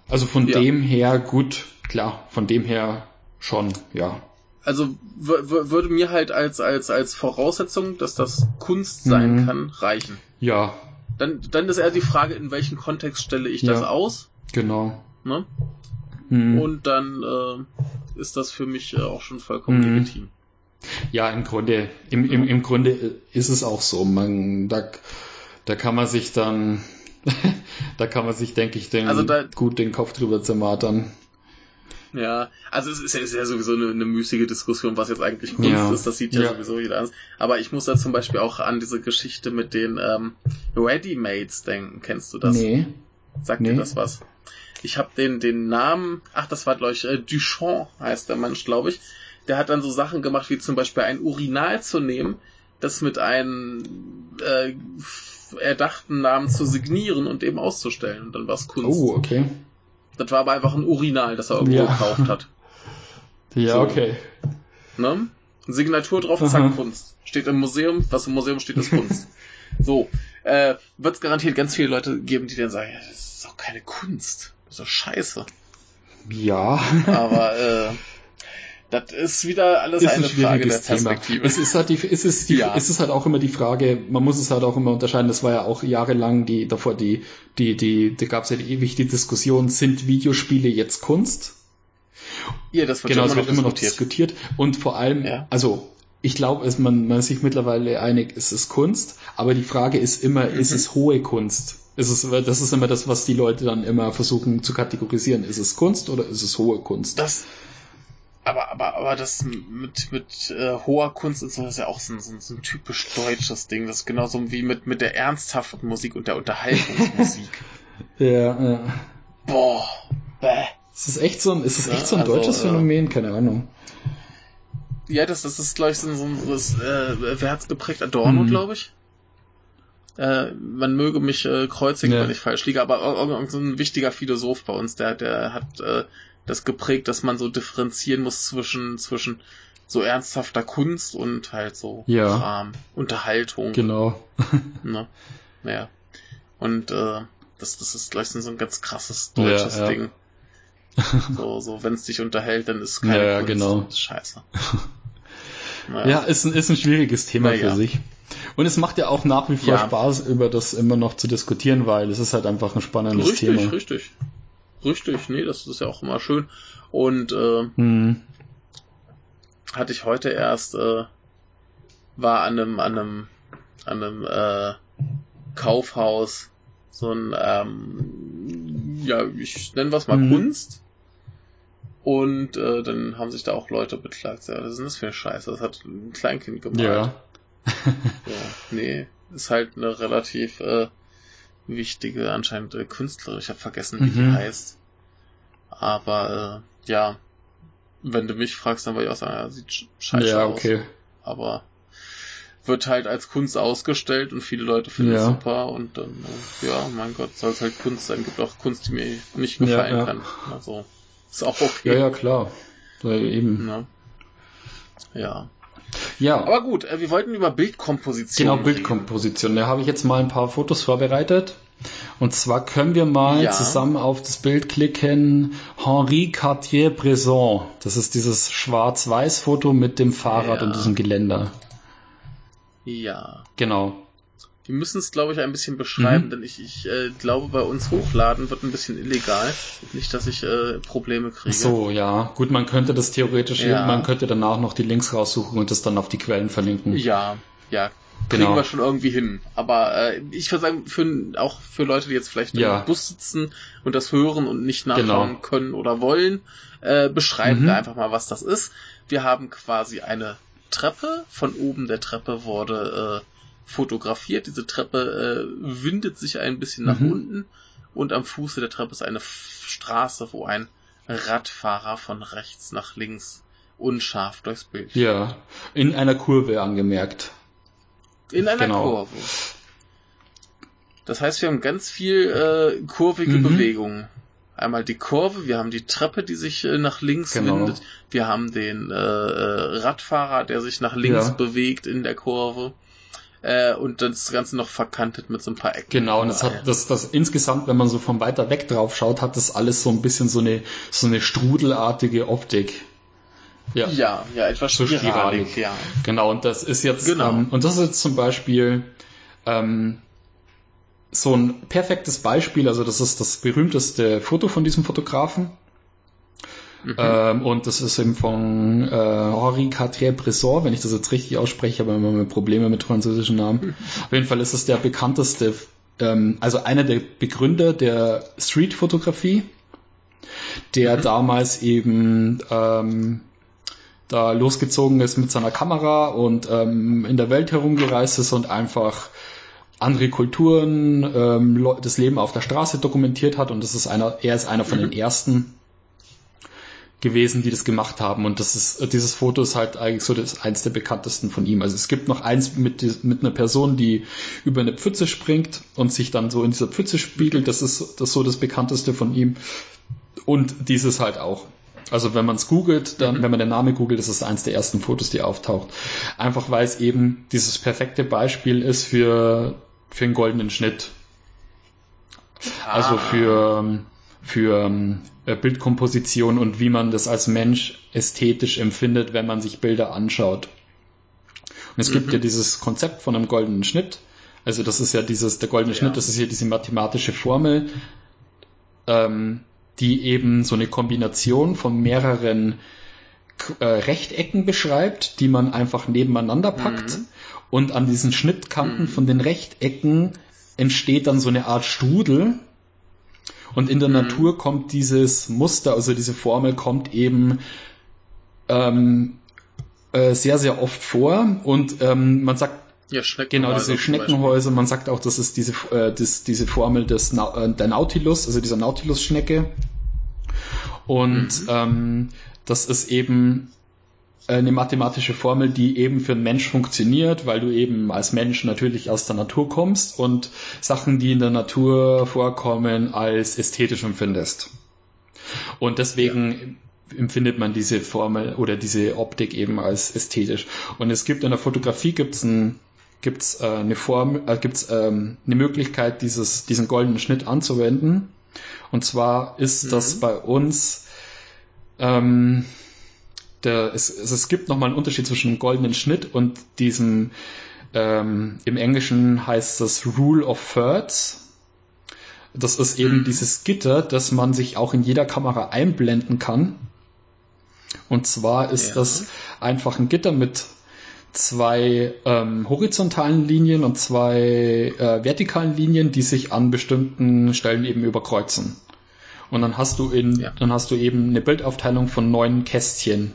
Also von ja. dem her gut, klar, von dem her schon, ja. Also würde mir halt als, als, als Voraussetzung, dass das Kunst sein mhm. kann, reichen. Ja. Dann, dann ist eher die Frage, in welchem Kontext stelle ich das aus? Genau. Ne? Mhm. Und dann äh, ist das für mich äh, auch schon vollkommen mhm. legitim. Ja, im Grunde, im, im, im Grunde ist es auch so. Man, da, da kann man sich dann, da kann man sich, denke ich, den, also da, gut den Kopf drüber zermatern. Ja, also es ist ja, ist ja sowieso eine, eine müßige Diskussion, was jetzt eigentlich Kunst ja. ist, das sieht ja, ja, sowieso jeder an. Aber ich muss da zum Beispiel auch an diese Geschichte mit den ähm, Ready-Mates denken. Kennst du das? Nee. Sagt nee. dir das was? Ich habe den, den Namen, ach, das war, glaube ich, äh, Duchamp heißt der Mensch, glaube ich. Der hat dann so Sachen gemacht, wie zum Beispiel ein Urinal zu nehmen, das mit einem äh, erdachten Namen zu signieren und eben auszustellen. Und dann war es Kunst. Oh, okay. Das war aber einfach ein Urinal, das er irgendwo ja. gekauft hat. Ja, so. okay. Ne? Signatur drauf, zack, Aha. Kunst. Steht im Museum, was im Museum steht, ist Kunst. so. Äh, Wird es garantiert ganz viele Leute geben, die dann sagen, ja, das ist doch keine Kunst so scheiße. Ja. Aber äh, das ist wieder alles ist eine ein Frage der Perspektive. Thema. Es ist halt die, es ist die, ja. es ist halt auch immer die Frage, man muss es halt auch immer unterscheiden, das war ja auch jahrelang die, davor die, die, die, da gab es ja die, ewig die Diskussion, sind Videospiele jetzt Kunst? Ja, das wird genau, immer, noch, immer noch diskutiert. Und vor allem, ja. also ich glaube, man, man ist sich mittlerweile einig, es ist Kunst, aber die Frage ist immer, mhm. ist es hohe Kunst? Ist es, das ist immer das, was die Leute dann immer versuchen zu kategorisieren. Ist es Kunst oder ist es hohe Kunst? Das, aber, aber, aber das mit, mit äh, hoher Kunst ist das ja auch so, so, so ein typisch deutsches Ding. Das ist genauso wie mit, mit der ernsthaften Musik und der Unterhaltungsmusik. ja, ja. Boah, bäh. Ist es echt so ein, ist es echt so ein also, deutsches äh, Phänomen? Keine Ahnung. Ja, das, das ist, glaube ich, so ein, so ein das, äh, wer hat's geprägt? Adorno, mhm. glaube ich. Äh, man möge mich äh, kreuzigen, ja. wenn ich falsch liege, aber irgendein so ein wichtiger Philosoph bei uns, der, der hat äh, das geprägt, dass man so differenzieren muss zwischen, zwischen so ernsthafter Kunst und halt so ja. Kram, Unterhaltung. Genau. ne? Naja. Und äh, das, das ist gleich so ein ganz krasses deutsches ja, ja. Ding. So, so wenn es dich unterhält, dann ist keine ja, Kunst. Genau. Scheiße. Naja. Ja, ist ein, ist ein schwieriges Thema naja. für sich. Und es macht ja auch nach wie vor ja. Spaß, über das immer noch zu diskutieren, weil es ist halt einfach ein spannendes richtig, Thema. Richtig, richtig. Richtig, nee, das ist ja auch immer schön. Und äh, hm. hatte ich heute erst, äh, war an einem, an einem, an einem äh, Kaufhaus so ein, ähm, ja, ich nenne was mal hm. Kunst. Und äh, dann haben sich da auch Leute beklagt. Ja, was ist denn das für eine Scheiße? Das hat ein Kleinkind gemalt. Ja. ja, nee, ist halt eine relativ äh, wichtige, anscheinend äh, Künstlerin. Ich habe vergessen, wie mhm. die heißt. Aber äh, ja, wenn du mich fragst, dann würde ich auch sagen, ja, sieht scheiße ja, okay. aus. Aber wird halt als Kunst ausgestellt und viele Leute finden ja. es super und dann, äh, ja, mein Gott, soll es halt Kunst sein. Gibt auch Kunst, die mir nicht gefallen ja, ja. kann. Also, ist auch okay. Ja, ja, klar. Ja, eben. Ja. ja. Ja. Aber gut, äh, wir wollten über Bildkomposition. Genau, Bildkomposition. Da habe ich jetzt mal ein paar Fotos vorbereitet. Und zwar können wir mal ja. zusammen auf das Bild klicken. Henri Cartier-Bresson. Das ist dieses Schwarz-Weiß-Foto mit dem Fahrrad ja. und diesem Geländer. Ja. Genau. Die müssen es, glaube ich, ein bisschen beschreiben, mhm. denn ich, ich äh, glaube, bei uns hochladen wird ein bisschen illegal. Nicht, dass ich äh, Probleme kriege. So, ja. Gut, man könnte das theoretisch, ja. man könnte danach noch die Links raussuchen und das dann auf die Quellen verlinken. Ja, ja. Kriegen genau. wir schon irgendwie hin. Aber äh, ich würde sagen, für, auch für Leute, die jetzt vielleicht ja. im Bus sitzen und das hören und nicht nachschauen genau. können oder wollen, äh, beschreiben mhm. wir einfach mal, was das ist. Wir haben quasi eine Treppe, von oben der Treppe wurde äh, fotografiert. Diese Treppe äh, windet sich ein bisschen nach Mhm. unten und am Fuße der Treppe ist eine Straße, wo ein Radfahrer von rechts nach links unscharf durchs Bild Ja, in einer Kurve angemerkt. in einer Genau. Kurve. Das heißt, wir haben ganz viel äh, kurvige Mhm. Bewegungen. Einmal die Kurve, wir haben die Treppe, die sich äh, nach links Genau. windet, wir haben den äh, äh, Radfahrer, der sich nach links Ja. bewegt in der Kurve. Äh, und das Ganze noch verkantet mit so ein paar Ecken. Genau, und das hat das, das insgesamt, wenn man so von weiter weg drauf schaut, hat das alles so ein bisschen so eine so eine strudelartige Optik. Ja, Ja, ja, etwas So spiralig, spiralig. ja. genau. Und das ist jetzt Genau. ähm, und das ist jetzt zum Beispiel ähm, so ein perfektes Beispiel. Also das ist das berühmteste Foto von diesem Fotografen. Mhm. Ähm, und das ist eben von äh, Henri Cartier-Bresson, wenn ich das jetzt richtig ausspreche, aber immer Probleme mit französischen Namen. Auf jeden Fall ist es der bekannteste, ähm, also einer der Begründer der Street-Fotografie, der Mhm. damals eben ähm, da losgezogen ist mit seiner Kamera und ähm, in der Welt herumgereist ist und einfach andere Kulturen, ähm, das Leben auf der Straße dokumentiert hat und das ist einer, er ist einer von den ersten gewesen, die das gemacht haben und das ist dieses Foto ist halt eigentlich so das eins der bekanntesten von ihm. Also es gibt noch eins mit mit einer Person, die über eine Pfütze springt und sich dann so in dieser Pfütze spiegelt. Das ist das ist so das bekannteste von ihm und dieses halt auch. Also wenn man es googelt, dann, wenn man den Namen googelt, ist es eins der ersten Fotos, die auftaucht. Einfach weil es eben dieses perfekte Beispiel ist für, für einen goldenen Schnitt. Also Ah. für, für äh, Bildkomposition und wie man das als Mensch ästhetisch empfindet, wenn man sich Bilder anschaut. Und es gibt Mhm. ja dieses Konzept von einem goldenen Schnitt. Also das ist ja dieses, der goldene Ja. Schnitt, das ist hier diese mathematische Formel, ähm, die eben so eine Kombination von mehreren äh, Rechtecken beschreibt, die man einfach nebeneinander packt. Mhm. Und an diesen Schnittkanten Mhm. von den Rechtecken entsteht dann so eine Art Strudel. Und in der Mhm. Natur kommt dieses Muster, also diese Formel kommt eben ähm, äh, sehr, sehr oft vor. Und ähm, man sagt Ja. Genau, diese Schneckenhäuser. Man sagt auch, das ist diese, äh, das, diese Formel des, Nau- äh, der Nautilus, also dieser Nautilus-Schnecke. Und Mhm. ähm, das ist eben eine mathematische Formel, die eben für einen Mensch funktioniert, weil du eben als Mensch natürlich aus der Natur kommst und Sachen, die in der Natur vorkommen, als ästhetisch empfindest. Und deswegen empfindet man diese Formel oder diese Optik eben als ästhetisch. Und es gibt in der Fotografie gibt's ein gibt's äh, eine Form, äh, gibt's ähm, eine Möglichkeit, dieses diesen goldenen Schnitt anzuwenden. Und zwar ist Mhm. das bei uns ähm, der, es, es, gibt nochmal einen Unterschied zwischen dem goldenen Schnitt und diesem, ähm, im Englischen heißt das Rule of Thirds. Das ist eben Mhm. dieses Gitter, das man sich auch in jeder Kamera einblenden kann. Und zwar ist Ja. das einfach ein Gitter mit zwei ähm, horizontalen Linien und zwei äh, vertikalen Linien, die sich an bestimmten Stellen eben überkreuzen. Und dann hast du in, Ja. dann hast du eben eine Bildaufteilung von neun Kästchen.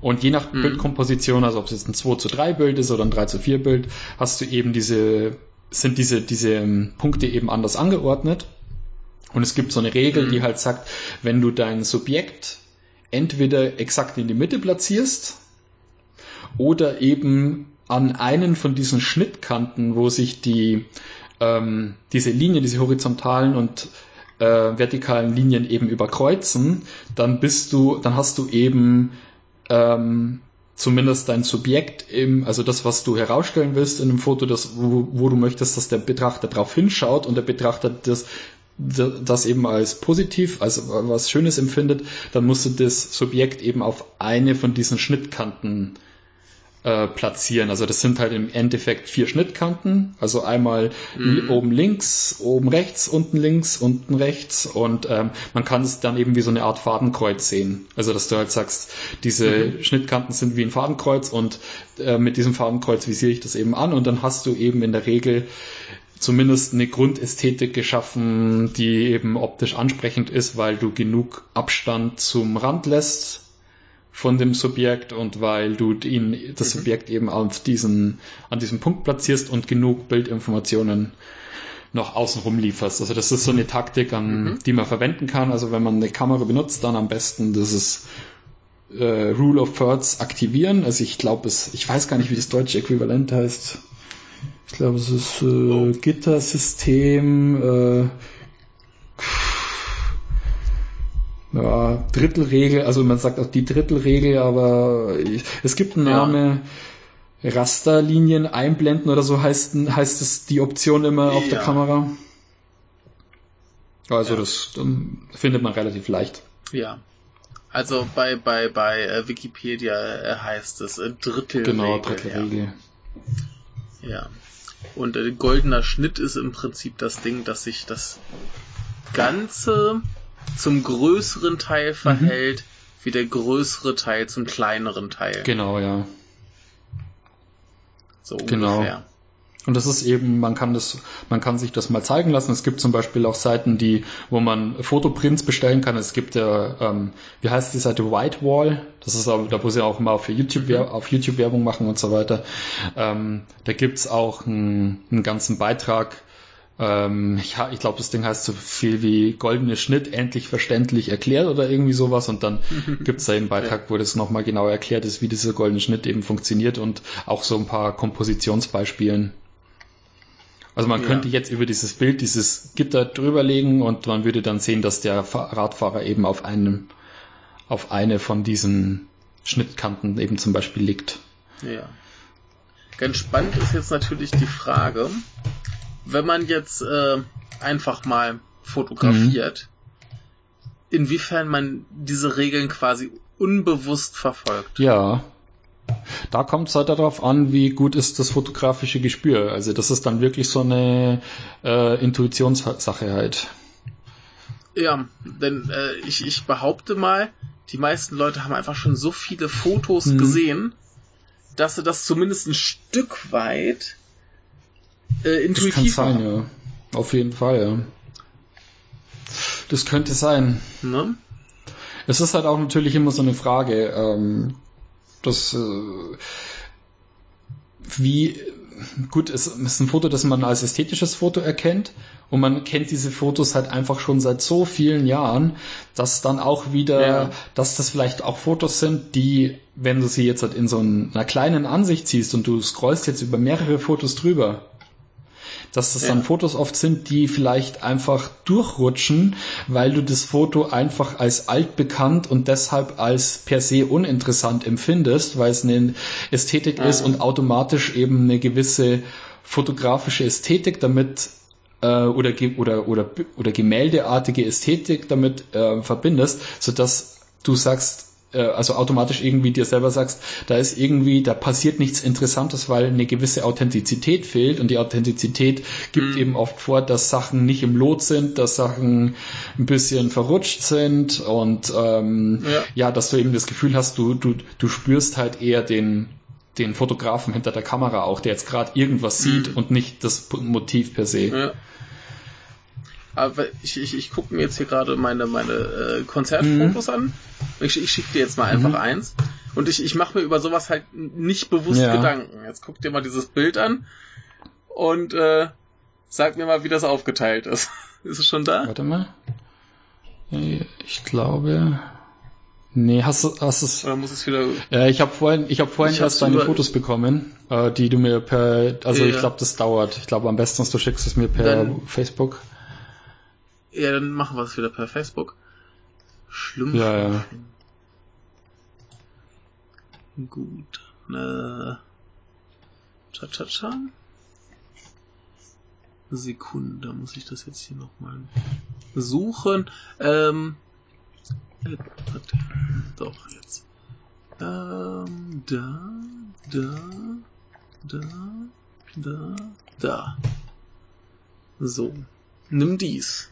Und je nach Mhm. Bildkomposition, also ob es jetzt ein 2 zu 3 Bild ist oder ein 3 zu 4 Bild, hast du eben diese, sind diese, diese ähm, Punkte eben anders angeordnet. Und es gibt so eine Regel, Mhm. die halt sagt, wenn du dein Subjekt entweder exakt in die Mitte platzierst oder eben an einen von diesen Schnittkanten, wo sich die ähm, diese Linien, diese horizontalen und äh, vertikalen Linien eben überkreuzen, dann bist du, dann hast du eben ähm, zumindest dein Subjekt im, also das, was du herausstellen willst in einem Foto, das, wo, wo du möchtest, dass der Betrachter drauf hinschaut und der Betrachter das, das eben als positiv, also was Schönes empfindet, dann musst du das Subjekt eben auf eine von diesen Schnittkanten äh, platzieren. Also das sind halt im Endeffekt vier Schnittkanten. Also einmal Mhm. oben links, oben rechts, unten links, unten rechts und ähm, man kann es dann eben wie so eine Art Fadenkreuz sehen. Also dass du halt sagst, diese Mhm. Schnittkanten sind wie ein Fadenkreuz und äh, mit diesem Fadenkreuz visiere ich das eben an und dann hast du eben in der Regel zumindest eine Grundästhetik geschaffen, die eben optisch ansprechend ist, weil du genug Abstand zum Rand lässt von dem Subjekt und weil du ihn, das mhm. Subjekt eben auf diesen, an diesem Punkt platzierst und genug Bildinformationen noch außenrum lieferst. Also das ist so eine Taktik, an, mhm. die man verwenden kann. Also wenn man eine Kamera benutzt, dann am besten das ist äh, Rule of Thirds aktivieren. Also ich glaube es, ich weiß gar nicht, wie das deutsche Äquivalent heißt. Ich glaube es ist äh, oh. Gittersystem, äh, ja, Drittelregel, also man sagt auch die Drittelregel, aber es gibt einen Namen, ja. Rasterlinien einblenden oder so heißt, heißt es die Option immer auf ja. der Kamera. Also ja. das findet man relativ leicht. Ja. Also bei, bei, bei äh, Wikipedia äh, heißt es äh, Drittelregel. Genau, Drittelregel. Ja. ja. Und äh, goldener Schnitt ist im Prinzip das Ding, dass sich das Ganze zum größeren Teil verhält, mhm. wie der größere Teil zum kleineren Teil. Genau, ja. So genau. ungefähr. Und das ist eben, man kann das, man kann sich das mal zeigen lassen. Es gibt zum Beispiel auch Seiten, die, wo man Fotoprints bestellen kann. Es gibt ja, ähm, wie heißt die Seite Whitewall? Das ist auch, da wo sie auch mal auf YouTube, mhm. auf YouTube Werbung machen und so weiter. Ähm, da gibt's auch einen, einen ganzen Beitrag, ähm, ich, ich glaube, das Ding heißt so viel wie goldene Schnitt, endlich verständlich erklärt oder irgendwie sowas. Und dann gibt es da eben einen Beitrag, wo das nochmal genau erklärt ist, wie dieser goldene Schnitt eben funktioniert und auch so ein paar Kompositionsbeispielen. Also man ja. könnte jetzt über dieses Bild, dieses Gitter drüberlegen und man würde dann sehen, dass der Radfahrer eben auf einem, auf eine von diesen Schnittkanten eben zum Beispiel liegt. Ja. Ganz spannend ist jetzt natürlich die Frage, wenn man jetzt äh, einfach mal fotografiert, mhm. inwiefern man diese Regeln quasi unbewusst verfolgt. Ja. Da kommt es halt darauf an, wie gut ist das fotografische Gespür. Also das ist dann wirklich so eine äh, Intuitionssache halt. Ja, denn äh, ich, ich behaupte mal, die meisten Leute haben einfach schon so viele Fotos mhm. gesehen, dass sie das zumindest ein Stück weit äh, intuitiv das kann sein, ja. Auf jeden Fall, ja. Das könnte sein. Ne? Es ist halt auch natürlich immer so eine Frage, ähm, dass äh, wie gut, es ist ein Foto, das man als ästhetisches Foto erkennt und man kennt diese Fotos halt einfach schon seit so vielen Jahren, dass dann auch wieder, ja. dass das vielleicht auch Fotos sind, die, wenn du sie jetzt halt in so einer kleinen Ansicht siehst und du scrollst jetzt über mehrere Fotos drüber, dass das ja. dann Fotos oft sind, die vielleicht einfach durchrutschen, weil du das Foto einfach als altbekannt und deshalb als per se uninteressant empfindest, weil es eine Ästhetik mhm. ist und automatisch eben eine gewisse fotografische Ästhetik damit äh, oder, oder, oder, oder gemäldeartige Ästhetik damit äh, verbindest, sodass du sagst, äh, also automatisch irgendwie dir selber sagst, da ist irgendwie, da passiert nichts Interessantes, weil eine gewisse Authentizität fehlt und die Authentizität gibt mhm. eben oft vor, dass Sachen nicht im Lot sind, dass Sachen ein bisschen verrutscht sind und ähm, ja. ja, dass du eben das Gefühl hast, du, du, du spürst halt eher den, den Fotografen hinter der Kamera auch, der jetzt gerade irgendwas sieht mhm. und nicht das Motiv per se. Ja. Aber ich, ich, ich gucke mir jetzt hier gerade meine, meine äh, Konzertfotos mhm. an. Ich, ich schicke dir jetzt mal einfach mhm. eins. Und ich, ich mache mir über sowas halt nicht bewusst ja. Gedanken. Jetzt guck dir mal dieses Bild an und äh, sag mir mal, wie das aufgeteilt ist. ist es schon da? Warte mal. Ich glaube. Nee, hast du hast es. Oder muss es wieder. Ja, ich habe vorhin, ich habe vorhin ich erst deine Fotos bekommen, äh, die du mir per, also ja. ich glaube, das dauert. Ich glaube, am besten, du schickst es mir per Dann, Facebook. Ja, dann machen wir es wieder per Facebook. Schlimm. Ja, ja. Gut. Äh, cha cha cha. Sekunde, muss ich das jetzt hier nochmal suchen. Ähm, äh, doch, jetzt. Ähm, da, da, da, da, da. So. Nimm dies.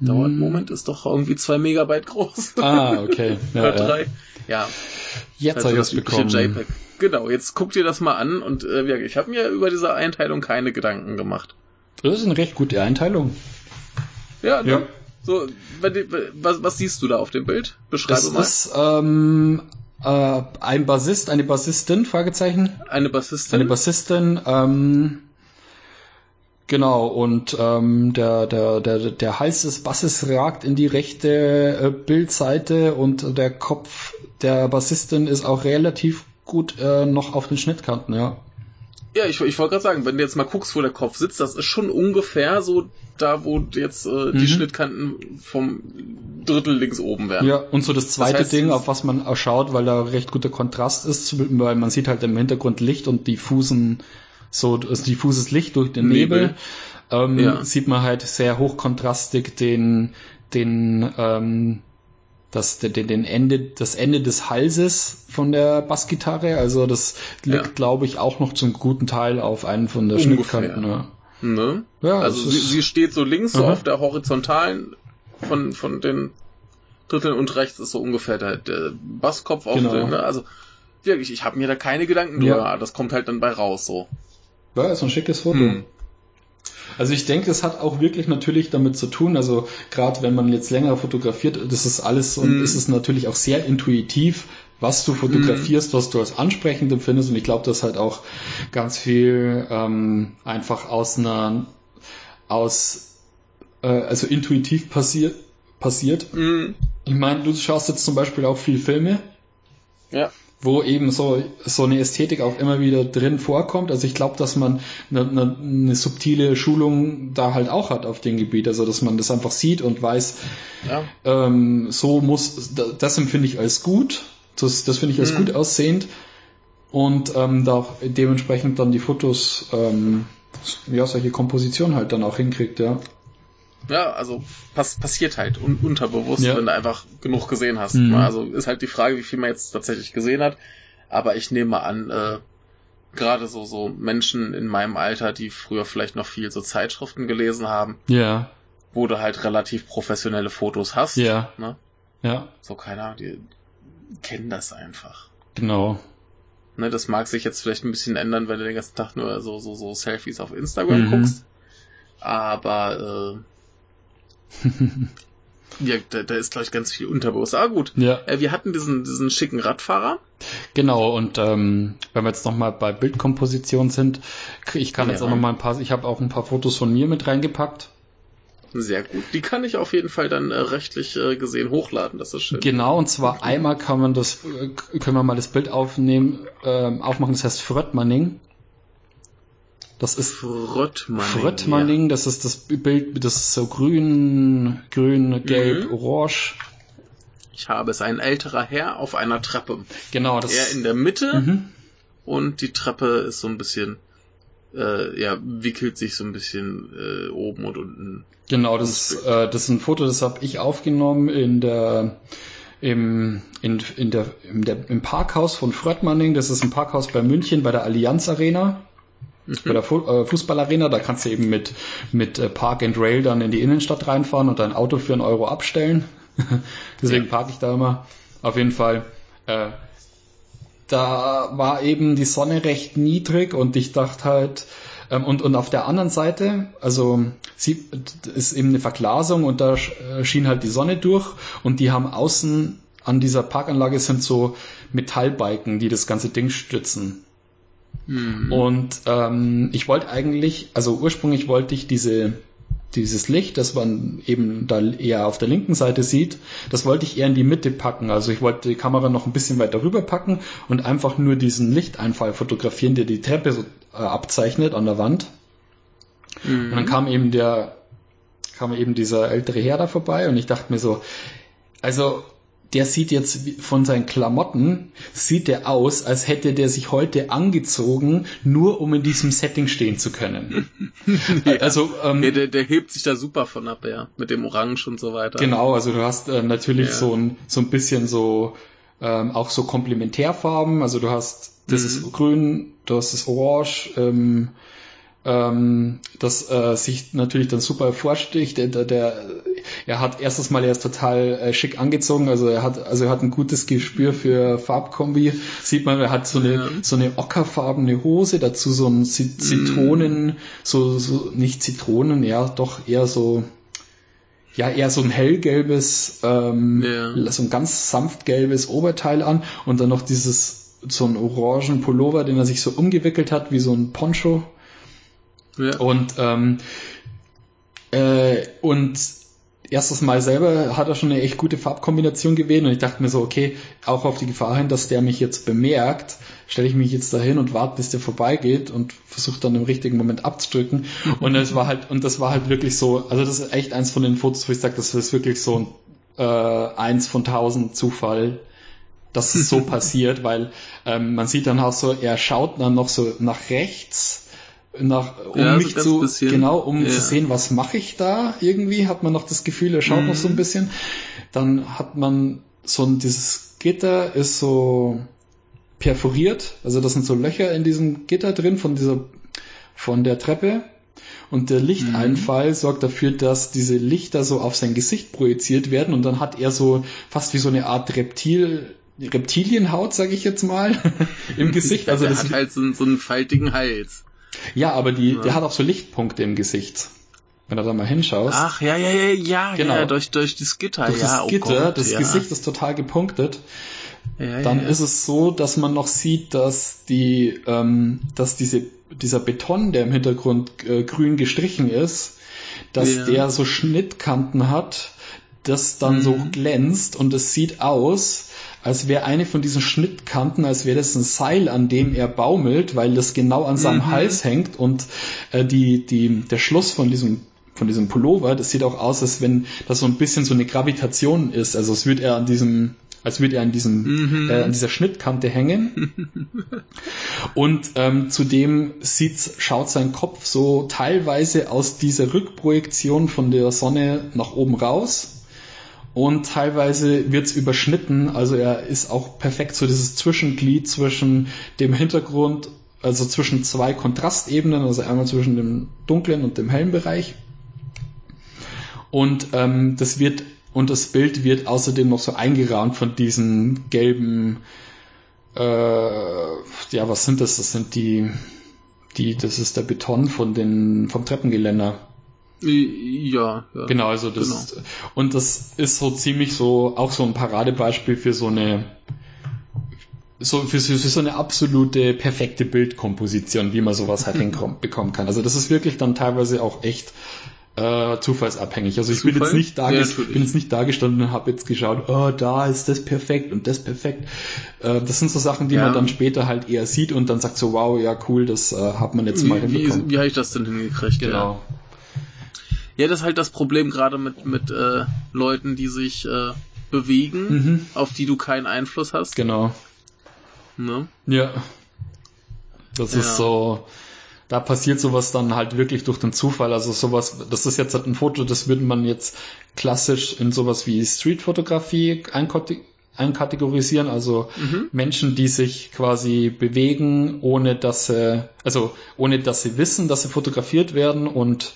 Dauert hm. Moment, ist doch irgendwie zwei Megabyte groß. Ah, okay. Ja, Oder drei. Ja. Jetzt also habe ich es bekommen. JPEG. Genau, jetzt guck dir das mal an und äh, ich habe mir über diese Einteilung keine Gedanken gemacht. Das ist eine recht gute Einteilung. Ja, ne? ja. So, was, was siehst du da auf dem Bild? Beschreibe das mal. Das ist ähm, äh, ein Bassist, eine Bassistin, Fragezeichen. Eine Bassistin. Eine Bassistin, ähm, Genau, und ähm, der, der, der, der Hals des Basses ragt in die rechte äh, Bildseite und der Kopf der Bassistin ist auch relativ gut äh, noch auf den Schnittkanten, ja. Ja, ich, ich wollte gerade sagen, wenn du jetzt mal guckst, wo der Kopf sitzt, das ist schon ungefähr so da, wo jetzt äh, mhm. die Schnittkanten vom Drittel links oben wären. Ja, und so das zweite das heißt, Ding, auf was man schaut, weil da recht guter Kontrast ist, weil man sieht halt im Hintergrund Licht und diffusen so also diffuses Licht durch den Nebel, Nebel. Ähm, ja. sieht man halt sehr hochkontrastig den, den, ähm, das, den, den Ende, das Ende des Halses von der Bassgitarre. Also das liegt, ja. glaube ich, auch noch zum guten Teil auf einen von der Ungefähr. Schnittkanten. Ja. Ne? Ja, also sie, sie, steht so links so auf der horizontalen von, von den Dritteln und rechts ist so ungefähr der, der Basskopf auf genau. den, ne? Also wirklich, ich habe mir da keine Gedanken drüber. Ja. Das kommt halt dann bei raus so. Ja, ist ein schickes Foto. Hm. Also ich denke, es hat auch wirklich natürlich damit zu tun, also gerade wenn man jetzt länger fotografiert, das ist alles und mm. ist es natürlich auch sehr intuitiv, was du fotografierst, mm. was du als ansprechend empfindest und ich glaube, das halt auch ganz viel ähm, einfach aus einer aus äh, also intuitiv passiert passiert. Mm. Ich meine, du schaust jetzt zum Beispiel auch viel Filme. Ja wo eben so, so eine Ästhetik auch immer wieder drin vorkommt. Also ich glaube, dass man eine, eine, eine, subtile Schulung da halt auch hat auf dem Gebiet. Also dass man das einfach sieht und weiß, ja. ähm, so muss, das empfinde ich als gut. Das, das finde ich als mhm. gut aussehend. Und ähm, da dementsprechend dann die Fotos, ähm, ja, solche Kompositionen halt dann auch hinkriegt, ja. Ja, also pass passiert halt un unterbewusst, ja. wenn du einfach genug gesehen hast. Mhm. Also ist halt die Frage, wie viel man jetzt tatsächlich gesehen hat. Aber ich nehme mal an, äh, gerade so, so Menschen in meinem Alter, die früher vielleicht noch viel so Zeitschriften gelesen haben. Ja. Wo du halt relativ professionelle Fotos hast. Ja. Ne? Ja. So, keine Ahnung, die kennen das einfach. Genau. Ne, das mag sich jetzt vielleicht ein bisschen ändern, wenn du den ganzen Tag nur so, so, so Selfies auf Instagram mhm. guckst. Aber äh, ja, da, da ist, glaube ich, ganz viel Unterbewusst. Ah, gut. Ja. Äh, wir hatten diesen, diesen schicken Radfahrer. Genau, und ähm, wenn wir jetzt nochmal bei Bildkomposition sind, ich kann ja. jetzt auch nochmal ein paar, ich habe auch ein paar Fotos von mir mit reingepackt. Sehr gut. Die kann ich auf jeden Fall dann äh, rechtlich äh, gesehen hochladen, das ist schön. Genau, und zwar einmal kann man das, äh, können wir mal das Bild aufnehmen, äh, aufmachen, das heißt Fröttmanning. Das ist Fröttmanning. Fröttmanning, ja. das ist das Bild, das ist so grün, grün, gelb, mhm. orange. Ich habe es, ein älterer Herr auf einer Treppe. Genau, das. Er in der Mitte mhm. und die Treppe ist so ein bisschen, äh, ja, wickelt sich so ein bisschen äh, oben und unten. Genau, das ist, äh, das ist ein Foto, das habe ich aufgenommen in der im, in, in der, in der, im Parkhaus von Fröttmanning. Das ist ein Parkhaus bei München bei der Allianz Arena bei der äh, Fußballarena, da kannst du eben mit, mit äh, Park and Rail dann in die Innenstadt reinfahren und dein Auto für einen Euro abstellen. Deswegen ja. parke ich da immer. Auf jeden Fall. Äh, da war eben die Sonne recht niedrig und ich dachte halt, ähm, und, und auf der anderen Seite, also sie ist eben eine Verglasung und da äh, schien halt die Sonne durch und die haben außen an dieser Parkanlage sind so Metallbalken, die das ganze Ding stützen. Mhm. Und ähm, ich wollte eigentlich, also ursprünglich wollte ich diese dieses Licht, das man eben da eher auf der linken Seite sieht, das wollte ich eher in die Mitte packen. Also ich wollte die Kamera noch ein bisschen weiter rüber packen und einfach nur diesen Lichteinfall fotografieren, der die Treppe so äh, abzeichnet an der Wand. Mhm. Und dann kam eben der, kam eben dieser ältere Herr da vorbei und ich dachte mir so, also der sieht jetzt von seinen Klamotten, sieht der aus, als hätte der sich heute angezogen, nur um in diesem Setting stehen zu können. ja. Also ähm, ja, der, der hebt sich da super von ab, ja, mit dem Orange und so weiter. Genau, also du hast äh, natürlich ja. so ein so ein bisschen so ähm, auch so Komplementärfarben, also du hast das mhm. ist grün, das ist orange, ähm, ähm, das äh, sich natürlich dann super hervorsticht. Der, der, er hat erstes Mal erst total äh, schick angezogen, also er hat also er hat ein gutes Gespür für Farbkombi. Sieht man, er hat so eine ja. so eine ockerfarbene Hose, dazu so ein Zitronen, mm. so so nicht Zitronen, ja doch eher so ja eher so ein hellgelbes, ähm, Ja. so ein ganz sanft gelbes Oberteil an und dann noch dieses so ein orangen Pullover, den er sich so umgewickelt hat wie so ein Poncho Ja. und ähm, äh, und erstes Mal selber hat er schon eine echt gute Farbkombination gewählt und ich dachte mir so, okay, auch auf die Gefahr hin, dass der mich jetzt bemerkt, stelle ich mich jetzt dahin und warte, bis der vorbeigeht und versuche dann im richtigen Moment abzudrücken. Und das war halt, und das war halt wirklich so, also das ist echt eins von den Fotos, wo ich sage, das ist wirklich so ein äh, eins von tausend Zufall, dass es so passiert, weil ähm, man sieht dann auch so, er schaut dann noch so nach rechts, nach, um Ja, so mich zu, bisschen. genau, um Ja. zu sehen, was mache ich da irgendwie, hat man noch das Gefühl, er schaut noch so ein bisschen. Dann hat man so ein, dieses Gitter ist so perforiert, also das sind so Löcher in diesem Gitter drin von dieser, von der Treppe. Und der Lichteinfall sorgt dafür, dass diese Lichter so auf sein Gesicht projiziert werden und dann hat er so fast wie so eine Art Reptil, Reptilienhaut, sage ich jetzt mal, im Gesicht. Also das, hat halt so, so einen faltigen Hals. Ja, aber die, Ja. der hat auch so Lichtpunkte im Gesicht. Wenn du da mal hinschaust. Ach, ja, ja, ja, ja, Genau. ja, durch, durch das Gitter, durch ja. das oh Gitter, Gott, das ja. Gesicht ist total gepunktet. Ja, Dann ist es so, dass man noch sieht, dass die, ähm, dass diese, dieser Beton, der im Hintergrund äh, grün gestrichen ist, dass der so Schnittkanten hat, das dann so Mhm. glänzt und es sieht aus, als wäre eine von diesen Schnittkanten, als wäre das ein Seil, an dem er baumelt, weil das genau an seinem Mhm. Hals hängt und äh, die, die, der Schluss von diesem von diesem Pullover, das sieht auch aus, als wenn das so ein bisschen so eine Gravitation ist. Also es wird er an diesem, als würde er an diesem, Mhm. äh, an dieser Schnittkante hängen. Und ähm, zudem sieht, schaut sein Kopf so teilweise aus dieser Rückprojektion von der Sonne nach oben raus. Und teilweise wird's überschnitten, also er ist auch perfekt so dieses Zwischenglied zwischen dem Hintergrund, also zwischen zwei Kontrastebenen, also einmal zwischen dem dunklen und dem hellen Bereich. Und ähm, das wird und das Bild wird außerdem noch so eingerahmt von diesen gelben, äh, ja, was sind das? Das sind die, die, das ist der Beton von den vom Treppengeländer. Ja, ja. Genau, also das und das ist so ziemlich so auch so ein Paradebeispiel für so eine so für, für so eine absolute perfekte Bildkomposition, wie man sowas halt hinbekommen kann. Also das ist wirklich dann teilweise auch echt äh, zufallsabhängig. Also ich bin Zufall? jetzt nicht da, Ja, bin jetzt nicht da gestanden und habe jetzt geschaut, oh, da ist das perfekt und das perfekt. Äh, das sind so Sachen, die Ja. man dann später halt eher sieht und dann sagt so, wow, ja cool, das äh, hat man jetzt mal Wie, hinbekommen. wie, wie habe ich das denn hingekriegt? Genau. Ja, das ist halt das Problem gerade mit, mit äh, Leuten, die sich äh, bewegen, Mhm. auf die du keinen Einfluss hast. Genau. Ne? Ja. Das Ja. ist so, da passiert sowas dann halt wirklich durch den Zufall. Also sowas, das ist jetzt halt ein Foto, das würde man jetzt klassisch in sowas wie Streetfotografie einkate- einkategorisieren. Also Mhm. Menschen, die sich quasi bewegen, ohne dass sie, also ohne dass sie wissen, dass sie fotografiert werden und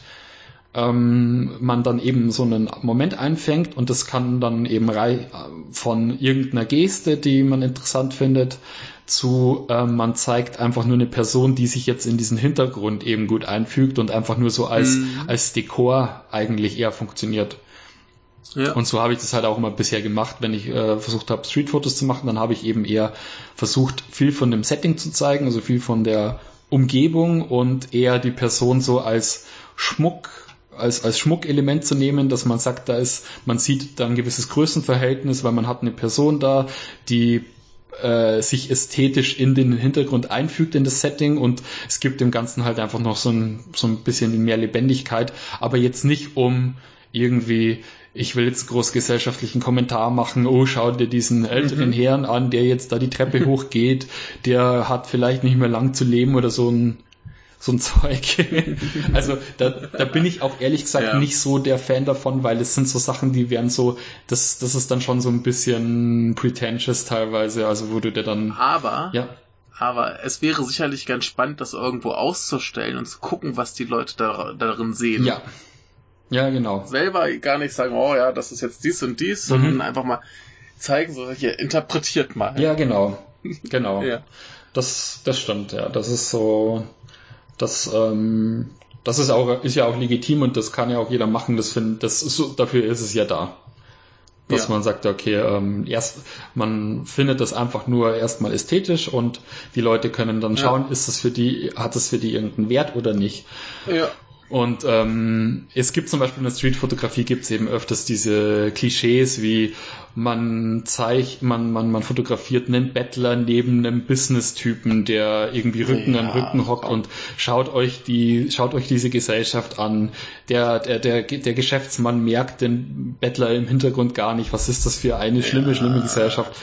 ähm, man dann eben so einen Moment einfängt und das kann dann eben rei von irgendeiner Geste, die man interessant findet, zu ähm, man zeigt einfach nur eine Person, die sich jetzt in diesen Hintergrund eben gut einfügt und einfach nur so als, Mhm. als Dekor eigentlich eher funktioniert. Ja. Und so habe ich das halt auch immer bisher gemacht, wenn ich äh, versucht habe, Streetfotos zu machen, dann habe ich eben eher versucht, viel von dem Setting zu zeigen, also viel von der Umgebung und eher die Person so als Schmuck, als, als Schmuckelement zu nehmen, dass man sagt, da ist, man sieht da ein gewisses Größenverhältnis, weil man hat eine Person da, die äh, sich ästhetisch in den Hintergrund einfügt in das Setting. Und es gibt dem Ganzen halt einfach noch so ein, so ein bisschen mehr Lebendigkeit, aber jetzt nicht um irgendwie, ich will jetzt groß gesellschaftlichen Kommentar machen, oh, schau dir diesen älteren Herrn an, der jetzt da die Treppe hochgeht, der hat vielleicht nicht mehr lang zu leben oder so ein so ein Zeug. also da, da bin ich auch ehrlich gesagt Ja. nicht so der Fan davon, weil es sind so Sachen, die werden so, das, das ist dann schon so ein bisschen pretentious teilweise, also wo du dir dann, Aber, ja, aber es wäre sicherlich ganz spannend, das irgendwo auszustellen und zu gucken, was die Leute da, darin sehen. ja, ja, genau. Selber gar nicht sagen, oh ja, das ist jetzt dies und dies, sondern einfach mal zeigen, so hier, interpretiert mal. Ja, genau, genau. Ja. Das, das stimmt, ja. Das ist so, das, ähm, das ist auch, ist ja auch legitim und das kann ja auch jeder machen. Das find, das ist so, dafür ist es ja da. Dass ja. man sagt, okay, ähm, erst, man findet das einfach nur erstmal ästhetisch und die Leute können dann schauen, ja. ist das für die, hat das für die irgendeinen Wert oder nicht. Ja. Und ähm, es gibt zum Beispiel in der Streetfotografie gibt es eben öfters diese Klischees wie man zeigt, man, man, man fotografiert einen Bettler neben einem Business-Typen, der irgendwie Rücken ja, an Rücken hockt und schaut euch die, schaut euch diese Gesellschaft an. Der, der, der, der Geschäftsmann merkt den Bettler im Hintergrund gar nicht. Was ist das für eine schlimme, ja. schlimme Gesellschaft?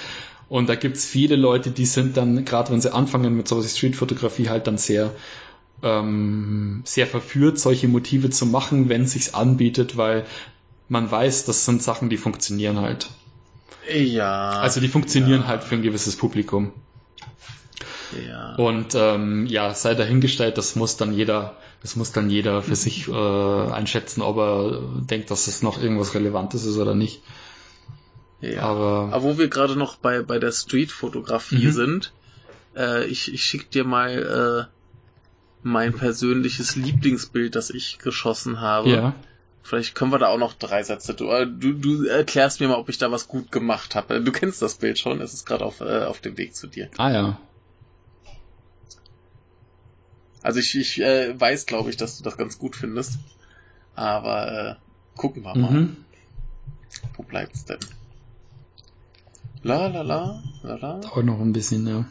Und da gibt's viele Leute, die sind dann, gerade wenn sie anfangen mit sowas wie Streetfotografie, halt dann sehr ähm, sehr verführt, solche Motive zu machen, wenn es sich anbietet, weil man weiß, das sind Sachen, die funktionieren halt. Ja. Also die funktionieren ja. halt für ein gewisses Publikum. Ja. Und ähm, ja, sei dahingestellt, das muss dann jeder, das muss dann jeder für sich äh, einschätzen, ob er denkt, dass es noch irgendwas Relevantes ist oder nicht. Ja. Aber, Aber wo wir gerade noch bei, bei der Street-Fotografie mhm. sind, äh, ich, ich schick dir mal äh, mein persönliches Lieblingsbild, das ich geschossen habe. Ja. Vielleicht können wir da auch noch drei Sätze. Du, äh, du, du erklärst mir mal, ob ich da was gut gemacht habe. Du kennst das Bild schon, es ist gerade auf, äh, auf dem Weg zu dir. Ah ja. Also ich, ich äh, weiß, glaube ich, dass du das ganz gut findest. Aber äh, gucken wir mal. Mhm. Wo bleibt's denn? La la la la la. Dauert noch ein bisschen, ja.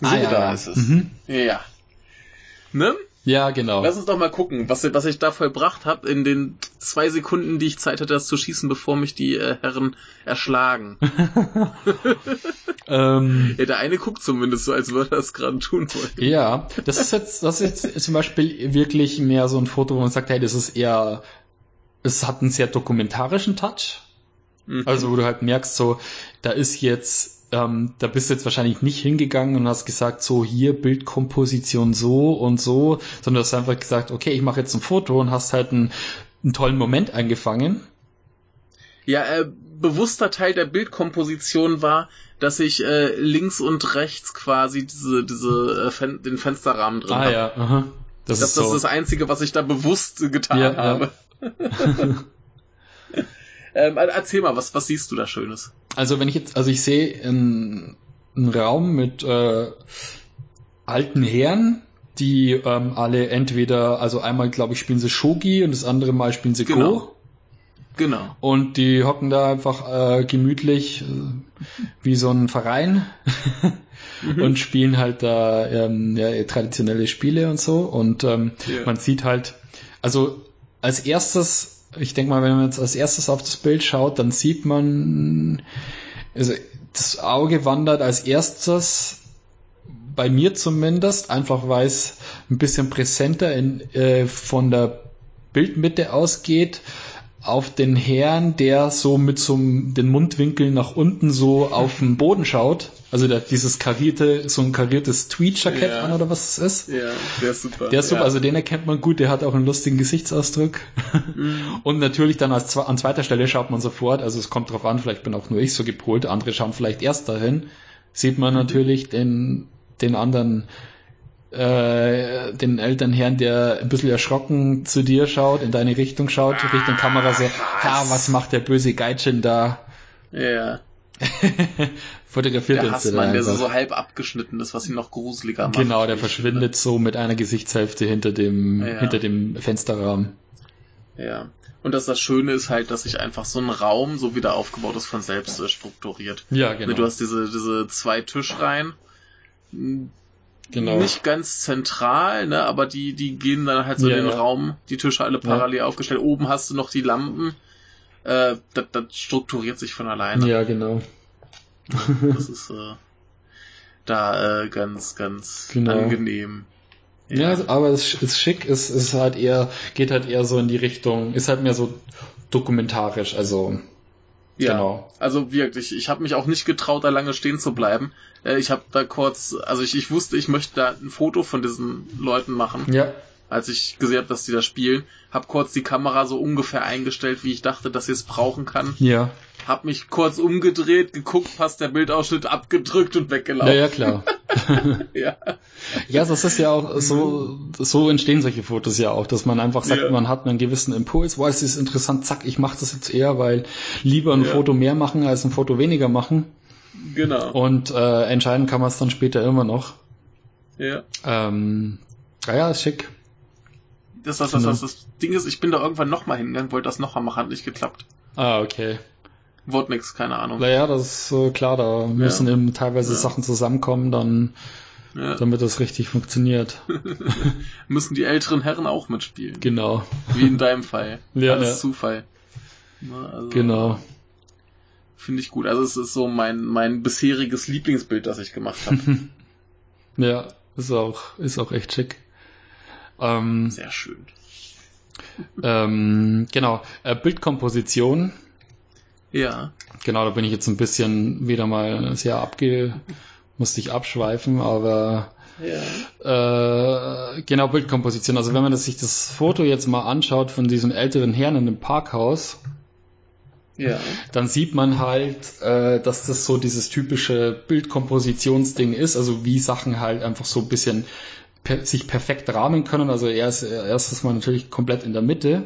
So, ah, ja, da ja. ist es. Mhm. Ja. Ne? Ja, genau. Lass uns doch mal gucken, was, was ich da vollbracht habe in den zwei Sekunden, die ich Zeit hatte, das zu schießen, bevor mich die äh, Herren erschlagen. ähm, ja, der eine guckt zumindest so, als würde er es gerade tun wollen. Ja, das ist jetzt, das ist jetzt zum Beispiel wirklich mehr so ein Foto, wo man sagt, hey, das ist eher, es hat einen sehr dokumentarischen Touch. Mhm. Also wo du halt merkst, so, da ist jetzt ähm, da bist du jetzt wahrscheinlich nicht hingegangen und hast gesagt, so hier Bildkomposition so und so, sondern du hast einfach gesagt, okay, ich mache jetzt ein Foto und hast halt einen, einen tollen Moment eingefangen. Ja, äh, bewusster Teil der Bildkomposition war, dass ich äh, links und rechts quasi diese, diese äh, Fen den Fensterrahmen drin ah, habe. Ja, aha. Das, das, ist, das so. ist das Einzige, was ich da bewusst getan ja, habe. Ja. Ähm, erzähl mal, was, was siehst du da Schönes? Also wenn ich jetzt, also ich sehe einen, einen Raum mit äh, alten Herren, die ähm, alle entweder, also einmal glaube ich spielen sie Shogi und das andere Mal spielen sie genau. Go. Genau. Und die hocken da einfach äh, gemütlich äh, wie so ein Verein mhm. und spielen halt da ähm, ja, traditionelle Spiele und so. Und ähm, yeah. man sieht halt, also als erstes ich denke mal, wenn man jetzt als erstes auf das Bild schaut, dann sieht man, also das Auge wandert als erstes bei mir zumindest, einfach weil es ein bisschen präsenter in, äh, von der Bildmitte ausgeht, auf den Herrn, der so mit so den Mundwinkeln nach unten so auf den Boden schaut. Also der dieses karierte, so ein kariertes Tweed-Jackett ja. an oder was es ist. Ja, der ist super. Der ist super, ja. also den erkennt man gut, der hat auch einen lustigen Gesichtsausdruck. Mhm. Und natürlich dann als, an zweiter Stelle schaut man sofort, also es kommt drauf an, vielleicht bin auch nur ich so gepolt, andere schauen vielleicht erst dahin, sieht man mhm. natürlich den, den anderen äh, den Elternherrn, der ein bisschen erschrocken zu dir schaut, in deine Richtung schaut, ah, Richtung Kamera so, ha, was macht der böse Geitchen da? Ja. Fotografiert der Hassmann, der so, so halb abgeschnitten ist, was ihn noch gruseliger macht. Genau, der verschwindet ne? so mit einer Gesichtshälfte hinter dem, ja. hinter dem Fensterrahmen. Ja. Und dass das Schöne ist halt, dass sich einfach so ein Raum, so wie der aufgebaut ist, von selbst strukturiert. Ja, genau. Du hast diese, diese zwei Tischreihen, Genau. Nicht ganz zentral, ne, aber die, die gehen dann halt so ja, in den ja. Raum, die Tische alle parallel aufgestellt. Oben hast du noch die Lampen. Äh, das, das strukturiert sich von alleine. Ja, genau. Das ist äh, da äh, ganz, ganz genau. angenehm. Ja. ja, aber es ist schick, es ist halt eher, geht halt eher so in die Richtung, ist halt mehr so dokumentarisch, also ja, genau. also wirklich, ich habe mich auch nicht getraut, da lange stehen zu bleiben. Äh, ich habe da kurz, also ich, ich wusste, ich möchte da ein Foto von diesen Leuten machen. Ja. Als ich gesehen habe, dass die da spielen, habe kurz die Kamera so ungefähr eingestellt, wie ich dachte, dass sie es brauchen kann. Ja. hab mich kurz umgedreht, geguckt, passt der Bildausschnitt abgedrückt und weggelaufen. Ja, ja, klar. ja. Ja, das ist ja auch so, so entstehen solche Fotos ja auch, dass man einfach sagt, Ja. man hat einen gewissen Impuls, wow, es ist interessant, zack, ich mache das jetzt eher, weil lieber ein Ja. Foto mehr machen als ein Foto weniger machen. Genau. Und äh, entscheiden kann man es dann später immer noch. Ja. Ähm, ja, ja, ist schick. Das, das, das, Genau. das, das Ding ist, ich bin da irgendwann nochmal hingegangen, wollte das nochmal machen, hat nicht geklappt. Ah, okay. Wurde nix, keine Ahnung. Naja, das ist äh, klar, da müssen eben teilweise Ja. Sachen zusammenkommen, dann, Ja. damit das richtig funktioniert. Müssen die älteren Herren auch mitspielen. Genau. Wie in deinem Fall. Ja, Alles ja. Zufall. Na, also, Genau. Finde ich gut. Also es ist so mein, mein bisheriges Lieblingsbild, das ich gemacht habe. Ja, ist auch, ist auch echt schick. Ähm, Sehr schön. ähm, genau, äh, Bildkomposition. Ja. Genau, da bin ich jetzt ein bisschen wieder mal sehr abge, musste ich abschweifen, aber Ja. äh, genau Bildkomposition. Also wenn man das, sich das Foto jetzt mal anschaut von diesem älteren Herrn in dem Parkhaus, Ja. dann sieht man halt, äh, dass das so dieses typische Bildkompositionsding ist, also wie Sachen halt einfach so ein bisschen per sich perfekt rahmen können. Also erst, erstes Mal natürlich komplett in der Mitte.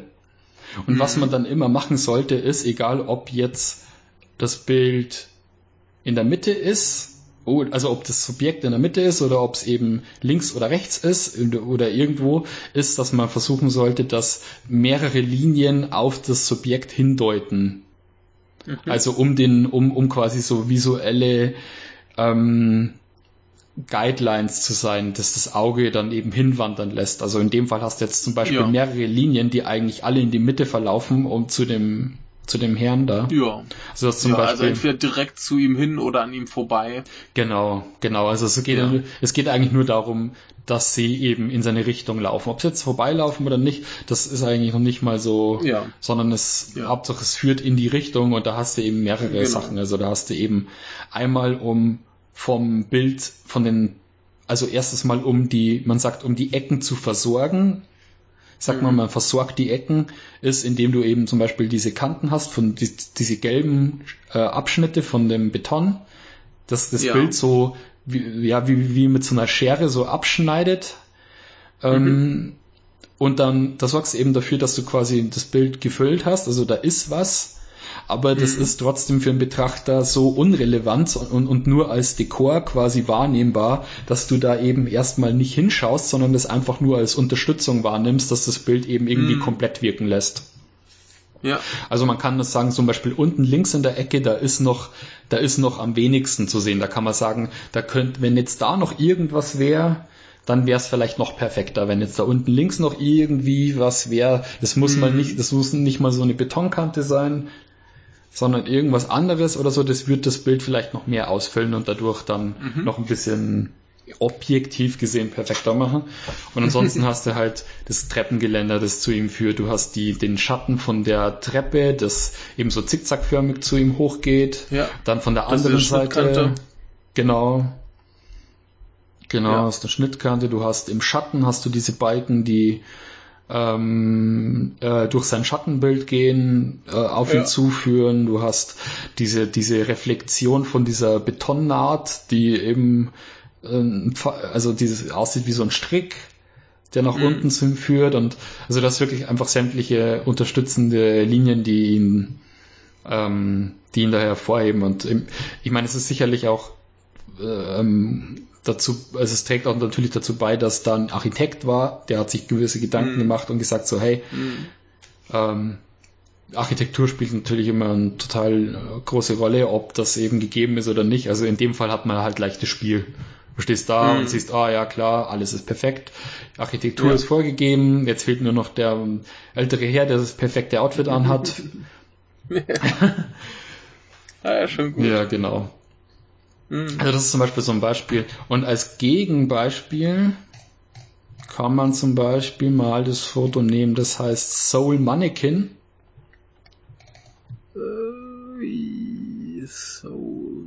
Und was man dann immer machen sollte, ist, egal ob jetzt das Bild in der Mitte ist, oh, also ob das Subjekt in der Mitte ist oder ob es eben links oder rechts ist oder irgendwo, ist, dass man versuchen sollte, dass mehrere Linien auf das Subjekt hindeuten. Also um den, um, um quasi so visuelle ähm, Guidelines zu sein, dass das Auge dann eben hinwandern lässt. Also in dem Fall hast du jetzt zum Beispiel Ja. mehrere Linien, die eigentlich alle in die Mitte verlaufen, um zu dem zu dem Herrn da. Ja. Also zum ja also Beispiel. entweder direkt zu ihm hin oder an ihm vorbei. Genau, genau. Also es geht, Ja. es geht eigentlich nur darum, dass sie eben in seine Richtung laufen. Ob sie jetzt vorbeilaufen oder nicht, das ist eigentlich noch nicht mal so, Ja. sondern es, Ja. Hauptsache es führt in die Richtung und da hast du eben mehrere Genau. Sachen. Also da hast du eben einmal um vom Bild, von den, also erstes Mal um die, man sagt, um die Ecken zu versorgen. Sagt man, Mhm. man versorgt die Ecken, ist, indem du eben zum Beispiel diese Kanten hast, von die, diese gelben äh, Abschnitte von dem Beton, dass das Ja. Bild so wie, ja, wie, wie mit so einer Schere so abschneidet. Ähm, und dann, da sorgst du eben dafür, dass du quasi das Bild gefüllt hast, also da ist was, aber das Mhm. ist trotzdem für den Betrachter so unrelevant und, und nur als Dekor quasi wahrnehmbar, dass du da eben erstmal nicht hinschaust, sondern das einfach nur als Unterstützung wahrnimmst, dass das Bild eben irgendwie Mhm. komplett wirken lässt. Ja. Also man kann das sagen, zum Beispiel unten links in der Ecke, da ist noch, da ist noch am wenigsten zu sehen. Da kann man sagen, da könnte, wenn jetzt da noch irgendwas wäre, dann wäre es vielleicht noch perfekter. Wenn jetzt da unten links noch irgendwie was wäre, das muss mal nicht, das muss nicht mal so eine Betonkante sein, sondern irgendwas anderes oder so, das wird das Bild vielleicht noch mehr ausfüllen und dadurch dann noch ein bisschen objektiv gesehen perfekter machen. Und ansonsten hast du halt das Treppengeländer, das zu ihm führt. Du hast die, den Schatten von der Treppe, das eben so zickzackförmig zu ihm hochgeht. Ja. Dann von der Das anderen. Seite. Genau. Genau, Ja. hast eine Schnittkante. Du hast im Schatten hast du diese Balken, die ähm, äh, durch sein Schattenbild gehen, äh, auf Ja. ihn zuführen. Du hast diese, diese Reflexion von dieser Betonnaht, die eben ähm, also dieses aussieht wie so ein Strick, der nach Mhm. unten zu ihm führt. Und also das wirklich einfach sämtliche unterstützende Linien, die ihn, ähm, die ihn da hervorheben. Und ich meine, es ist sicherlich auch ähm, dazu, also es trägt auch natürlich dazu bei, dass da ein Architekt war, der hat sich gewisse Gedanken Mhm. gemacht und gesagt so, hey, Mhm. ähm, Architektur spielt natürlich immer eine total äh, große Rolle, ob das eben gegeben ist oder nicht. Also in dem Fall hat man halt leichtes Spiel. Du stehst da Mhm. und siehst, ah ja klar, alles ist perfekt. Architektur Ja. ist vorgegeben, jetzt fehlt nur noch der ähm, ältere Herr, der das perfekte Outfit anhat. Ah, ja, schon gut. ja, genau. Mhm. Also das ist zum Beispiel so ein Beispiel. Und als Gegenbeispiel kann man zum Beispiel mal das Foto nehmen, das heißt Soul Mannequin. Äh, So,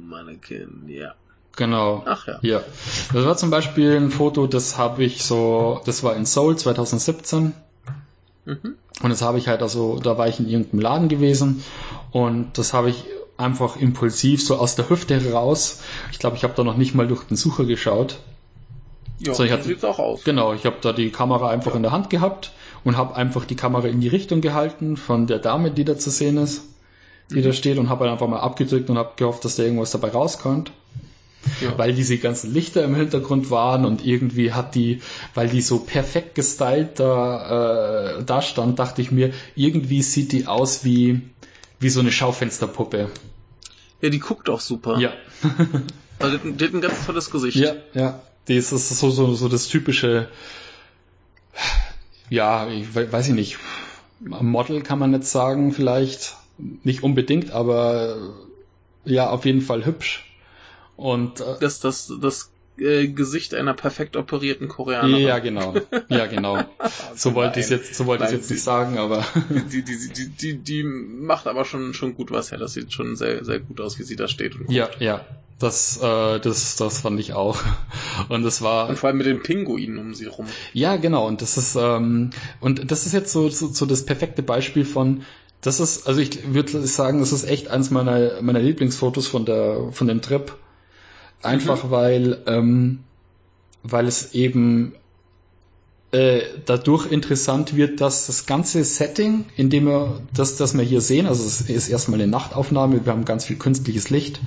Mannequin, ja. Genau. Ach ja. Ja. Das war zum Beispiel ein Foto, das habe ich so, das war in Seoul 2017. Mhm. Und das habe ich halt also, da war ich in irgendeinem Laden gewesen und das habe ich einfach impulsiv, so aus der Hüfte heraus. Ich glaube, ich habe da noch nicht mal durch den Sucher geschaut. Ja, So, ich hatte- sieht's auch aus. Genau, ich habe da die Kamera einfach in der Hand gehabt und habe einfach die Kamera in die Richtung gehalten von der Dame, die da zu sehen ist, die da steht und habe halt einfach mal abgedrückt und habe gehofft, dass da irgendwas dabei rauskommt. Ja. Weil diese ganzen Lichter im Hintergrund waren und irgendwie hat die, weil die so perfekt gestylt da, äh, da stand, dachte ich mir, irgendwie sieht die aus wie, wie so eine Schaufensterpuppe. ja, die guckt auch super. Ja. Also, die, hat ein- die hat ein ganz tolles Gesicht. Ja, ja. Das ist so, so, so das typische, ja, ich we- weiß ich nicht, Model kann man jetzt sagen, vielleicht. Nicht unbedingt, aber ja, auf jeden Fall hübsch. Und äh, Das, das, das äh, Gesicht einer perfekt operierten Koreanerin. ja, genau. Ja, genau. So wollte ich es jetzt, so wollte ich jetzt nicht sagen, aber Die, die, die, die, die macht aber schon, schon gut was her. Das sieht schon sehr, sehr gut aus, wie sie da steht. Ja, ja. Das, äh, das, das fand ich auch. Und es war. und vor allem mit den Pinguinen um sie rum. Ja, genau. Und das ist ähm, und das ist jetzt so, so, so das perfekte Beispiel von das ist, also ich würde sagen, das ist echt eins meiner meiner Lieblingsfotos von der von dem Trip. Einfach weil ähm, weil es eben äh, dadurch interessant wird, dass das ganze Setting, in dem wir das, das wir hier sehen, also es ist erstmal eine Nachtaufnahme, wir haben ganz viel künstliches Licht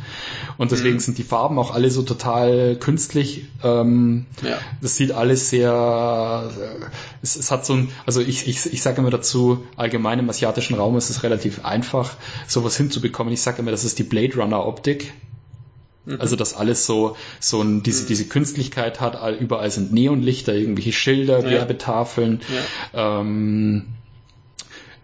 und deswegen Mhm. sind die Farben auch alle so total künstlich. Ähm, Ja. das sieht alles sehr, es, es hat so ein, also ich, ich, ich sage immer dazu, allgemein im asiatischen Raum ist es relativ einfach, sowas hinzubekommen. Ich sage immer, das ist die Blade Runner Optik. Mhm. Also dass alles so so ein, diese diese Künstlichkeit hat, all- überall sind Neonlichter, irgendwelche Schilder, Ja. Werbetafeln, ähm,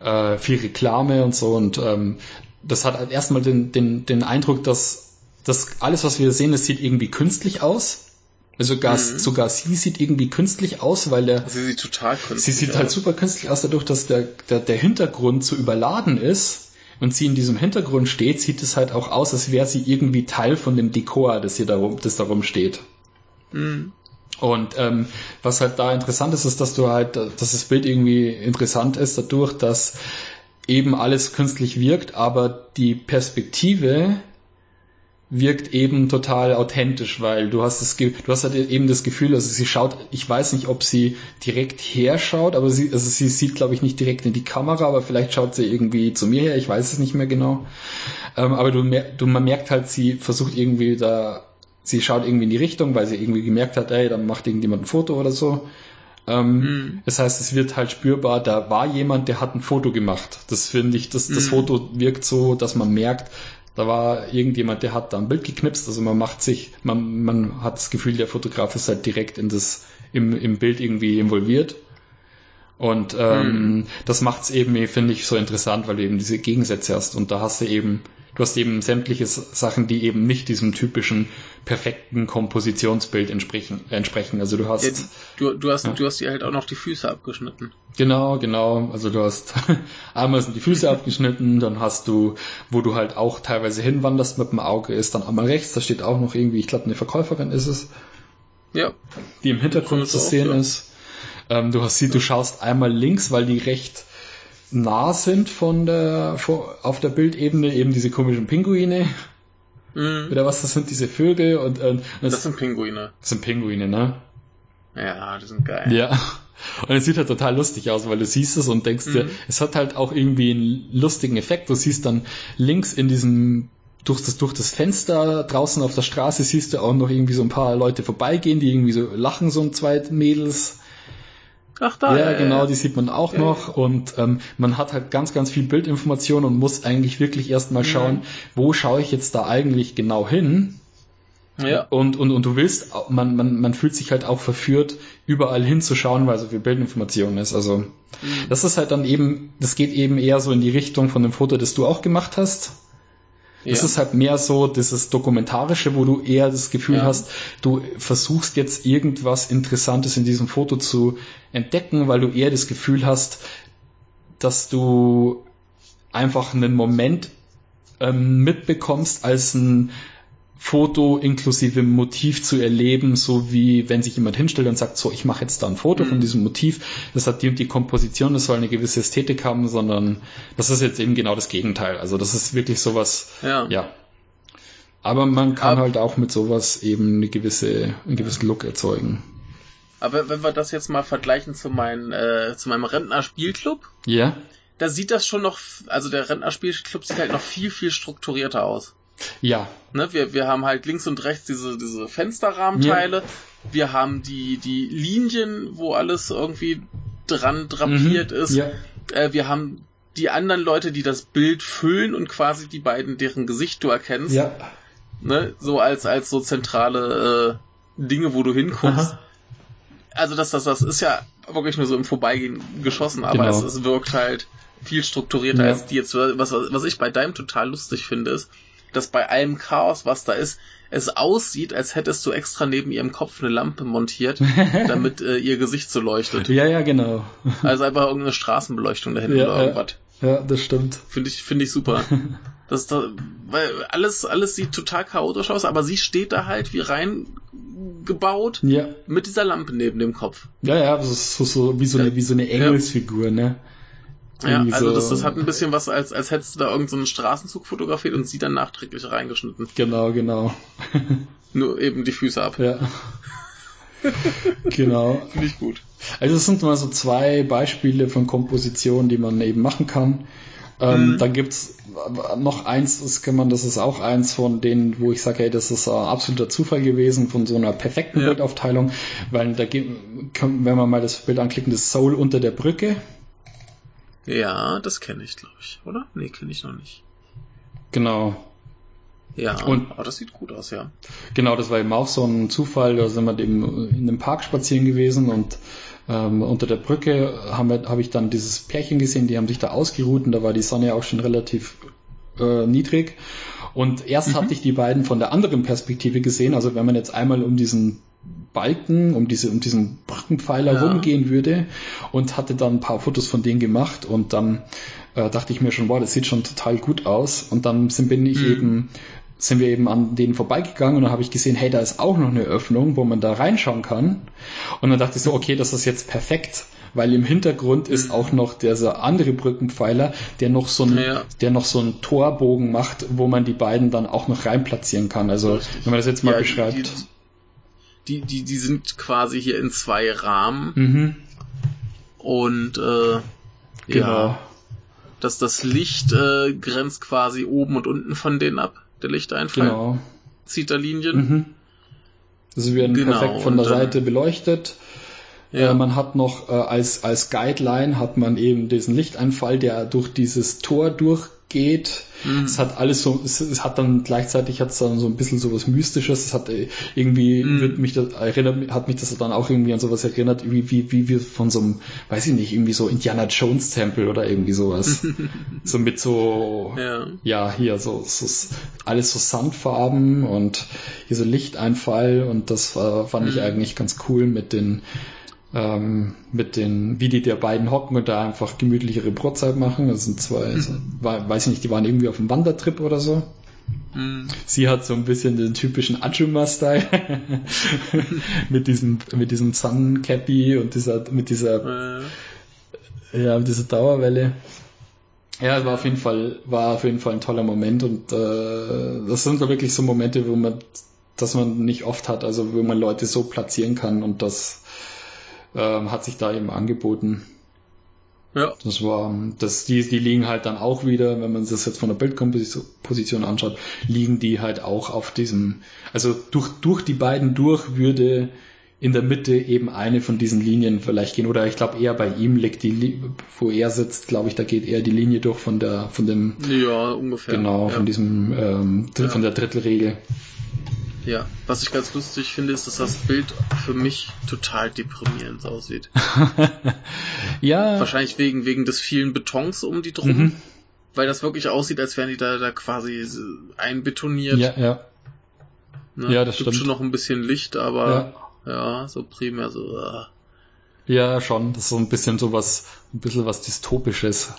äh, viel Reklame und so und ähm, das hat halt erstmal den, den, den Eindruck, dass das alles, was wir sehen, das sieht irgendwie künstlich aus. Also sogar, Mhm. sogar sie sieht irgendwie künstlich aus, weil der, Sie sieht total künstlich sie sieht aus. halt super künstlich aus, dadurch, dass der, der, der Hintergrund so überladen ist und sie in diesem Hintergrund steht, sieht es halt auch aus, als wäre sie irgendwie Teil von dem Dekor, das hier darum, das darum steht. Mhm. Und ähm, was halt da interessant ist, ist, dass du halt, dass das Bild irgendwie interessant ist dadurch, dass eben alles künstlich wirkt, aber die Perspektive wirkt eben total authentisch, weil du hast das, du hast halt eben das Gefühl, also sie schaut, ich weiß nicht, ob sie direkt herschaut, aber sie, also sie sieht, glaube ich, nicht direkt in die Kamera, aber vielleicht schaut sie irgendwie zu mir her, ich weiß es nicht mehr genau. Ähm, aber du, du, man merkt halt, sie versucht irgendwie da, sie schaut irgendwie in die Richtung, weil sie irgendwie gemerkt hat, ey, dann macht irgendjemand ein Foto oder so. Ähm, Mhm. Das heißt, es wird halt spürbar, da war jemand, der hat ein Foto gemacht. Das finde ich, das, das Mhm. Foto wirkt so, dass man merkt, da war irgendjemand, der hat da ein Bild geknipst. Also man macht sich, man, man hat das Gefühl, der Fotograf ist halt direkt in das, im, im Bild irgendwie involviert. Und ähm, das macht es eben, finde ich, so interessant, weil du eben diese Gegensätze hast. Und da hast du eben, du hast eben sämtliche Sachen, die eben nicht diesem typischen perfekten Kompositionsbild entsprechen. entsprechen. Also du hast Ja, du, du, hast, Ja. du hast ihr halt auch noch die Füße abgeschnitten. Genau, genau. Also du hast einmal sind die Füße abgeschnitten, dann hast du, wo du halt auch teilweise hinwanderst mit dem Auge, ist dann einmal rechts, da steht auch noch irgendwie, ich glaube eine Verkäuferin ist es, Ja. die im Hintergrund zu ist auch, sehen ja. ist. Ähm, du hast sie, du schaust einmal links, weil die recht nah sind von der auf der Bildebene eben diese komischen Pinguine Mhm. oder was das sind diese Vögel und, und das, Das sind Pinguine. das sind Pinguine, ne? Ja, die sind geil. Ja. Und es sieht halt total lustig aus, weil du siehst es und denkst dir, Mhm. es hat halt auch irgendwie einen lustigen Effekt. Du siehst dann links in diesem, durch das, durch das Fenster draußen auf der Straße siehst du auch noch irgendwie so ein paar Leute vorbeigehen, die irgendwie so lachen, so ein zwei Mädels. Ach, da. ja, genau, die sieht man auch Ja, noch. Und ähm, man hat halt ganz, ganz viel Bildinformation und muss eigentlich wirklich erstmal Mhm. schauen, wo schaue ich jetzt da eigentlich genau hin. Ja. Und, und, und du willst, man, man, man fühlt sich halt auch verführt, überall hinzuschauen, weil so viel Bildinformation ist. Also Mhm. das ist halt dann eben, das geht eben eher so in die Richtung von dem Foto, das du auch gemacht hast. Das ja. ist halt mehr so dieses Dokumentarische, wo du eher das Gefühl Ja. hast, du versuchst jetzt irgendwas Interessantes in diesem Foto zu entdecken, weil du eher das Gefühl hast, dass du einfach einen Moment ähm, mitbekommst als ein Foto inklusive Motiv zu erleben, so wie wenn sich jemand hinstellt und sagt, so, ich mache jetzt da ein Foto mhm. von diesem Motiv, das hat die und die Komposition, das soll eine gewisse Ästhetik haben, sondern das ist jetzt eben genau das Gegenteil. Also das ist wirklich sowas, ja. ja. Aber man kann Aber, halt auch mit sowas eben eine gewisse, einen gewissen Look erzeugen. Aber wenn wir das jetzt mal vergleichen zu, mein, äh, zu meinem Rentner-Spielclub, ja. da sieht das schon noch, also der Rentner-Spielclub sieht halt noch viel, viel strukturierter aus. Ja. Ne, wir, wir haben halt links und rechts diese, diese Fensterrahmenteile. Ja. Wir haben die, die Linien, wo alles irgendwie dran drapiert mhm. ist. Ja. Äh, wir haben die anderen Leute, die das Bild füllen und quasi die beiden, deren Gesicht du erkennst. Ja. Ne, so als, als so zentrale äh, Dinge, wo du hinguckst. Aha. Also das, das, das ist ja wirklich nur so im Vorbeigehen geschossen, aber genau. es, es wirkt halt viel strukturierter ja. als die jetzt. Was, was ich bei Dime total lustig finde, ist, dass bei allem Chaos, was da ist, es aussieht, als hättest du extra neben ihrem Kopf eine Lampe montiert, damit äh, ihr Gesicht so leuchtet. Ja, ja, genau. Also einfach irgendeine Straßenbeleuchtung dahinter ja, oder irgendwas. Ja, das stimmt. Finde ich, finde ich super. Das, das, weil alles, alles sieht total chaotisch aus, aber sie steht da halt wie reingebaut ja. mit dieser Lampe neben dem Kopf. Ja, ja, das ist so, so wie so eine, wie so eine Engelsfigur, ja. ne? Ja, also das, das hat ein bisschen was, als, als hättest du da irgendeinen so Straßenzug fotografiert und sie dann nachträglich reingeschnitten. Genau, genau. Nur eben die Füße ab. Ja. genau. Finde ich gut. Also es sind mal so zwei Beispiele von Kompositionen, die man eben machen kann. Ähm, mhm. Dann gibt's noch eins, das kann man, das ist auch eins von denen, wo ich sage, hey, das ist ein absoluter Zufall gewesen von so einer perfekten ja. Bildaufteilung, weil da wenn wir mal das Bild anklicken, das Soul unter der Brücke. Ja, das kenne ich, glaube ich, oder? Nee, kenne ich noch nicht. Genau. Ja, und, aber das sieht gut aus, ja. Genau, das war eben auch so ein Zufall, da sind wir eben in einem Park spazieren gewesen und ähm, unter der Brücke habe hab ich dann dieses Pärchen gesehen, die haben sich da ausgeruht und da war die Sonne auch schon relativ äh, niedrig. Und erst mhm. hatte ich die beiden von der anderen Perspektive gesehen, also wenn man jetzt einmal um diesen Balken, um diese, um diesen Brückenpfeiler ja. rumgehen würde und hatte dann ein paar Fotos von denen gemacht und dann äh, dachte ich mir schon, wow, das sieht schon total gut aus und dann sind, bin ich mhm. eben sind wir eben an denen vorbeigegangen und dann habe ich gesehen, hey, da ist auch noch eine Öffnung, wo man da reinschauen kann. Und dann dachte ich so, okay, das ist jetzt perfekt, weil im Hintergrund ist mhm. auch noch dieser andere Brückenpfeiler, der noch so ein, ja. der noch so einen Torbogen macht, wo man die beiden dann auch noch rein platzieren kann. Also, wenn man das jetzt mal ja, beschreibt. Die, die, die, die sind quasi hier in zwei Rahmen. Mhm. Und äh, genau. ja, dass das Licht äh, grenzt quasi oben und unten von denen ab, der Lichteinfall. Genau. Zieht da Linien. Mhm. Sie werden genau, perfekt von der Seite beleuchtet. Ja. Äh, man hat noch äh, als, als Guideline hat man eben diesen Lichteinfall, der durch dieses Tor durchgeht Mhm. Es hat alles so, es, es hat dann gleichzeitig hat es dann so ein bisschen so was Mystisches. Es hat äh, irgendwie mhm. wird mich das erinnert, hat mich das dann auch irgendwie an sowas erinnert, wie, wie, wie wir von so einem, weiß ich nicht, irgendwie so Indiana Jones Tempel oder irgendwie sowas. so mit so, ja, ja hier so, so alles so Sandfarben und hier so Lichteinfall und das äh, fand mhm. ich eigentlich ganz cool mit den ähm, mit den, wie die der beiden hocken und da einfach gemütlichere Brotzeit machen. Das sind zwei, mhm. also, weiß ich nicht, die waren irgendwie auf einem Wandertrip oder so. Mhm. Sie hat so ein bisschen den typischen Ajuma-Style mit diesem mit diesem Sun Cappy und dieser mit dieser äh. ja mit dieser Dauerwelle. Ja, war auf jeden Fall war auf jeden Fall ein toller Moment und äh, das sind da wirklich so Momente, wo man dass man nicht oft hat, also wo man Leute so platzieren kann und das ähm, hat sich da eben angeboten. Ja. Das war, das, die, die liegen halt dann auch wieder, wenn man das jetzt von der Bildkomposition anschaut, liegen die halt auch auf diesem, also durch, durch die beiden durch würde in der Mitte eben eine von diesen Linien vielleicht gehen. Oder ich glaube eher bei ihm liegt die, wo er sitzt, glaube ich, da geht eher die Linie durch von der, von dem. Ja, ungefähr. Genau, ja. von diesem, ähm, ja. von der Drittelregel. Ja, was ich ganz lustig finde, ist, dass das Bild für mich total deprimierend aussieht. ja. Wahrscheinlich wegen, wegen des vielen Betons um die drum. Mhm. Weil das wirklich aussieht, als wären die da, da quasi einbetoniert. Ja, ja. Ne? Ja, das Gibt stimmt. schon noch ein bisschen Licht, aber ja, ja so primär so. Uh. Ja, schon. Das ist so ein bisschen so was, ein bisschen was Dystopisches.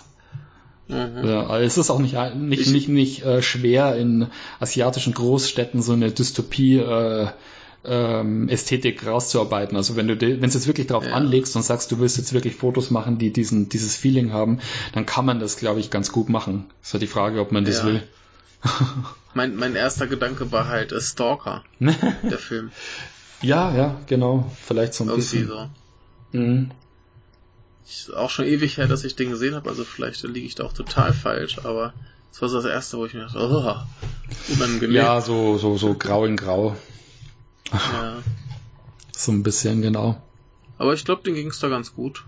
Mhm. Ja, es ist auch nicht, nicht, nicht, nicht äh, schwer, in asiatischen Großstädten so eine Dystopie äh, ähm, Ästhetik rauszuarbeiten. Also wenn du wenn es jetzt wirklich darauf ja. anlegst und sagst, du willst jetzt wirklich Fotos machen, die diesen dieses Feeling haben, dann kann man das, glaube ich, ganz gut machen. Ist halt die Frage, ob man das ja. will. mein, mein erster Gedanke war halt äh, Stalker, der Film. Ja, ja, genau. Vielleicht so ein Irgendwie bisschen. so. Mhm. Ist auch schon ewig her, dass ich den gesehen habe, also vielleicht liege ich da auch total falsch, aber das war so das erste, wo ich mir dachte, oh, unangenehm. Ja, so, so, so grau in grau. Ja. So ein bisschen, genau. Aber ich glaube, den ging es da ganz gut.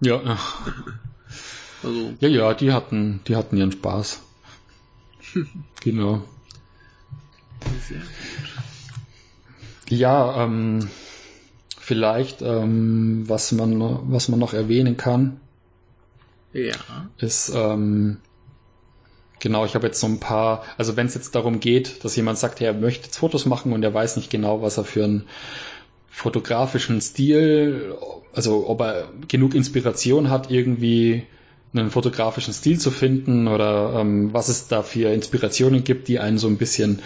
Ja. also. Ja, ja, die hatten, die hatten ihren Spaß. genau. Sehr gut. Ja, ähm, vielleicht, ähm, was man, was man noch erwähnen kann. Ja. Ist, ähm, Genau, ich habe jetzt so ein paar, also wenn es jetzt darum geht, dass jemand sagt, er möchte jetzt Fotos machen und er weiß nicht genau, was er für einen fotografischen Stil, also ob er genug Inspiration hat, irgendwie einen fotografischen Stil zu finden oder ähm, was es da für Inspirationen gibt, die einen so ein bisschen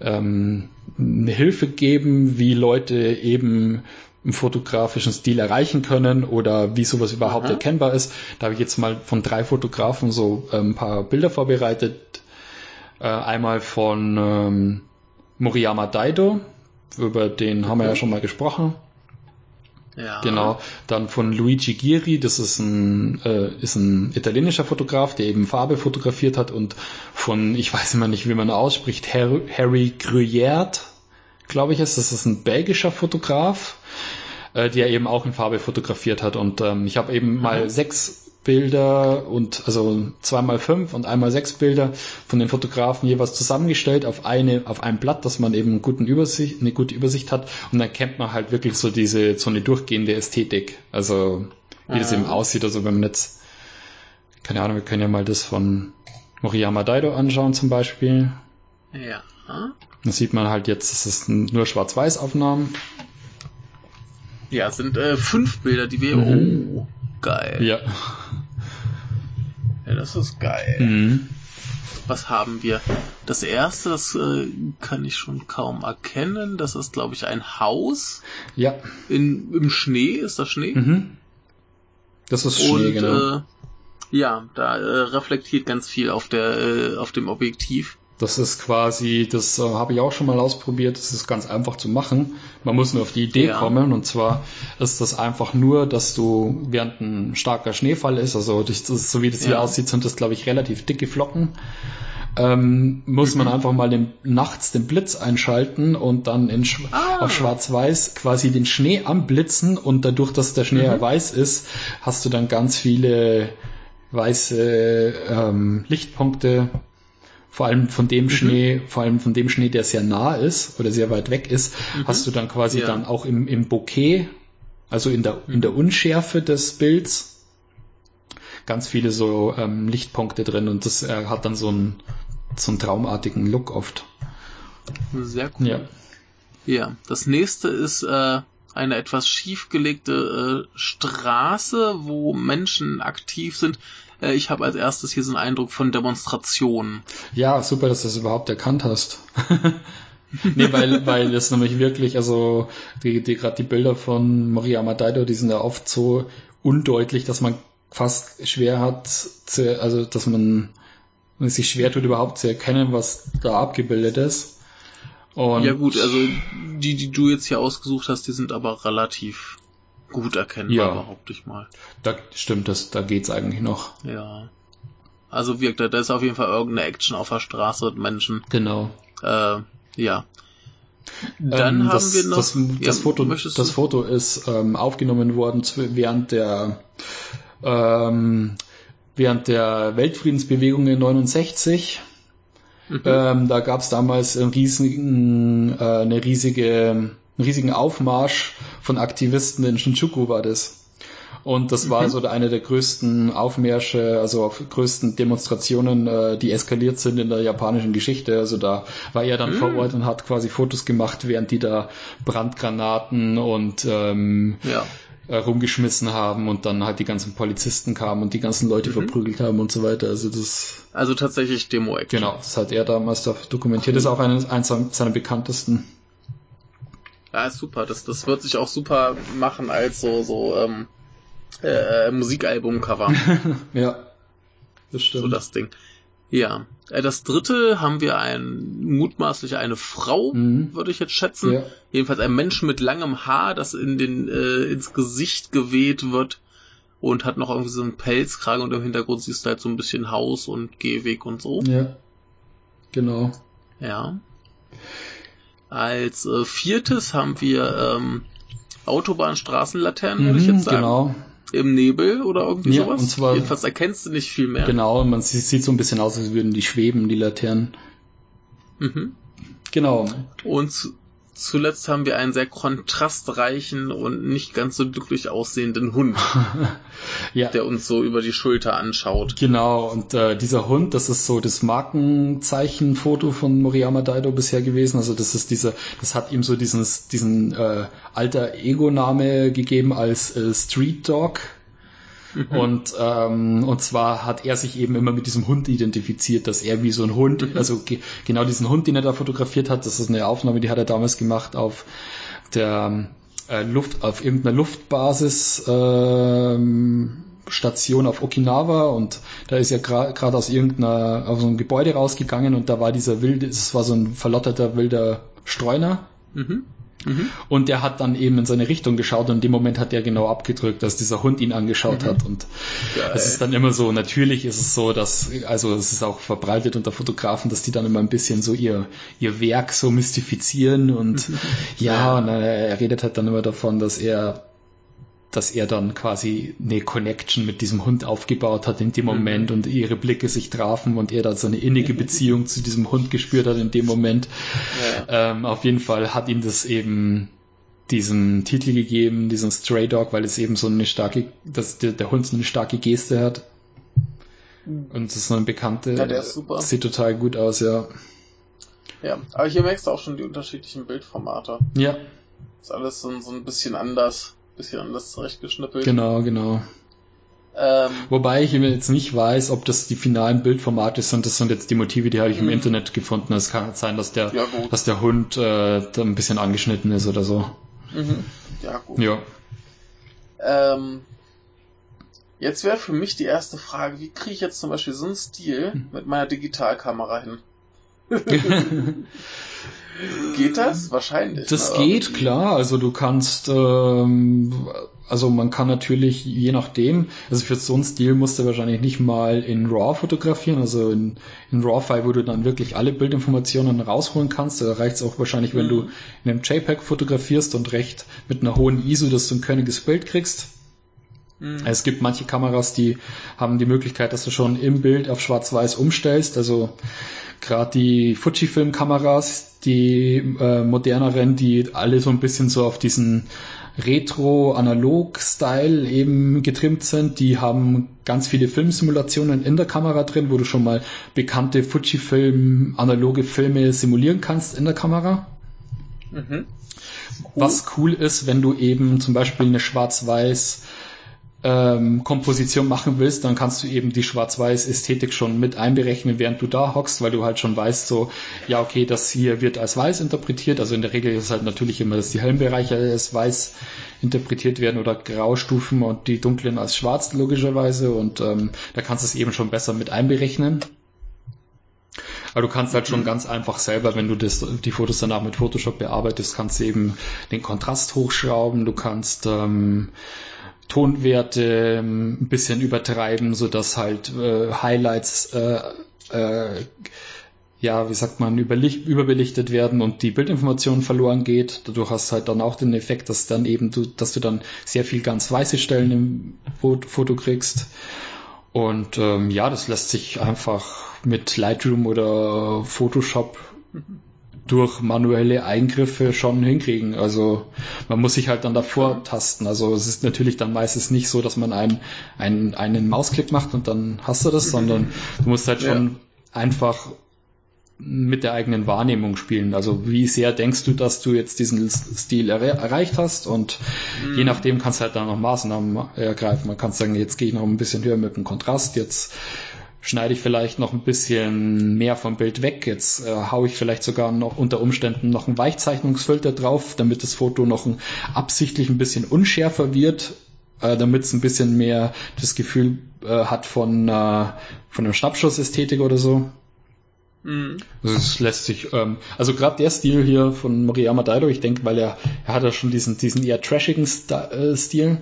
ähm, eine Hilfe geben, wie Leute eben einen fotografischen Stil erreichen können oder wie sowas überhaupt Aha. erkennbar ist. Da habe ich jetzt mal von drei Fotografen so äh, ein paar Bilder vorbereitet. Äh, einmal von ähm, Moriyama Daido, über den okay. haben wir ja schon mal gesprochen. Ja. Genau. Dann von Luigi Giri, das ist ein, äh, ist ein italienischer Fotograf, der eben Farbe fotografiert hat und von, ich weiß immer nicht, wie man ausspricht, Harry, Harry Gruyert, glaube ich ist, das ist ein belgischer Fotograf äh, die er eben auch in Farbe fotografiert hat. Und ähm, ich habe eben mhm. mal sechs Bilder und also zweimal fünf und einmal sechs Bilder von den Fotografen jeweils zusammengestellt auf eine auf einem Blatt, dass man eben guten Übersicht, eine gute Übersicht hat und dann kennt man halt wirklich so diese so eine durchgehende Ästhetik, also wie ja. das eben aussieht. Also wenn man jetzt keine Ahnung, wir können ja mal das von Moriyama Daido anschauen zum Beispiel. Ja. Da sieht man halt jetzt, das ist nur Schwarz-Weiß-Aufnahmen. Ja, es sind äh, fünf Bilder, die wir. Mhm. Oh, geil. Ja. Ja, das ist geil. Mhm. Was haben wir? Das erste, das äh, kann ich schon kaum erkennen. Das ist, glaube ich, ein Haus. Ja. In, Im Schnee. Ist das Schnee? Mhm. Das ist Schnee, Und, genau. Äh, ja, da äh, reflektiert ganz viel auf der äh, auf dem Objektiv. Das ist quasi, das äh, habe ich auch schon mal ausprobiert, das ist ganz einfach zu machen. Man muss nur auf die Idee ja. kommen und zwar ist das einfach nur, dass du während ein starker Schneefall ist, also das so wie das ja. hier aussieht, sind das glaube ich relativ dicke Flocken. Ähm, muss mhm. man einfach mal den, nachts den Blitz einschalten und dann in, ah. auf schwarz-weiß quasi den Schnee anblitzen und dadurch, dass der Schnee mhm. weiß ist, hast du dann ganz viele weiße ähm, Lichtpunkte vor allem von dem mhm. Schnee, vor allem von dem Schnee, der sehr nah ist oder sehr weit weg ist, mhm. hast du dann quasi ja. dann auch im, im Bouquet, also in der, in der mhm. Unschärfe des Bilds, ganz viele so ähm, Lichtpunkte drin und das äh, hat dann so einen, so einen traumartigen Look oft. Sehr cool. Ja, ja das nächste ist äh, eine etwas schiefgelegte äh, Straße, wo Menschen aktiv sind. Äh, ich habe als erstes hier so einen Eindruck von Demonstrationen. Ja, super, dass du das überhaupt erkannt hast. nee, weil, weil das nämlich wirklich, also die, die gerade die Bilder von Maria Amadaido, die sind ja oft so undeutlich, dass man fast schwer hat, zu, also dass man, man sich schwer tut, überhaupt zu erkennen, was da abgebildet ist. Und ja gut, also die, die du jetzt hier ausgesucht hast, die sind aber relativ gut erkennbar, ja. behaupte ich mal. Da stimmt das, da geht's eigentlich noch. Ja. Also wirkt da, ist auf jeden Fall irgendeine Action auf der Straße und Menschen. Genau. Äh, ja. Dann ähm, haben das, wir noch. Das, das, ja, Foto, das Foto ist ähm, aufgenommen worden während der ähm, während der Weltfriedensbewegung in 69. Mhm. Ähm, da gab es damals einen riesigen, äh, eine riesige riesigen Aufmarsch von Aktivisten in Shinjuku war das. Und das war mhm. so eine der größten Aufmärsche, also größten Demonstrationen, äh, die eskaliert sind in der japanischen Geschichte. Also da war er dann mhm. vor Ort und hat quasi Fotos gemacht, während die da Brandgranaten und ähm, ja. äh, rumgeschmissen haben und dann halt die ganzen Polizisten kamen und die ganzen Leute mhm. verprügelt haben und so weiter. Also das. Also tatsächlich Demo-Action. Genau, das hat er damals da dokumentiert. Das ist auch eines, eines seiner bekanntesten. Ja, ist super. Das, das wird sich auch super machen als so, so ähm, äh, Musikalbum-Cover. ja, das stimmt. So das Ding. Ja. Äh, das dritte haben wir ein, mutmaßlich eine Frau, mhm. würde ich jetzt schätzen. Ja. Jedenfalls ein Mensch mit langem Haar, das in den, äh, ins Gesicht geweht wird und hat noch irgendwie so einen Pelzkragen und im Hintergrund siehst du halt so ein bisschen Haus und Gehweg und so. Ja. Genau. Ja. Als äh, viertes haben wir ähm, Autobahnstraßenlaternen, mhm, würde ich jetzt sagen. Genau im Nebel oder irgendwie ja, sowas. Und zwar, Jedenfalls erkennst du nicht viel mehr. Genau, man sieht, sieht so ein bisschen aus, als würden die schweben, die Laternen. Mhm. Genau. Und zuletzt haben wir einen sehr kontrastreichen und nicht ganz so glücklich aussehenden Hund, ja. der uns so über die Schulter anschaut. Genau, und äh, dieser Hund, das ist so das Markenzeichenfoto von Moriyama Daido bisher gewesen. Also das ist dieser, das hat ihm so diesen, diesen äh, alter Ego-Name gegeben als äh, Street Dog Mhm. Und, ähm, und zwar hat er sich eben immer mit diesem Hund identifiziert, dass er wie so ein Hund, mhm. also ge genau diesen Hund, den er da fotografiert hat, das ist eine Aufnahme, die hat er damals gemacht auf der äh, Luft, auf irgendeiner Luftbasis. Ähm, Station auf Okinawa und da ist er gerade aus irgendeiner, aus so einem Gebäude rausgegangen und da war dieser wilde, es war so ein verlotterter wilder Streuner. Mhm. Mhm. Und der hat dann eben in seine Richtung geschaut und in dem Moment hat er genau abgedrückt, dass dieser Hund ihn angeschaut mhm. hat. Und es ist dann immer so, natürlich ist es so, dass, also es ist auch verbreitet unter Fotografen, dass die dann immer ein bisschen so ihr, ihr Werk so mystifizieren und ja, und er redet halt dann immer davon, dass er dass er dann quasi eine Connection mit diesem Hund aufgebaut hat in dem mhm. Moment und ihre Blicke sich trafen und er dann so eine innige Beziehung zu diesem Hund gespürt hat in dem Moment. Ja. Ähm, auf jeden Fall hat ihm das eben diesen Titel gegeben, diesen Stray Dog, weil es eben so eine starke, dass der, der Hund so eine starke Geste hat. Mhm. Und das ist so eine bekannte. Ja, der ist super. Sieht total gut aus, ja. Ja, aber hier merkst du auch schon die unterschiedlichen Bildformate. Ja. Ist alles so, so ein bisschen anders bisschen anders zurechtgeschnippelt. Genau, genau. Ähm, Wobei ich jetzt nicht weiß, ob das die finalen Bildformate sind. Das sind jetzt die Motive, die habe ich im mhm. Internet gefunden. Es kann sein, dass der, ja, dass der Hund äh, da ein bisschen angeschnitten ist oder so. Mhm. Ja, gut. Ja. Ähm, jetzt wäre für mich die erste Frage, wie kriege ich jetzt zum Beispiel so einen Stil hm. mit meiner Digitalkamera hin? Geht das? Wahrscheinlich. Das ne? geht, klar. Also du kannst, ähm, also man kann natürlich, je nachdem, also für so einen Stil musst du wahrscheinlich nicht mal in RAW fotografieren, also in, in RAW-File, wo du dann wirklich alle Bildinformationen rausholen kannst. Da reicht es auch wahrscheinlich, wenn mhm. du in einem JPEG fotografierst und recht mit einer hohen ISO, dass du ein körniges Bild kriegst. Mhm. Es gibt manche Kameras, die haben die Möglichkeit, dass du schon im Bild auf Schwarz-Weiß umstellst. Also gerade die Fujifilm-Kameras, die äh, moderneren, die alle so ein bisschen so auf diesen Retro-Analog-Style eben getrimmt sind, die haben ganz viele Filmsimulationen in der Kamera drin, wo du schon mal bekannte Fujifilm analoge Filme simulieren kannst in der Kamera. Mhm. Was cool ist, wenn du eben zum Beispiel eine schwarz-weiß ähm, Komposition machen willst, dann kannst du eben die Schwarz-Weiß-Ästhetik schon mit einberechnen, während du da hockst, weil du halt schon weißt, so, ja, okay, das hier wird als weiß interpretiert. Also in der Regel ist es halt natürlich immer, dass die hellen Bereiche als weiß interpretiert werden oder Graustufen und die dunklen als schwarz, logischerweise. Und ähm, da kannst du es eben schon besser mit einberechnen. Aber du kannst halt schon ganz einfach selber, wenn du das, die Fotos danach mit Photoshop bearbeitest, kannst du eben den Kontrast hochschrauben, du kannst ähm, Tonwerte ähm, ein bisschen übertreiben, so dass halt äh, Highlights äh, äh, ja, wie sagt man, überbelichtet werden und die Bildinformation verloren geht. Dadurch hast du halt dann auch den Effekt, dass dann eben du, dass du dann sehr viel ganz weiße Stellen im Foto kriegst. Und ähm, ja, das lässt sich einfach mit Lightroom oder Photoshop durch manuelle Eingriffe schon hinkriegen. Also man muss sich halt dann davor tasten. Also es ist natürlich dann meistens nicht so, dass man einen, einen, einen Mausklick macht und dann hast du das, sondern du musst halt schon ja. einfach mit der eigenen Wahrnehmung spielen. Also wie sehr denkst du, dass du jetzt diesen Stil er erreicht hast und mhm. je nachdem kannst du halt dann noch Maßnahmen ergreifen. Man kann sagen, jetzt gehe ich noch ein bisschen höher mit dem Kontrast, jetzt schneide ich vielleicht noch ein bisschen mehr vom Bild weg, jetzt äh, haue ich vielleicht sogar noch unter Umständen noch einen Weichzeichnungsfilter drauf, damit das Foto noch ein, absichtlich ein bisschen unschärfer wird, äh, damit es ein bisschen mehr das Gefühl äh, hat von, äh, von einer Schnappschussästhetik oder so. Mhm. Also es lässt sich, ähm, also gerade der Stil hier von Moriyama Daido, ich denke, weil er, er hat ja schon diesen, diesen eher trashigen äh, Stil.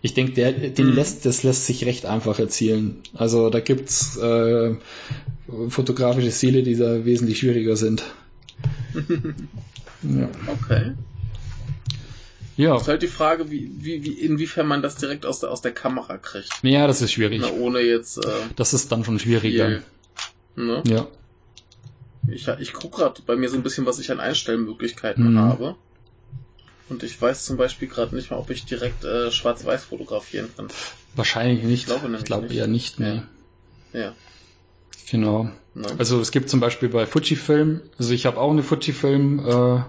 Ich denke, der, den mhm. lässt, das lässt sich recht einfach erzielen. Also da gibt's äh, fotografische Stile, die da wesentlich schwieriger sind. ja. Okay. Ja. Es ist halt die Frage, wie, wie, wie, inwiefern man das direkt aus der, aus der Kamera kriegt. Ja, das ist schwierig. Na, ohne jetzt. Äh, das ist dann schon schwieriger. Viel, ne? Ja. Ich, ich gucke gerade bei mir so ein bisschen, was ich an Einstellmöglichkeiten mhm. habe. Und ich weiß zum Beispiel gerade nicht mal, ob ich direkt äh, schwarz-weiß fotografieren kann. Wahrscheinlich nicht. Ich glaube, ich glaube eher nicht, mehr. Ja. ja. Genau. Nein. Also es gibt zum Beispiel bei Fujifilm, also ich habe auch eine Fujifilm äh,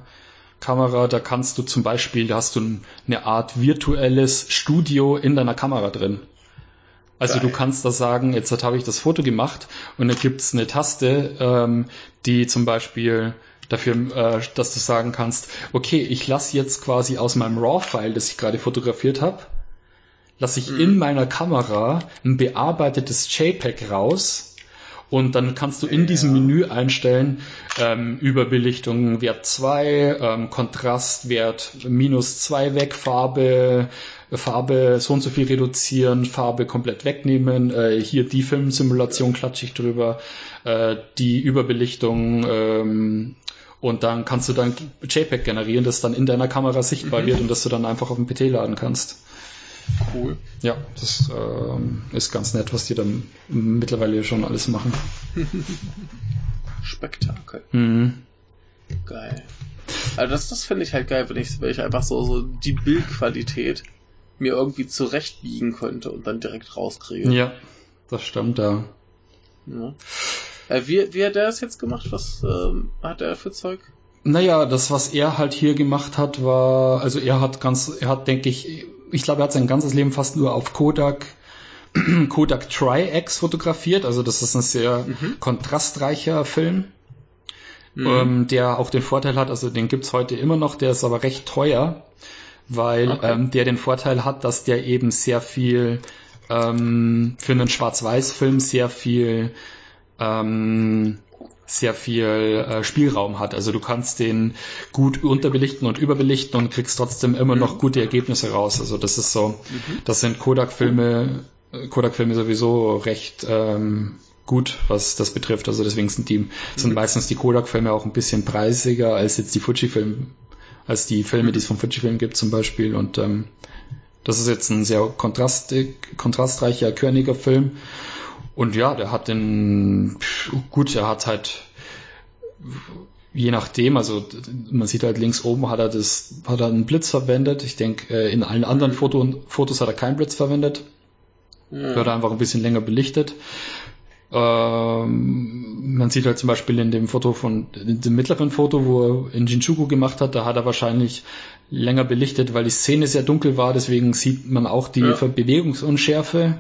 Kamera, da kannst du zum Beispiel, da hast du eine Art virtuelles Studio in deiner Kamera drin. Also Geil. du kannst da sagen, jetzt habe ich das Foto gemacht und da gibt's eine Taste, ähm, die zum Beispiel dafür, äh, dass du sagen kannst, okay, ich lasse jetzt quasi aus meinem RAW-File, das ich gerade fotografiert habe, lasse ich mhm. in meiner Kamera ein bearbeitetes JPEG raus und dann kannst du in ja. diesem Menü einstellen, ähm, Überbelichtung Wert 2, ähm, Kontrast Wert minus 2 weg, Farbe Farbe so und so viel reduzieren, Farbe komplett wegnehmen, äh, hier die Filmsimulation klatsche ich drüber, äh, die Überbelichtung ähm, und dann kannst du dann JPEG generieren, das dann in deiner Kamera sichtbar mhm. wird und das du dann einfach auf dem PT laden kannst. Cool. Ja, das ähm, ist ganz nett, was die dann mittlerweile schon alles machen. Spektakel. Mhm. Geil. Also das, das finde ich halt geil, wenn ich, wenn ich einfach so, so die Bildqualität mir irgendwie zurechtbiegen könnte und dann direkt rauskriege. Ja, das stimmt, ja. ja. Äh, wie, wie hat er das jetzt gemacht? Was ähm, hat er für Zeug? Naja, das, was er halt hier gemacht hat, war, also er hat ganz, er hat, denke ich, ich glaube, er hat sein ganzes Leben fast nur auf Kodak, Kodak Tri-X fotografiert. Also das ist ein sehr mhm. kontrastreicher Film, mhm. ähm, der auch den Vorteil hat, also den gibt's heute immer noch, der ist aber recht teuer weil okay. ähm, der den Vorteil hat, dass der eben sehr viel ähm, für einen Schwarz-Weiß-Film sehr viel ähm, sehr viel äh, Spielraum hat. Also du kannst den gut unterbelichten und überbelichten und kriegst trotzdem immer noch gute Ergebnisse raus. Also das ist so, mhm. das sind Kodak-Filme, äh, Kodak-Filme sowieso recht ähm, gut, was das betrifft. Also deswegen sind die, sind mhm. meistens die Kodak-Filme auch ein bisschen preisiger als jetzt die Fuji-Filme als die Filme, die es vom Fuji-Film gibt zum Beispiel. Und ähm, das ist jetzt ein sehr kontrastreicher, körniger Film. Und ja, der hat den, gut, er hat halt, je nachdem, also man sieht halt links oben hat er das, hat er einen Blitz verwendet. Ich denke, äh, in allen anderen Foto, Fotos hat er keinen Blitz verwendet. Ja. Wird einfach ein bisschen länger belichtet. Ähm, man sieht halt zum Beispiel in dem Foto von, in dem mittleren Foto, wo er in Jinchuku gemacht hat, da hat er wahrscheinlich länger belichtet, weil die Szene sehr dunkel war, deswegen sieht man auch die ja. Bewegungsunschärfe.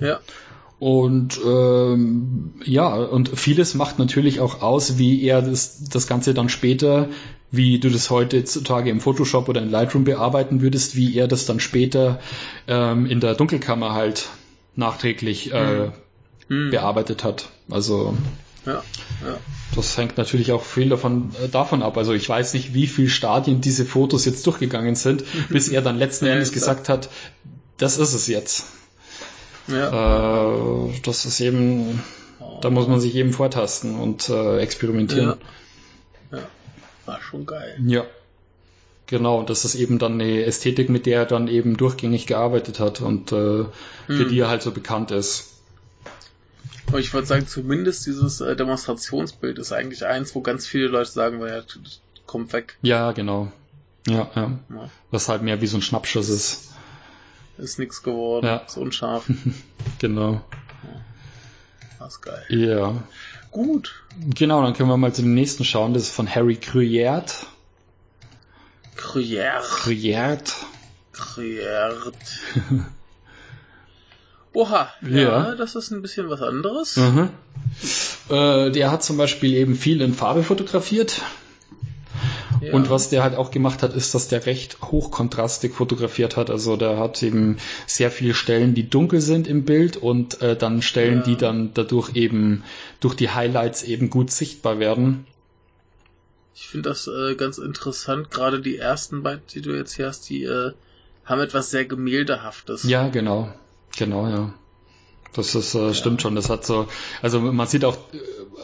Ja. Und ähm, ja, und vieles macht natürlich auch aus, wie er das, das Ganze dann später, wie du das heutzutage im Photoshop oder in Lightroom bearbeiten würdest, wie er das dann später ähm, in der Dunkelkammer halt nachträglich äh, mhm hm. bearbeitet hat. Also ja, ja. das hängt natürlich auch viel davon, äh, davon ab. Also ich weiß nicht, wie viele Stadien diese Fotos jetzt durchgegangen sind, bis er dann letzten ja, Endes gesagt hat, das ist es jetzt. Ja. Äh, das ist eben, da muss man sich eben vortasten und äh, experimentieren. Ja. ja. War schon geil. Ja. Genau, das ist eben dann eine Ästhetik, mit der er dann eben durchgängig gearbeitet hat und äh, für hm. die er halt so bekannt ist. Aber ich würde sagen, zumindest dieses äh, Demonstrationsbild ist eigentlich eins, wo ganz viele Leute sagen, ja, kommt weg. Ja, genau. Ja, ja, ja. Was halt mehr wie so ein Schnappschuss ist. Ist nix geworden, ja. ist unscharf. genau. Das ist geil. Ja. Gut. Genau, dann können wir mal zu dem nächsten schauen. Das ist von Harry Gruyert. Gruyère. Gruyert. Gruyère. Oha, ja, Ja. das ist ein bisschen was anderes. Mhm. Äh, der hat zum Beispiel eben viel in Farbe fotografiert. Ja. Und was der halt auch gemacht hat, ist, dass der recht hochkontrastig fotografiert hat. Also der hat eben sehr viele Stellen, die dunkel sind im Bild und äh, dann Stellen, Ja. die dann dadurch eben durch die Highlights eben gut sichtbar werden. Ich finde das äh, ganz interessant. Gerade die ersten beiden, die du jetzt hier hast, die äh, haben etwas sehr Gemäldehaftes. Ja, genau. Genau, ja. Das ist, äh, stimmt schon. Das hat so, also man sieht auch,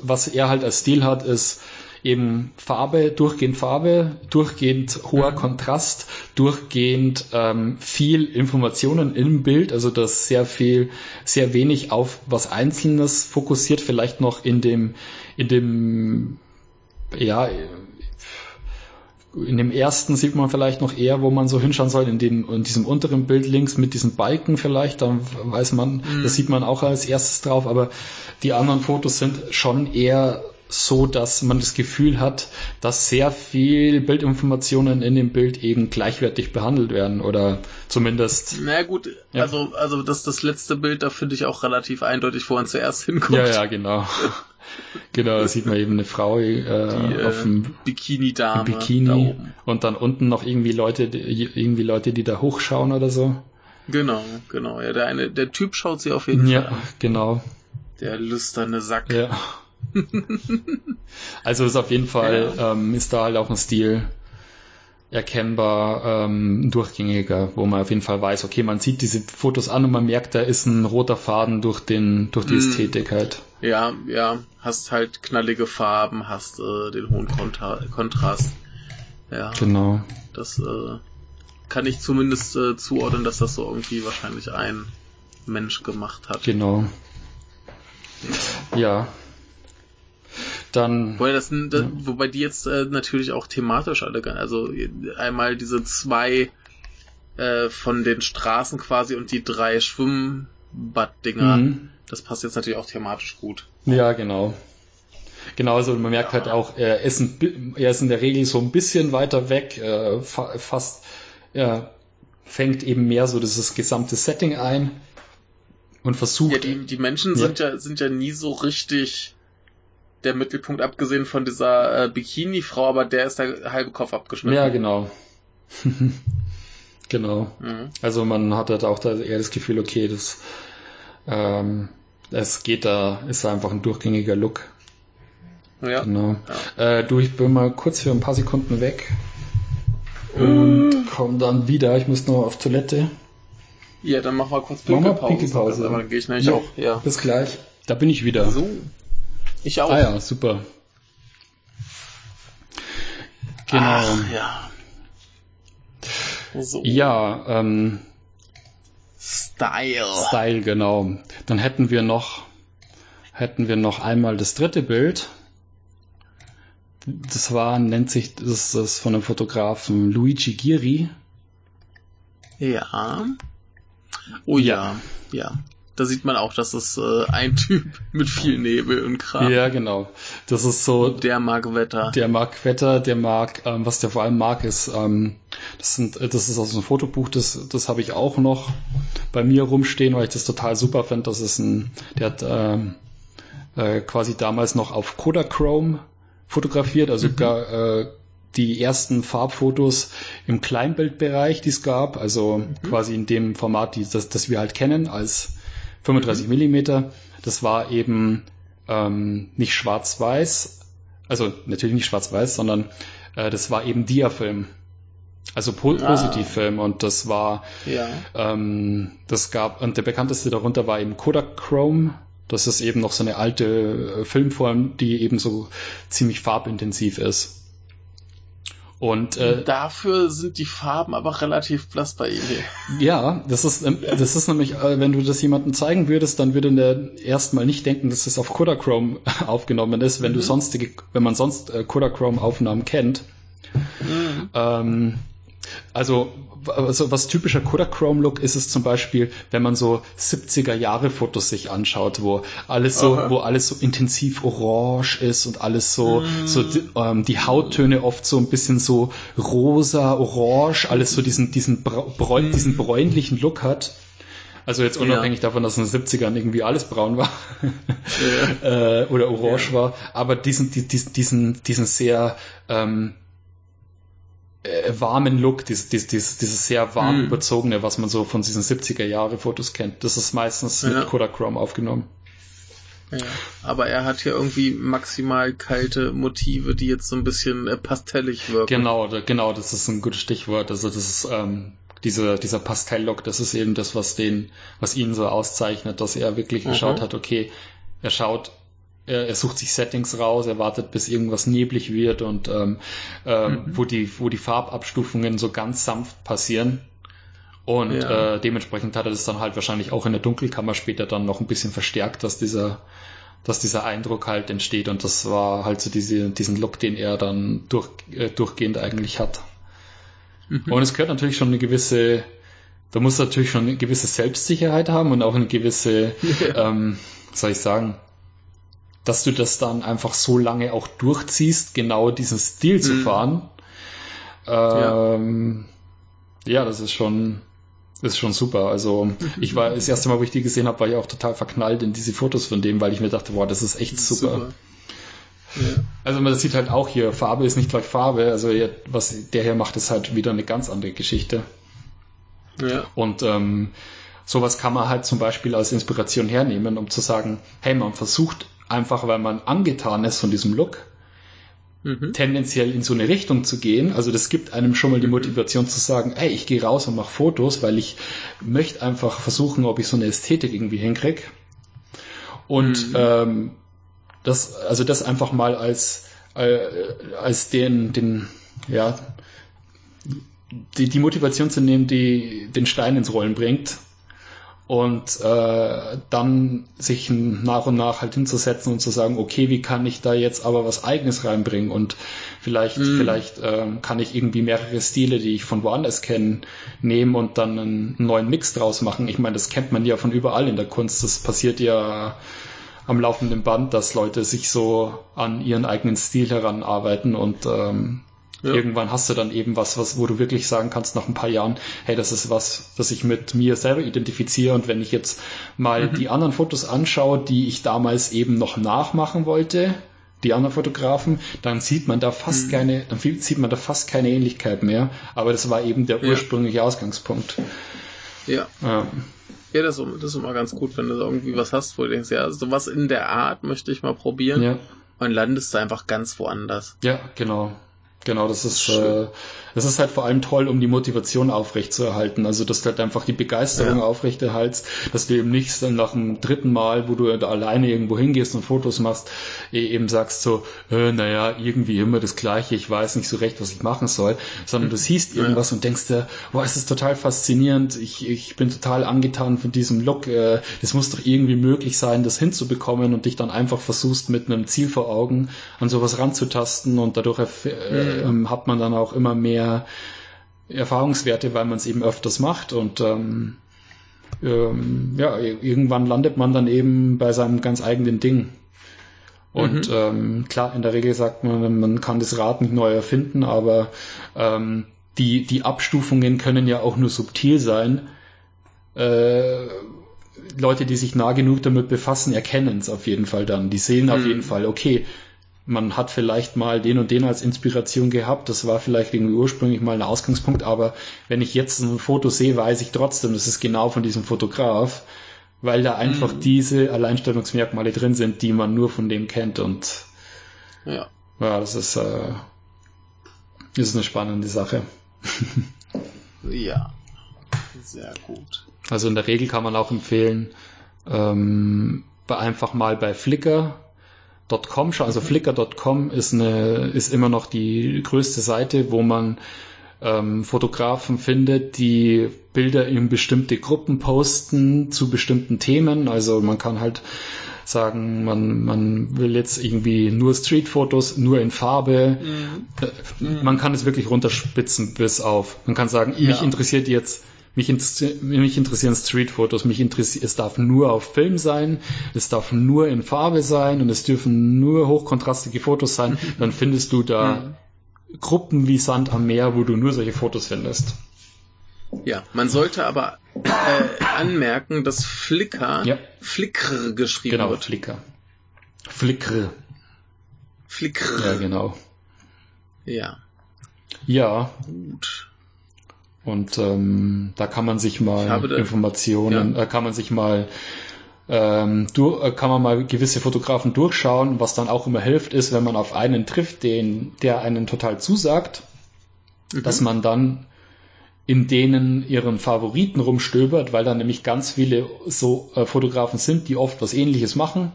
was er halt als Stil hat, ist eben Farbe, durchgehend Farbe, durchgehend hoher Kontrast, durchgehend ähm, viel Informationen im Bild, also das sehr viel, sehr wenig auf was Einzelnes fokussiert, vielleicht noch in dem, in dem, ja, in dem ersten sieht man vielleicht noch eher, wo man so hinschauen soll, in dem, in diesem unteren Bild links mit diesen Balken vielleicht, da weiß man, das sieht man auch als erstes drauf, aber die anderen Fotos sind schon eher so, dass man das Gefühl hat, dass sehr viel Bildinformationen in dem Bild eben gleichwertig behandelt werden oder zumindest Na gut, Ja. also, also das, das letzte Bild, da finde ich auch relativ eindeutig, wo man zuerst hinguckt. ja, ja, genau. genau, da sieht man eben eine Frau äh, Die auf äh, dem Bikini-Dame. da Bikini oben. und dann unten noch irgendwie Leute, die, irgendwie Leute, die da hochschauen oder so. Genau, genau. Ja, der eine, der Typ schaut sie auf jeden Fall Ja, genau. Der lüsterne Sack. Ja. also ist auf jeden Fall, ähm, ist da halt auch ein Stil erkennbar ähm, durchgängiger, wo man auf jeden Fall weiß, okay, man sieht diese Fotos an und man merkt, da ist ein roter Faden durch den, durch die Mm. Ästhetik halt. Ja, ja, hast halt knallige Farben, hast äh, den hohen Kontra Kontrast. Ja, Genau. das äh, kann ich zumindest äh, zuordnen, dass das so irgendwie wahrscheinlich ein Mensch gemacht hat. Genau. Ja. Dann, Wobei, das, das, wobei die jetzt äh, natürlich auch thematisch alle, also einmal diese zwei äh, von den Straßen quasi und die drei Schwimmbaddinger. Mhm. Das passt jetzt natürlich auch thematisch gut. Ja, genau. Genau, also man merkt halt auch, er ist, ein, er ist in der Regel so ein bisschen weiter weg, äh, fa fast, er fängt eben mehr so dieses gesamte Setting ein und versucht. Ja, die, die Menschen Ja. sind ja sind ja nie so richtig der Mittelpunkt, abgesehen von dieser äh, Bikini-Frau, aber der ist der halbe Kopf abgeschnitten. ja, genau. genau. Mhm. Also man hat halt auch da eher das Gefühl, okay, das, ähm, es geht da, ist einfach ein durchgängiger Look. Ja. Genau. Äh, du, ich bin mal kurz für ein paar Sekunden weg und komm dann wieder. Ich muss nur auf Toilette. ja, dann machen wir kurz Pinkelpause. Pinkelpause. Aber dann gehe ich nämlich Ja. auch. Ja. Bis gleich. Da bin ich wieder. So. Ich auch. Ah ja, super. Genau. Ach, ja. So. Ja, ähm, Style. Style, genau. Dann hätten wir noch, hätten wir noch einmal das dritte Bild. Das war, nennt sich, das ist von dem Fotografen Luigi Giri. Ja. Oh ja. Ja. Da sieht man auch, dass es äh, ein Typ mit viel Nebel und Kram. Ja, genau. Das ist so, Der mag Wetter. der mag Wetter, der mag, ähm, was der vor allem mag, ist, ähm, das sind, äh, das ist aus einem Fotobuch, das, das habe ich auch noch bei mir rumstehen, weil ich das total super finde. Das ist ein, der hat ähm, äh, quasi damals noch auf Kodachrome fotografiert, also gar, äh, die ersten Farbfotos im Kleinbildbereich, die es gab, also quasi in dem Format, die, das, das wir halt kennen als 35 Millimeter. Das war eben ähm, nicht schwarz-weiß, also natürlich nicht schwarz-weiß, sondern äh, das war eben Diafilm, also po Ah. Positivfilm und das war Ja. ähm, das gab, und der bekannteste darunter war eben Kodachrome. Das ist eben noch so eine alte äh, Filmform, die eben so ziemlich farbintensiv ist. Und äh, Dafür sind die Farben aber relativ blass bei ihm ja, das ist, ähm, das ist nämlich, äh, wenn du das jemandem zeigen würdest, dann würde der erstmal nicht denken, dass es auf Kodachrome aufgenommen ist, wenn du sonstige, wenn man sonst äh, Kodachrome-Aufnahmen kennt. Mhm. Ähm, also, also was typischer Kodachrome Look ist es zum Beispiel, wenn man so 70er Jahre Fotos sich anschaut, wo alles so, Aha. wo alles so intensiv orange ist und alles so, mm. so ähm, die Hauttöne oft so ein bisschen so rosa, orange, alles so diesen, diesen, bräu, mm. diesen bräunlichen Look hat. Also jetzt unabhängig ja. davon, dass in den 70ern irgendwie alles braun war ja. äh, oder orange ja. war, aber diesen, diesen, diesen, diesen sehr ähm, äh, warmen Look, dieses, dieses, dieses sehr warm mm. überzogene, was man so von diesen 70er Jahre Fotos kennt. Das ist meistens mit Kodachrome aufgenommen. Ja, aber er hat hier irgendwie maximal kalte Motive, die jetzt so ein bisschen äh, pastellig wirken. Genau, genau, das ist ein gutes Stichwort. Also das ist ähm, diese, dieser Pastelllook, das ist eben das, was den, was ihn so auszeichnet, dass er wirklich mhm. geschaut hat, okay, er schaut, er, er, sucht sich Settings raus, er wartet, bis irgendwas neblig wird und ähm, ähm, mhm. wo die, wo die Farbabstufungen so ganz sanft passieren. Und ja. äh, dementsprechend hat er das dann halt wahrscheinlich auch in der Dunkelkammer später dann noch ein bisschen verstärkt, dass dieser, dass dieser Eindruck halt entsteht. Und das war halt so diese, diesen Look, den er dann durch, äh, durchgehend eigentlich hat. Mhm. Und es gehört natürlich schon eine gewisse, da muss natürlich schon eine gewisse Selbstsicherheit haben und auch eine gewisse, ja. ähm, soll ich sagen, dass du das dann einfach so lange auch durchziehst, genau diesen Stil mhm. zu fahren. Ähm, ja. ja, das ist schon, ist schon super. Also ich war das erste Mal, wo ich die gesehen habe, war ich auch total verknallt in diese Fotos von dem, weil ich mir dachte, wow, das ist echt super. super. Ja. Also man sieht halt auch hier, Farbe ist nicht gleich Farbe. Also was der hier macht, ist halt wieder eine ganz andere Geschichte. Ja. Und ähm, sowas kann man halt zum Beispiel als Inspiration hernehmen, um zu sagen, hey, man versucht einfach, weil man angetan ist von diesem Look, mhm. tendenziell in so eine Richtung zu gehen. Also das gibt einem schon mal die. Motivation zu sagen, hey, ich gehe raus und mache Fotos, weil ich möchte einfach versuchen, ob ich so eine Ästhetik irgendwie hinkriege. Und mhm. ähm, das, also das einfach mal als, äh, als den, den, ja, die, die Motivation zu nehmen, die den Stein ins Rollen bringt und äh, dann sich nach und nach halt hinzusetzen und zu sagen, okay, wie kann ich da jetzt aber was eigenes reinbringen und vielleicht, mm. vielleicht äh, kann ich irgendwie mehrere Stile, die ich von woanders kenne, nehmen und dann einen neuen Mix draus machen. Ich meine, das kennt man ja von überall in der Kunst. Das passiert ja am laufenden Band, dass Leute sich so an ihren eigenen Stil heranarbeiten und ähm, ja. irgendwann hast du dann eben was, was, wo du wirklich sagen kannst nach ein paar Jahren, hey, das ist was, das ich mit mir selber identifiziere und wenn ich jetzt mal mhm. die anderen Fotos anschaue, die ich damals eben noch nachmachen wollte, die anderen Fotografen, dann sieht man da fast mhm. keine, dann sieht man da fast keine Ähnlichkeit mehr, aber das war eben der ursprüngliche ja. Ausgangspunkt. Ja. Ähm, ja, das, das ist immer ganz gut, wenn du irgendwie was hast, wo du denkst, ja, sowas in der Art möchte ich mal probieren. Ja. Und landest du einfach ganz woanders. Ja, genau. Genau, das ist, äh, das ist halt vor allem toll, um die Motivation aufrechtzuerhalten. Also, dass du halt einfach die Begeisterung ja. aufrechterhaltst, dass du eben nicht dann nach dem dritten Mal, wo du da alleine irgendwo hingehst und Fotos machst, eh eben sagst so, äh, naja, irgendwie immer das Gleiche, ich weiß nicht so recht, was ich machen soll, sondern du siehst irgendwas ja. und denkst dir, boah, es ist total faszinierend, ich, ich bin total angetan von diesem Look, äh, das muss doch irgendwie möglich sein, das hinzubekommen und dich dann einfach versuchst mit einem Ziel vor Augen an sowas ranzutasten und dadurch äh, ähm, hat man dann auch immer mehr Erfahrungswerte, weil man es eben öfters macht und ähm, ähm, ja, irgendwann landet man dann eben bei seinem ganz eigenen Ding. Und mhm. ähm, klar, in der Regel sagt man, man kann das Rad nicht neu erfinden, aber ähm, die, die Abstufungen können ja auch nur subtil sein. Äh, Leute, die sich nah genug damit befassen, erkennen es auf jeden Fall dann. Die sehen mhm. auf jeden Fall, okay, man hat vielleicht mal den und den als Inspiration gehabt, das war vielleicht irgendwie ursprünglich mal ein Ausgangspunkt, aber wenn ich jetzt ein Foto sehe, weiß ich trotzdem, das ist genau von diesem Fotograf, weil da einfach mhm. diese Alleinstellungsmerkmale drin sind, die man nur von dem kennt und ja, ja das ist, äh, das ist eine spannende Sache. ja, sehr gut. Also in der Regel kann man auch empfehlen, ähm, einfach mal bei Flickr .com, also flickr.com ist eine, ist immer noch die größte Seite, wo man ähm, Fotografen findet, die Bilder in bestimmte Gruppen posten zu bestimmten Themen. Also man kann halt sagen, man, man will jetzt irgendwie nur Streetfotos, nur in Farbe. Mhm. Man kann es wirklich runterspitzen bis auf. Man kann sagen, ja. mich interessiert jetzt mich, mich interessieren Streetfotos, mich interessiert, es darf nur auf Film sein, es darf nur in Farbe sein und es dürfen nur hochkontrastige Fotos sein, dann findest du da mhm. Gruppen wie Sand am Meer, wo du nur solche Fotos findest. Ja, man sollte aber äh, anmerken, dass Flickr ja. Flickr geschrieben genau, wird. Flickr. Flickr. Flickr. Ja, genau. Ja. Ja. Gut. Und ähm, da kann man sich mal da, Informationen, ja. äh, kann man sich mal ähm, durch, äh, kann man mal gewisse Fotografen durchschauen. Was dann auch immer hilft, ist, wenn man auf einen trifft, den, der einen total zusagt, mhm. dass man dann in denen ihren Favoriten rumstöbert, weil da nämlich ganz viele so äh, Fotografen sind, die oft was ähnliches machen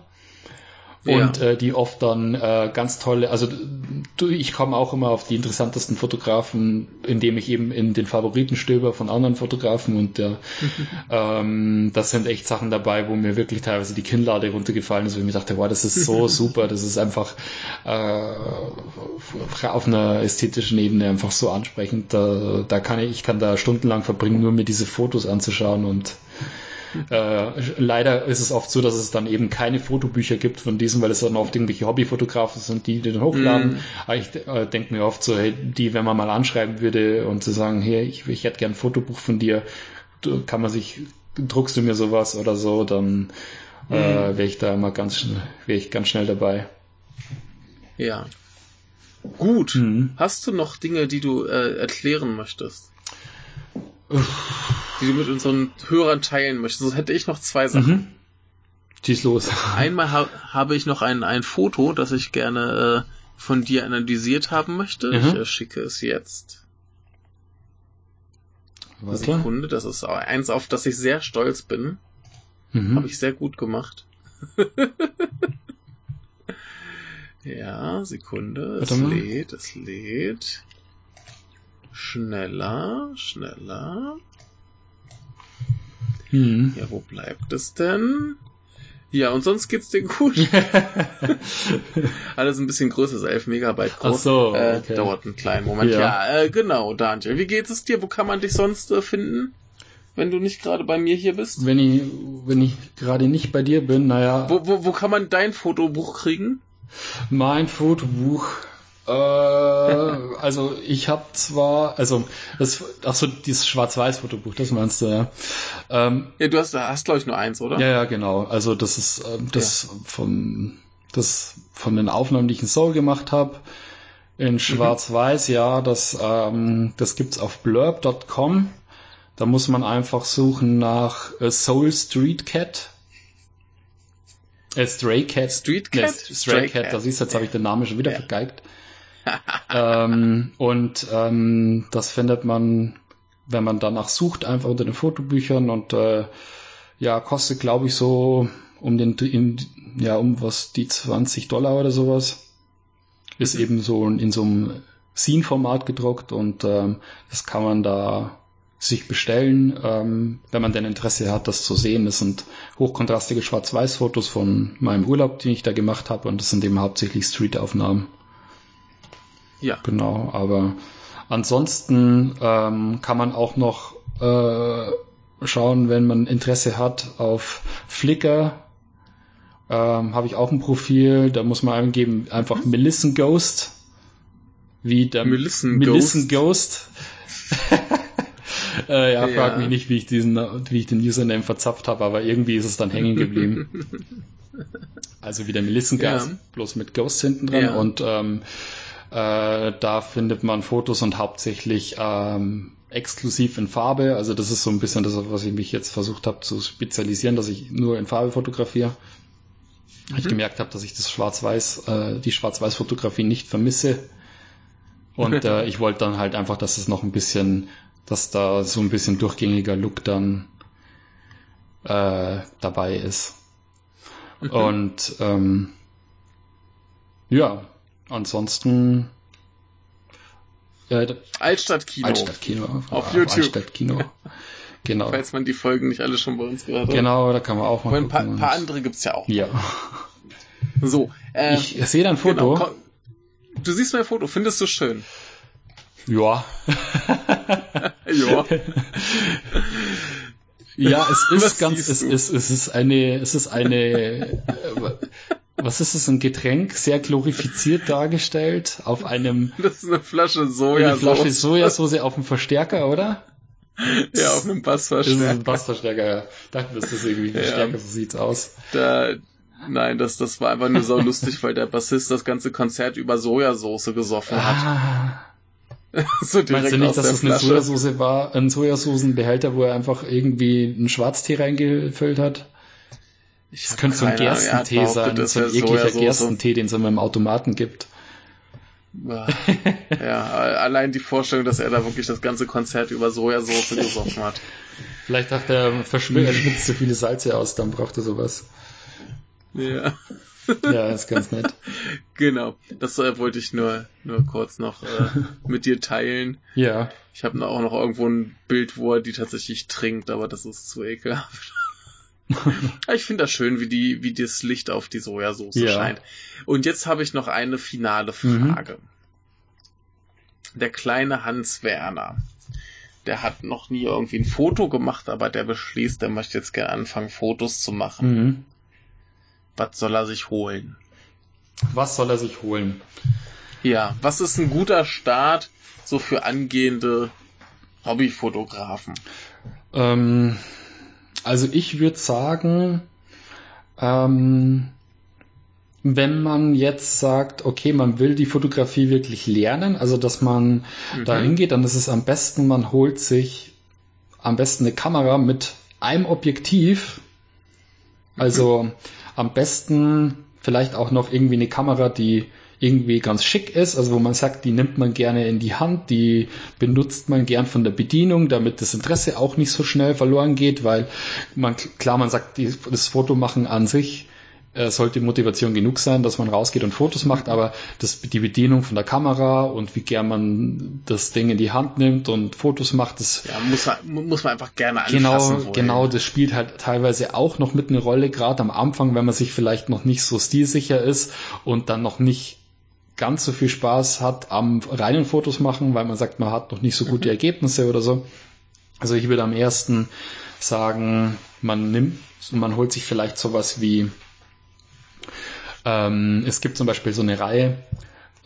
und ja. äh, die oft dann äh, ganz tolle, also ich komme auch immer auf die interessantesten Fotografen, indem ich eben in den Favoriten stöber von anderen Fotografen und äh, ähm, das sind echt Sachen dabei, wo mir wirklich teilweise die Kinnlade runtergefallen ist, wo ich mir dachte, wow, das ist so super, das ist einfach äh, auf einer ästhetischen Ebene einfach so ansprechend. Da, da kann ich, ich kann da stundenlang verbringen, nur mir diese Fotos anzuschauen und äh, leider ist es oft so, dass es dann eben keine Fotobücher gibt von diesen, weil es dann oft irgendwelche Hobbyfotografen sind, die den hochladen. Mm. Aber ich äh, denke mir oft so, hey, die, wenn man mal anschreiben würde und zu sagen, hey, ich, ich hätte gern ein Fotobuch von dir, kann man sich, druckst du mir sowas oder so, dann mm. äh, mhm. wäre ich da immer ganz, wäre ich ganz schnell dabei. Ja. Gut. Mhm. Hast du noch Dinge, die du äh, erklären möchtest? Die du mit unseren Hörern teilen möchtest. So hätte ich noch zwei Sachen. Mhm. Schieß los. Einmal ha habe ich noch ein, ein Foto, das ich gerne äh, von dir analysiert haben möchte. Mhm. Ich äh, schicke es jetzt. Warte. Sekunde, das ist eins, auf das ich sehr stolz bin. Mhm. Habe ich sehr gut gemacht. ja, Sekunde. Es lädt, es lädt. Schneller, schneller. Hm. Ja, wo bleibt es denn? Ja, und sonst geht's dir gut. Alles ein bisschen größer, so 11 Megabyte groß. Ach so, äh, okay. äh, dauert einen kleinen Moment. Ja, ja äh, genau, Daniel. Wie geht es dir? Wo kann man dich sonst äh, finden? Wenn du nicht gerade bei mir hier bist? Wenn ich, wenn ich gerade nicht bei dir bin, naja. Wo, wo, wo kann man dein Fotobuch kriegen? Mein Fotobuch äh, also ich habe zwar, also das, ach so, dieses Schwarz-Weiß-Fotobuch, das meinst du, ja. Ähm, ja, du hast, hast glaube ich nur eins, oder? Ja, ja, genau. Also das ist ähm, das ja. von das von den Aufnahmen, die ich in Soul gemacht habe, in mhm. Schwarz-Weiß, mhm. ja, das ähm, das gibt's auf blurb.com. Da muss man einfach suchen nach äh, Soul Street Cat. Äh, Stray Cat. Street Cat? Nee, Stray, Stray Cat, Cat. da siehst du, jetzt habe ich den Namen schon wieder ja. vergeigt ähm, und ähm, das findet man, wenn man danach sucht, einfach unter den Fotobüchern und äh, ja, kostet glaube ich so um den in, ja um was die 20 Dollar oder sowas. Ist eben so in so einem Scene-Format gedruckt und ähm, das kann man da sich bestellen, ähm, wenn man denn Interesse hat, das zu sehen. Das sind hochkontrastige Schwarz-Weiß-Fotos von meinem Urlaub, den ich da gemacht habe und das sind eben hauptsächlich Street-Aufnahmen. Ja. Genau, aber ansonsten ähm, kann man auch noch äh, schauen, wenn man Interesse hat auf Flickr. Ähm, Habe ich auch ein Profil, da muss man eingeben, einfach mhm. Melisson Ghost. Wie der Melisson, Melisson Ghost. äh, ja, ja, frag mich nicht, wie ich diesen, wie ich den Username verzapft habe, aber irgendwie ist es dann hängen geblieben. also wie der Melisson Ghost, ja. bloß mit Ghost hinten dran ja. und ähm, äh, da findet man Fotos und hauptsächlich ähm, exklusiv in Farbe. Also das ist so ein bisschen das, was ich mich jetzt versucht habe zu spezialisieren, dass ich nur in Farbe fotografiere. Mhm. Ich gemerkt habe, dass ich das Schwarz-Weiß, äh, die Schwarz-Weiß-Fotografie nicht vermisse. Und äh, ich wollte dann halt einfach, dass es noch ein bisschen, dass da so ein bisschen durchgängiger Look dann äh, dabei ist. Mhm. Und ähm, ja, ansonsten Äh, Altstadtkino. Altstadtkino. Auf, auf YouTube. Altstadtkino. Genau. Falls man die Folgen nicht alle schon bei uns gehört hat. Genau, da kann man auch mal. Ein paar, paar andere gibt's ja auch. Ja. So. Äh, ich sehe dein Foto. Genau, du siehst mein Foto. Findest du schön? Ja. ja. Ja, es ist Was ganz, es ist, es ist eine, es ist eine, äh, was ist es, ein Getränk, sehr glorifiziert dargestellt, auf einem. Das ist eine Flasche Sojasauce. Eine Flasche Sojasauce auf dem Verstärker, oder? Ja, auf einem Bassverstärker. Das ist ein Bassverstärker, ja. Dachte, das ist irgendwie ein Verstärker, ja. so sieht's aus. Da, nein, das, das war einfach nur so lustig, weil der Bassist das ganze Konzert über Sojasauce gesoffen hat. Ah. so Meinst du nicht, dass das eine Sojasauce war, ein Sojasoßenbehälter, wo er einfach irgendwie einen Schwarztee reingefüllt hat? Ich das könnte so ein Gerstentee sein, so ein ekliger Gerstentee, den es immer im Automaten gibt. ja, allein die Vorstellung, dass er da wirklich das ganze Konzert über Sojasauce gesoffen hat. Vielleicht dachte er, er schwitzt zu viele Salze aus, dann braucht er sowas. Ja. Ja, ist ganz nett. Genau, das äh, wollte ich nur, nur kurz noch äh, mit dir teilen. Ja. Ich habe auch noch irgendwo ein Bild, wo er die tatsächlich trinkt, aber das ist zu ekelhaft. ich finde das schön, wie die, wie das Licht auf die Sojasauce ja. scheint. Und jetzt habe ich noch eine finale mhm. Frage. Mhm. Der kleine Hans Werner, der hat noch nie irgendwie ein Foto gemacht, aber der beschließt, der möchte jetzt gerne anfangen, Fotos zu machen. Mhm. Was soll er sich holen? Was soll er sich holen? Ja, was ist ein guter Start so für angehende Hobbyfotografen? Ähm, also ich würde sagen, ähm, wenn man jetzt sagt, okay, man will die Fotografie wirklich lernen, also dass man mhm. da hingeht, dann ist es am besten, man holt sich am besten eine Kamera mit einem Objektiv. Also mhm. am besten vielleicht auch noch irgendwie eine Kamera, die irgendwie ganz schick ist, also wo man sagt, die nimmt man gerne in die Hand, die benutzt man gern von der Bedienung, damit das Interesse auch nicht so schnell verloren geht, weil man, klar, man sagt, die, das Fotomachen an sich äh, sollte Motivation genug sein, dass man rausgeht und Fotos macht, aber das, die Bedienung von der Kamera und wie gern man das Ding in die Hand nimmt und Fotos macht, das ja, muss, man, muss man einfach gerne anfassen. Genau, genau, das spielt halt teilweise auch noch mit eine Rolle, gerade am Anfang, wenn man sich vielleicht noch nicht so stilsicher ist und dann noch nicht ganz so viel Spaß hat am reinen Fotos machen, weil man sagt, man hat noch nicht so gute mhm. Ergebnisse oder so. Also ich würde am ersten sagen, man nimmt, man holt sich vielleicht sowas wie, ähm, es gibt zum Beispiel so eine Reihe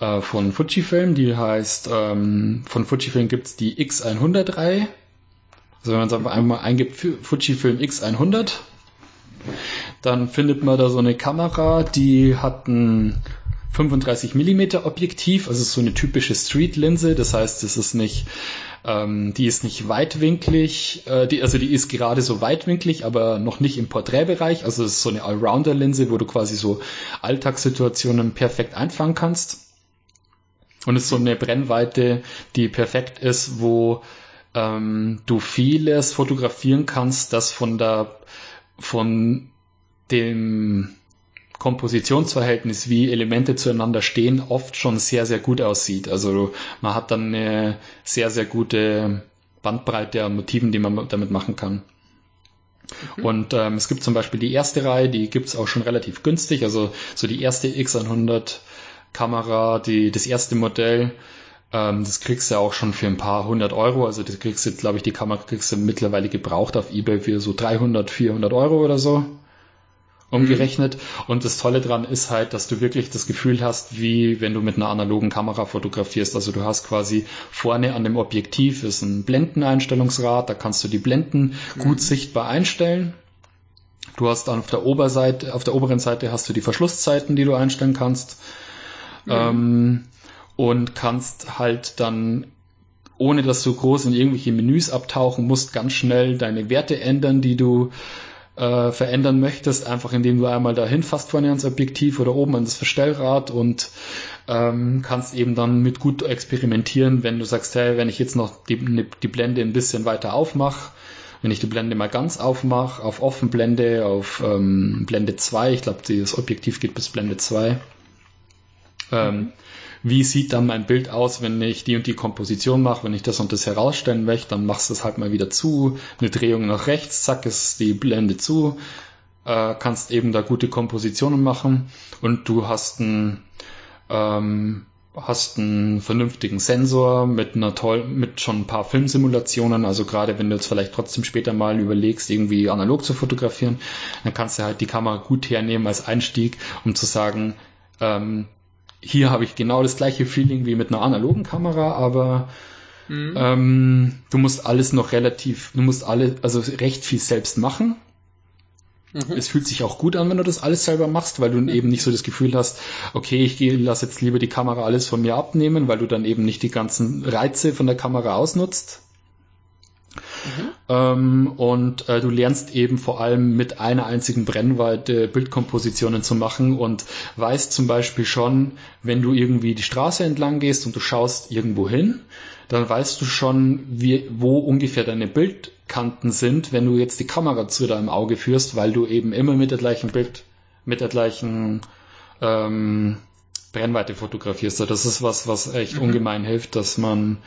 äh, von Fujifilm, die heißt, ähm, von Fujifilm gibt's die X100-Reihe. Also wenn man es einfach einmal eingibt, Fujifilm X100, dann findet man da so eine Kamera, die hat ein 35 mm Objektiv, also so eine typische Street-Linse. Das heißt, es ist nicht, ähm, die ist nicht weitwinklig, äh, die, also die ist gerade so weitwinklig, aber noch nicht im Porträtbereich. Also es ist so eine Allrounder-Linse, wo du quasi so Alltagssituationen perfekt einfangen kannst. Und es ist so eine Brennweite, die perfekt ist, wo ähm, du vieles fotografieren kannst, das von der von dem Kompositionsverhältnis, wie Elemente zueinander stehen, oft schon sehr, sehr gut aussieht. Also man hat dann eine sehr, sehr gute Bandbreite an Motiven, die man damit machen kann. Mhm. Und ähm, es gibt zum Beispiel die erste Reihe, die gibt's auch schon relativ günstig. Also so die erste X100 Kamera, die, das erste Modell, ähm, das kriegst du auch schon für ein paar hundert Euro. Also das kriegst du, glaube ich, die Kamera kriegst du mittlerweile gebraucht auf Ebay für so 300, 400 Euro oder so umgerechnet. Mhm. Und das Tolle dran ist halt, dass du wirklich das Gefühl hast, wie wenn du mit einer analogen Kamera fotografierst. Also du hast quasi vorne an dem Objektiv ist ein Blendeneinstellungsrad, da kannst du die Blenden mhm. gut sichtbar einstellen. Du hast dann auf der Oberseite, auf der oberen Seite hast du die Verschlusszeiten, die du einstellen kannst. Mhm. Ähm, und kannst halt dann ohne dass du groß in irgendwelche Menüs abtauchen musst, ganz schnell deine Werte ändern, die du äh, verändern möchtest, einfach indem du einmal dahin fasst vorne ans Objektiv oder oben an das Verstellrad und ähm, kannst eben dann mit gut experimentieren, wenn du sagst, hey, wenn ich jetzt noch die, ne, die Blende ein bisschen weiter aufmache, wenn ich die Blende mal ganz aufmache, auf Offenblende, auf ähm, Blende 2, ich glaube, das Objektiv geht bis Blende 2, ähm, wie sieht dann mein Bild aus, wenn ich die und die Komposition mache, wenn ich das und das herausstellen möchte, dann machst du es halt mal wieder zu, eine Drehung nach rechts, zack, ist die Blende zu, äh, kannst eben da gute Kompositionen machen und du hast ein ähm, hast einen vernünftigen Sensor mit einer toll, mit schon ein paar Filmsimulationen. Also gerade wenn du jetzt vielleicht trotzdem später mal überlegst, irgendwie analog zu fotografieren, dann kannst du halt die Kamera gut hernehmen als Einstieg, um zu sagen, ähm, hier habe ich genau das gleiche Feeling wie mit einer analogen Kamera, aber mhm. ähm, du musst alles noch relativ, du musst alle, also recht viel selbst machen. Mhm. Es fühlt sich auch gut an, wenn du das alles selber machst, weil du mhm. eben nicht so das Gefühl hast, okay, ich lass jetzt lieber die Kamera alles von mir abnehmen, weil du dann eben nicht die ganzen Reize von der Kamera ausnutzt. Mhm. Ähm, und äh, du lernst eben vor allem mit einer einzigen Brennweite Bildkompositionen zu machen und weißt zum Beispiel schon, wenn du irgendwie die Straße entlang gehst und du schaust irgendwo hin, dann weißt du schon, wie, wo ungefähr deine Bildkanten sind, wenn du jetzt die Kamera zu deinem Auge führst, weil du eben immer mit der gleichen Bild, mit der gleichen ähm, Brennweite fotografierst. Das ist was, was echt mhm. ungemein hilft, dass man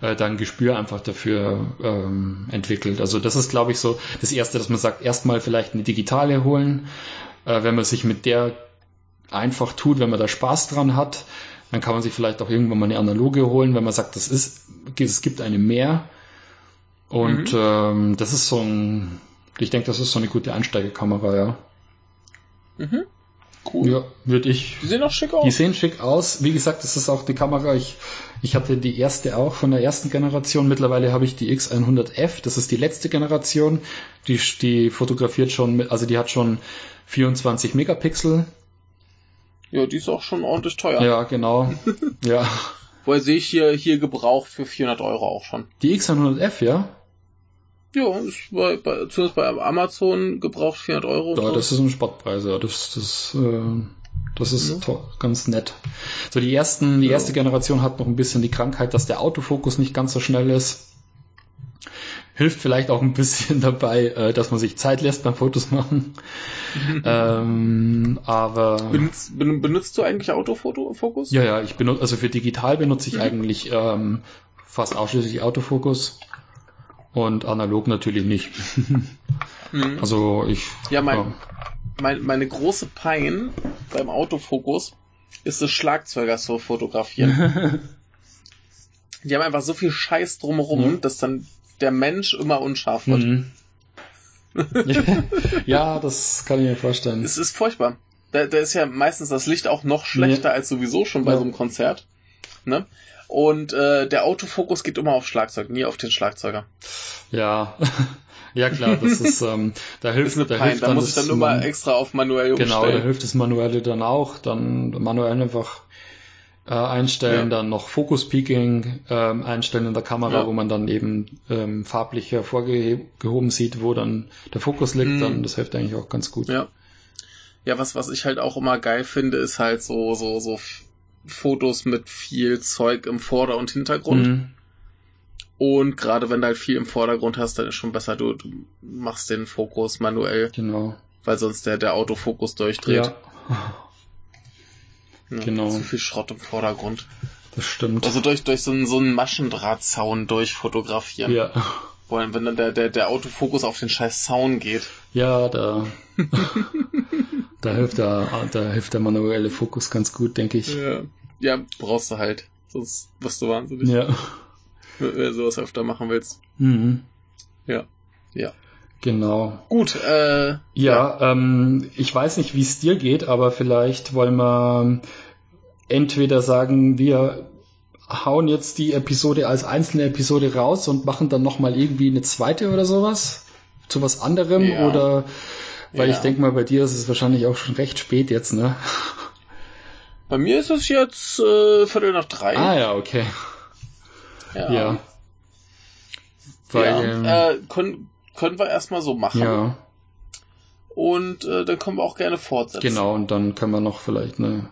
äh, dann Gespür einfach dafür ähm, entwickelt. Also das ist, glaube ich, so das Erste, dass man sagt, erstmal vielleicht eine digitale holen, äh, wenn man sich mit der einfach tut, wenn man da Spaß dran hat, dann kann man sich vielleicht auch irgendwann mal eine analoge holen, wenn man sagt, das ist, es gibt eine mehr. Und mhm. ähm, das ist so ein, ich denke, das ist so eine gute Einsteigerkamera, ja. Mhm. Cool. Ja, würde ich. Die sehen auch schick aus. Die sehen schick aus. Wie gesagt, das ist auch die Kamera. Ich, ich hatte die erste auch von der ersten Generation. Mittlerweile habe ich die X100F. Das ist die letzte Generation. Die, die fotografiert schon mit, also die hat schon 24 Megapixel ja, die ist auch schon ordentlich teuer. Ja, genau. ja. Woher sehe ich hier, hier Gebrauch für 400 Euro auch schon. Die X100F, ja? Ja, ist bei, bei, zumindest bei Amazon gebraucht 400 Euro. Ja, das ist ein Spottpreis, ja. Das, das, äh, das ist ja. toll, ganz nett. So, die ersten, die ja. erste Generation hat noch ein bisschen die Krankheit, dass der Autofokus nicht ganz so schnell ist hilft vielleicht auch ein bisschen dabei, äh, dass man sich Zeit lässt beim Fotos machen. ähm, aber benutzt, benutzt, du eigentlich Autofokus? Ja, ja, ich benutze also für digital benutze ich mhm. eigentlich ähm, fast ausschließlich Autofokus und analog natürlich nicht. mhm. Also ich ja mein, ja. Mein, meine große Pein beim Autofokus ist es Schlagzeuger zu fotografieren. Die haben einfach so viel Scheiß drumherum, mhm. dass dann der Mensch immer unscharf wird. Mhm. ja, das kann ich mir vorstellen. Es ist furchtbar. Da, da ist ja meistens das Licht auch noch schlechter ja. als sowieso schon bei ja. so einem Konzert. Ne? Und äh, der Autofokus geht immer auf Schlagzeug, nie auf den Schlagzeuger. Ja. Ja klar, das ist, ähm, da hilft, ist da hilft da muss ich dann nur mal extra auf manuell umstellen. Genau, da hilft das manuelle dann auch, dann manuell einfach äh, einstellen, ja. dann noch Focus Peaking ähm, einstellen in der Kamera, ja. wo man dann eben ähm, farblich hervorgehoben sieht, wo dann der Fokus liegt, mhm. dann das hilft eigentlich auch ganz gut. Ja. Ja, was, was ich halt auch immer geil finde, ist halt so, so, so Fotos mit viel Zeug im Vorder- und Hintergrund. Mhm. Und gerade wenn du halt viel im Vordergrund hast, dann ist schon besser, du, du machst den Fokus manuell. Genau. Weil sonst der, der Autofokus durchdreht. Ja. Ja, genau. Zu viel Schrott im Vordergrund. Das stimmt. Also durch, durch so einen, so einen Maschendrahtzaun durchfotografieren. Ja. Wollen, wenn dann der, der, der Autofokus auf den scheiß Zaun geht. Ja, da, da hilft der, da hilft der manuelle Fokus ganz gut, denke ich. Ja. ja, brauchst du halt. Sonst wirst du wahnsinnig. Ja. Wenn du sowas öfter machen willst. Mhm. Ja. Ja. Genau. Gut, äh, ja, ja. Ähm, ich weiß nicht, wie es dir geht, aber vielleicht wollen wir entweder sagen, wir hauen jetzt die Episode als einzelne Episode raus und machen dann nochmal irgendwie eine zweite oder sowas zu was anderem ja. oder weil ja. ich denke mal, bei dir ist es wahrscheinlich auch schon recht spät jetzt, ne? Bei mir ist es jetzt äh, Viertel nach drei. Ah ja, okay. Ja. ja. Weil, ja, ähm, äh, können, können wir erstmal so machen. Ja. Und äh, dann können wir auch gerne fortsetzen. Genau, und dann können wir noch vielleicht eine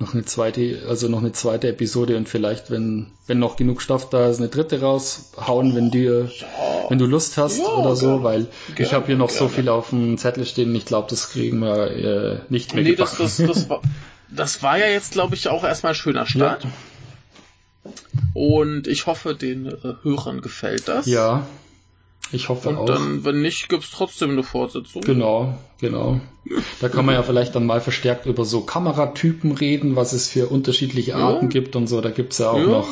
noch eine zweite, also noch eine zweite Episode und vielleicht, wenn, wenn noch genug Stoff da ist, eine dritte raushauen, wenn dir, ja. Wenn du Lust hast ja, oder so, gerne. weil gerne, ich habe hier noch gerne. so viel auf dem Zettel stehen, ich glaube, das kriegen wir äh, nicht mehr Nee, das, das, das, war, das war ja jetzt, glaube ich, auch erstmal ein schöner Start. Ja. Und ich hoffe, den äh, Hörern gefällt das. Ja, ich hoffe und auch. Und dann, wenn nicht, gibt's trotzdem eine Fortsetzung. Genau, genau. Da kann man ja vielleicht dann mal verstärkt über so Kameratypen reden, was es für unterschiedliche Arten ja. gibt und so. Da gibt's ja auch ja. noch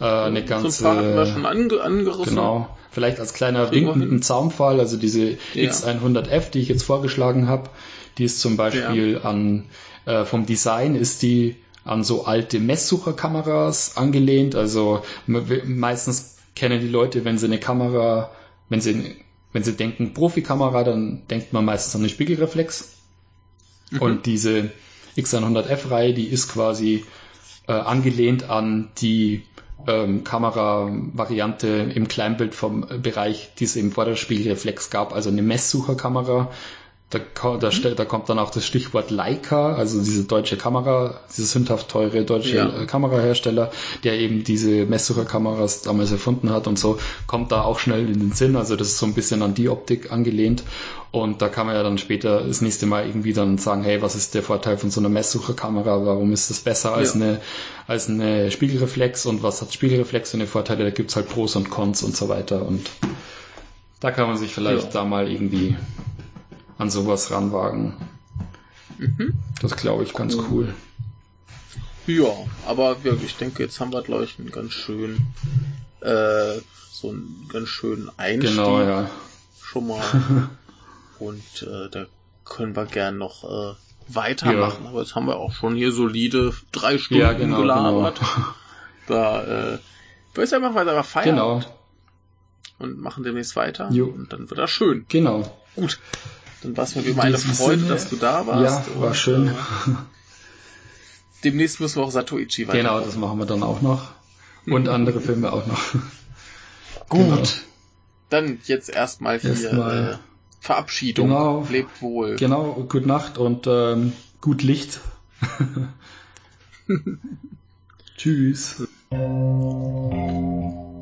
äh, eine ganze. So ein paar hatten wir schon ange angerissen. Genau. Vielleicht als kleiner Wink mit einem Zaumfall, also diese ja. X100F, die ich jetzt vorgeschlagen habe, die ist zum Beispiel an äh, vom Design ist die an so alte Messsucherkameras angelehnt. Also meistens kennen die Leute, wenn sie eine Kamera wenn sie, wenn sie denken Profikamera, dann denkt man meistens an den Spiegelreflex. Mhm. Und diese X100F-Reihe, die ist quasi äh, angelehnt an die ähm, Kamera-Variante im Kleinbild vom Bereich, die es eben vor der Spiegelreflex gab, also eine Messsucherkamera, da, da, mhm. da, kommt dann auch das Stichwort Leica, also diese deutsche Kamera, diese sündhaft teure deutsche ja. Äh, Kamerahersteller, der eben diese Messsucherkameras damals erfunden hat und so, kommt da auch schnell in den Sinn. Also das ist so ein bisschen an die Optik angelehnt. Und da kann man ja dann später das nächste Mal irgendwie dann sagen, hey, was ist der Vorteil von so einer Messsucherkamera? Warum ist das besser als ja. eine als eine Spiegelreflex? Und was hat Spiegelreflex für eine Vorteile? Da gibt's halt Pros und Cons und so weiter. Und da kann man sich vielleicht ja. da mal irgendwie an sowas ranwagen. Mhm. Das glaube ich ganz cool. Ja, aber wirklich, ich denke, jetzt haben wir, glaube ich, einen ganz schön, äh, so einen ganz schönen Einstieg. Genau, ja. Schon mal. Und äh, da können wir gern noch äh, weitermachen. Ja. Aber jetzt haben wir auch schon hier solide drei Stunden ja, genau, gelabert. Genau. Da äh, ich einfach weiter feiern. Genau. Und machen demnächst weiter. Jo. Und dann wird das schön. Genau. Gut. Dann war es mir immer eine Freude, Sinne, dass du da warst. Ja, war und, schön. Äh, demnächst müssen wir auch Satoichi weiter. Genau, das machen wir dann auch noch. Und andere Filme auch noch. Gut. Genau. Dann jetzt erstmal hier erstmal. Äh, Verabschiedung. Genau. Lebt wohl. Genau, gute Nacht und ähm, gut Licht. Tschüss.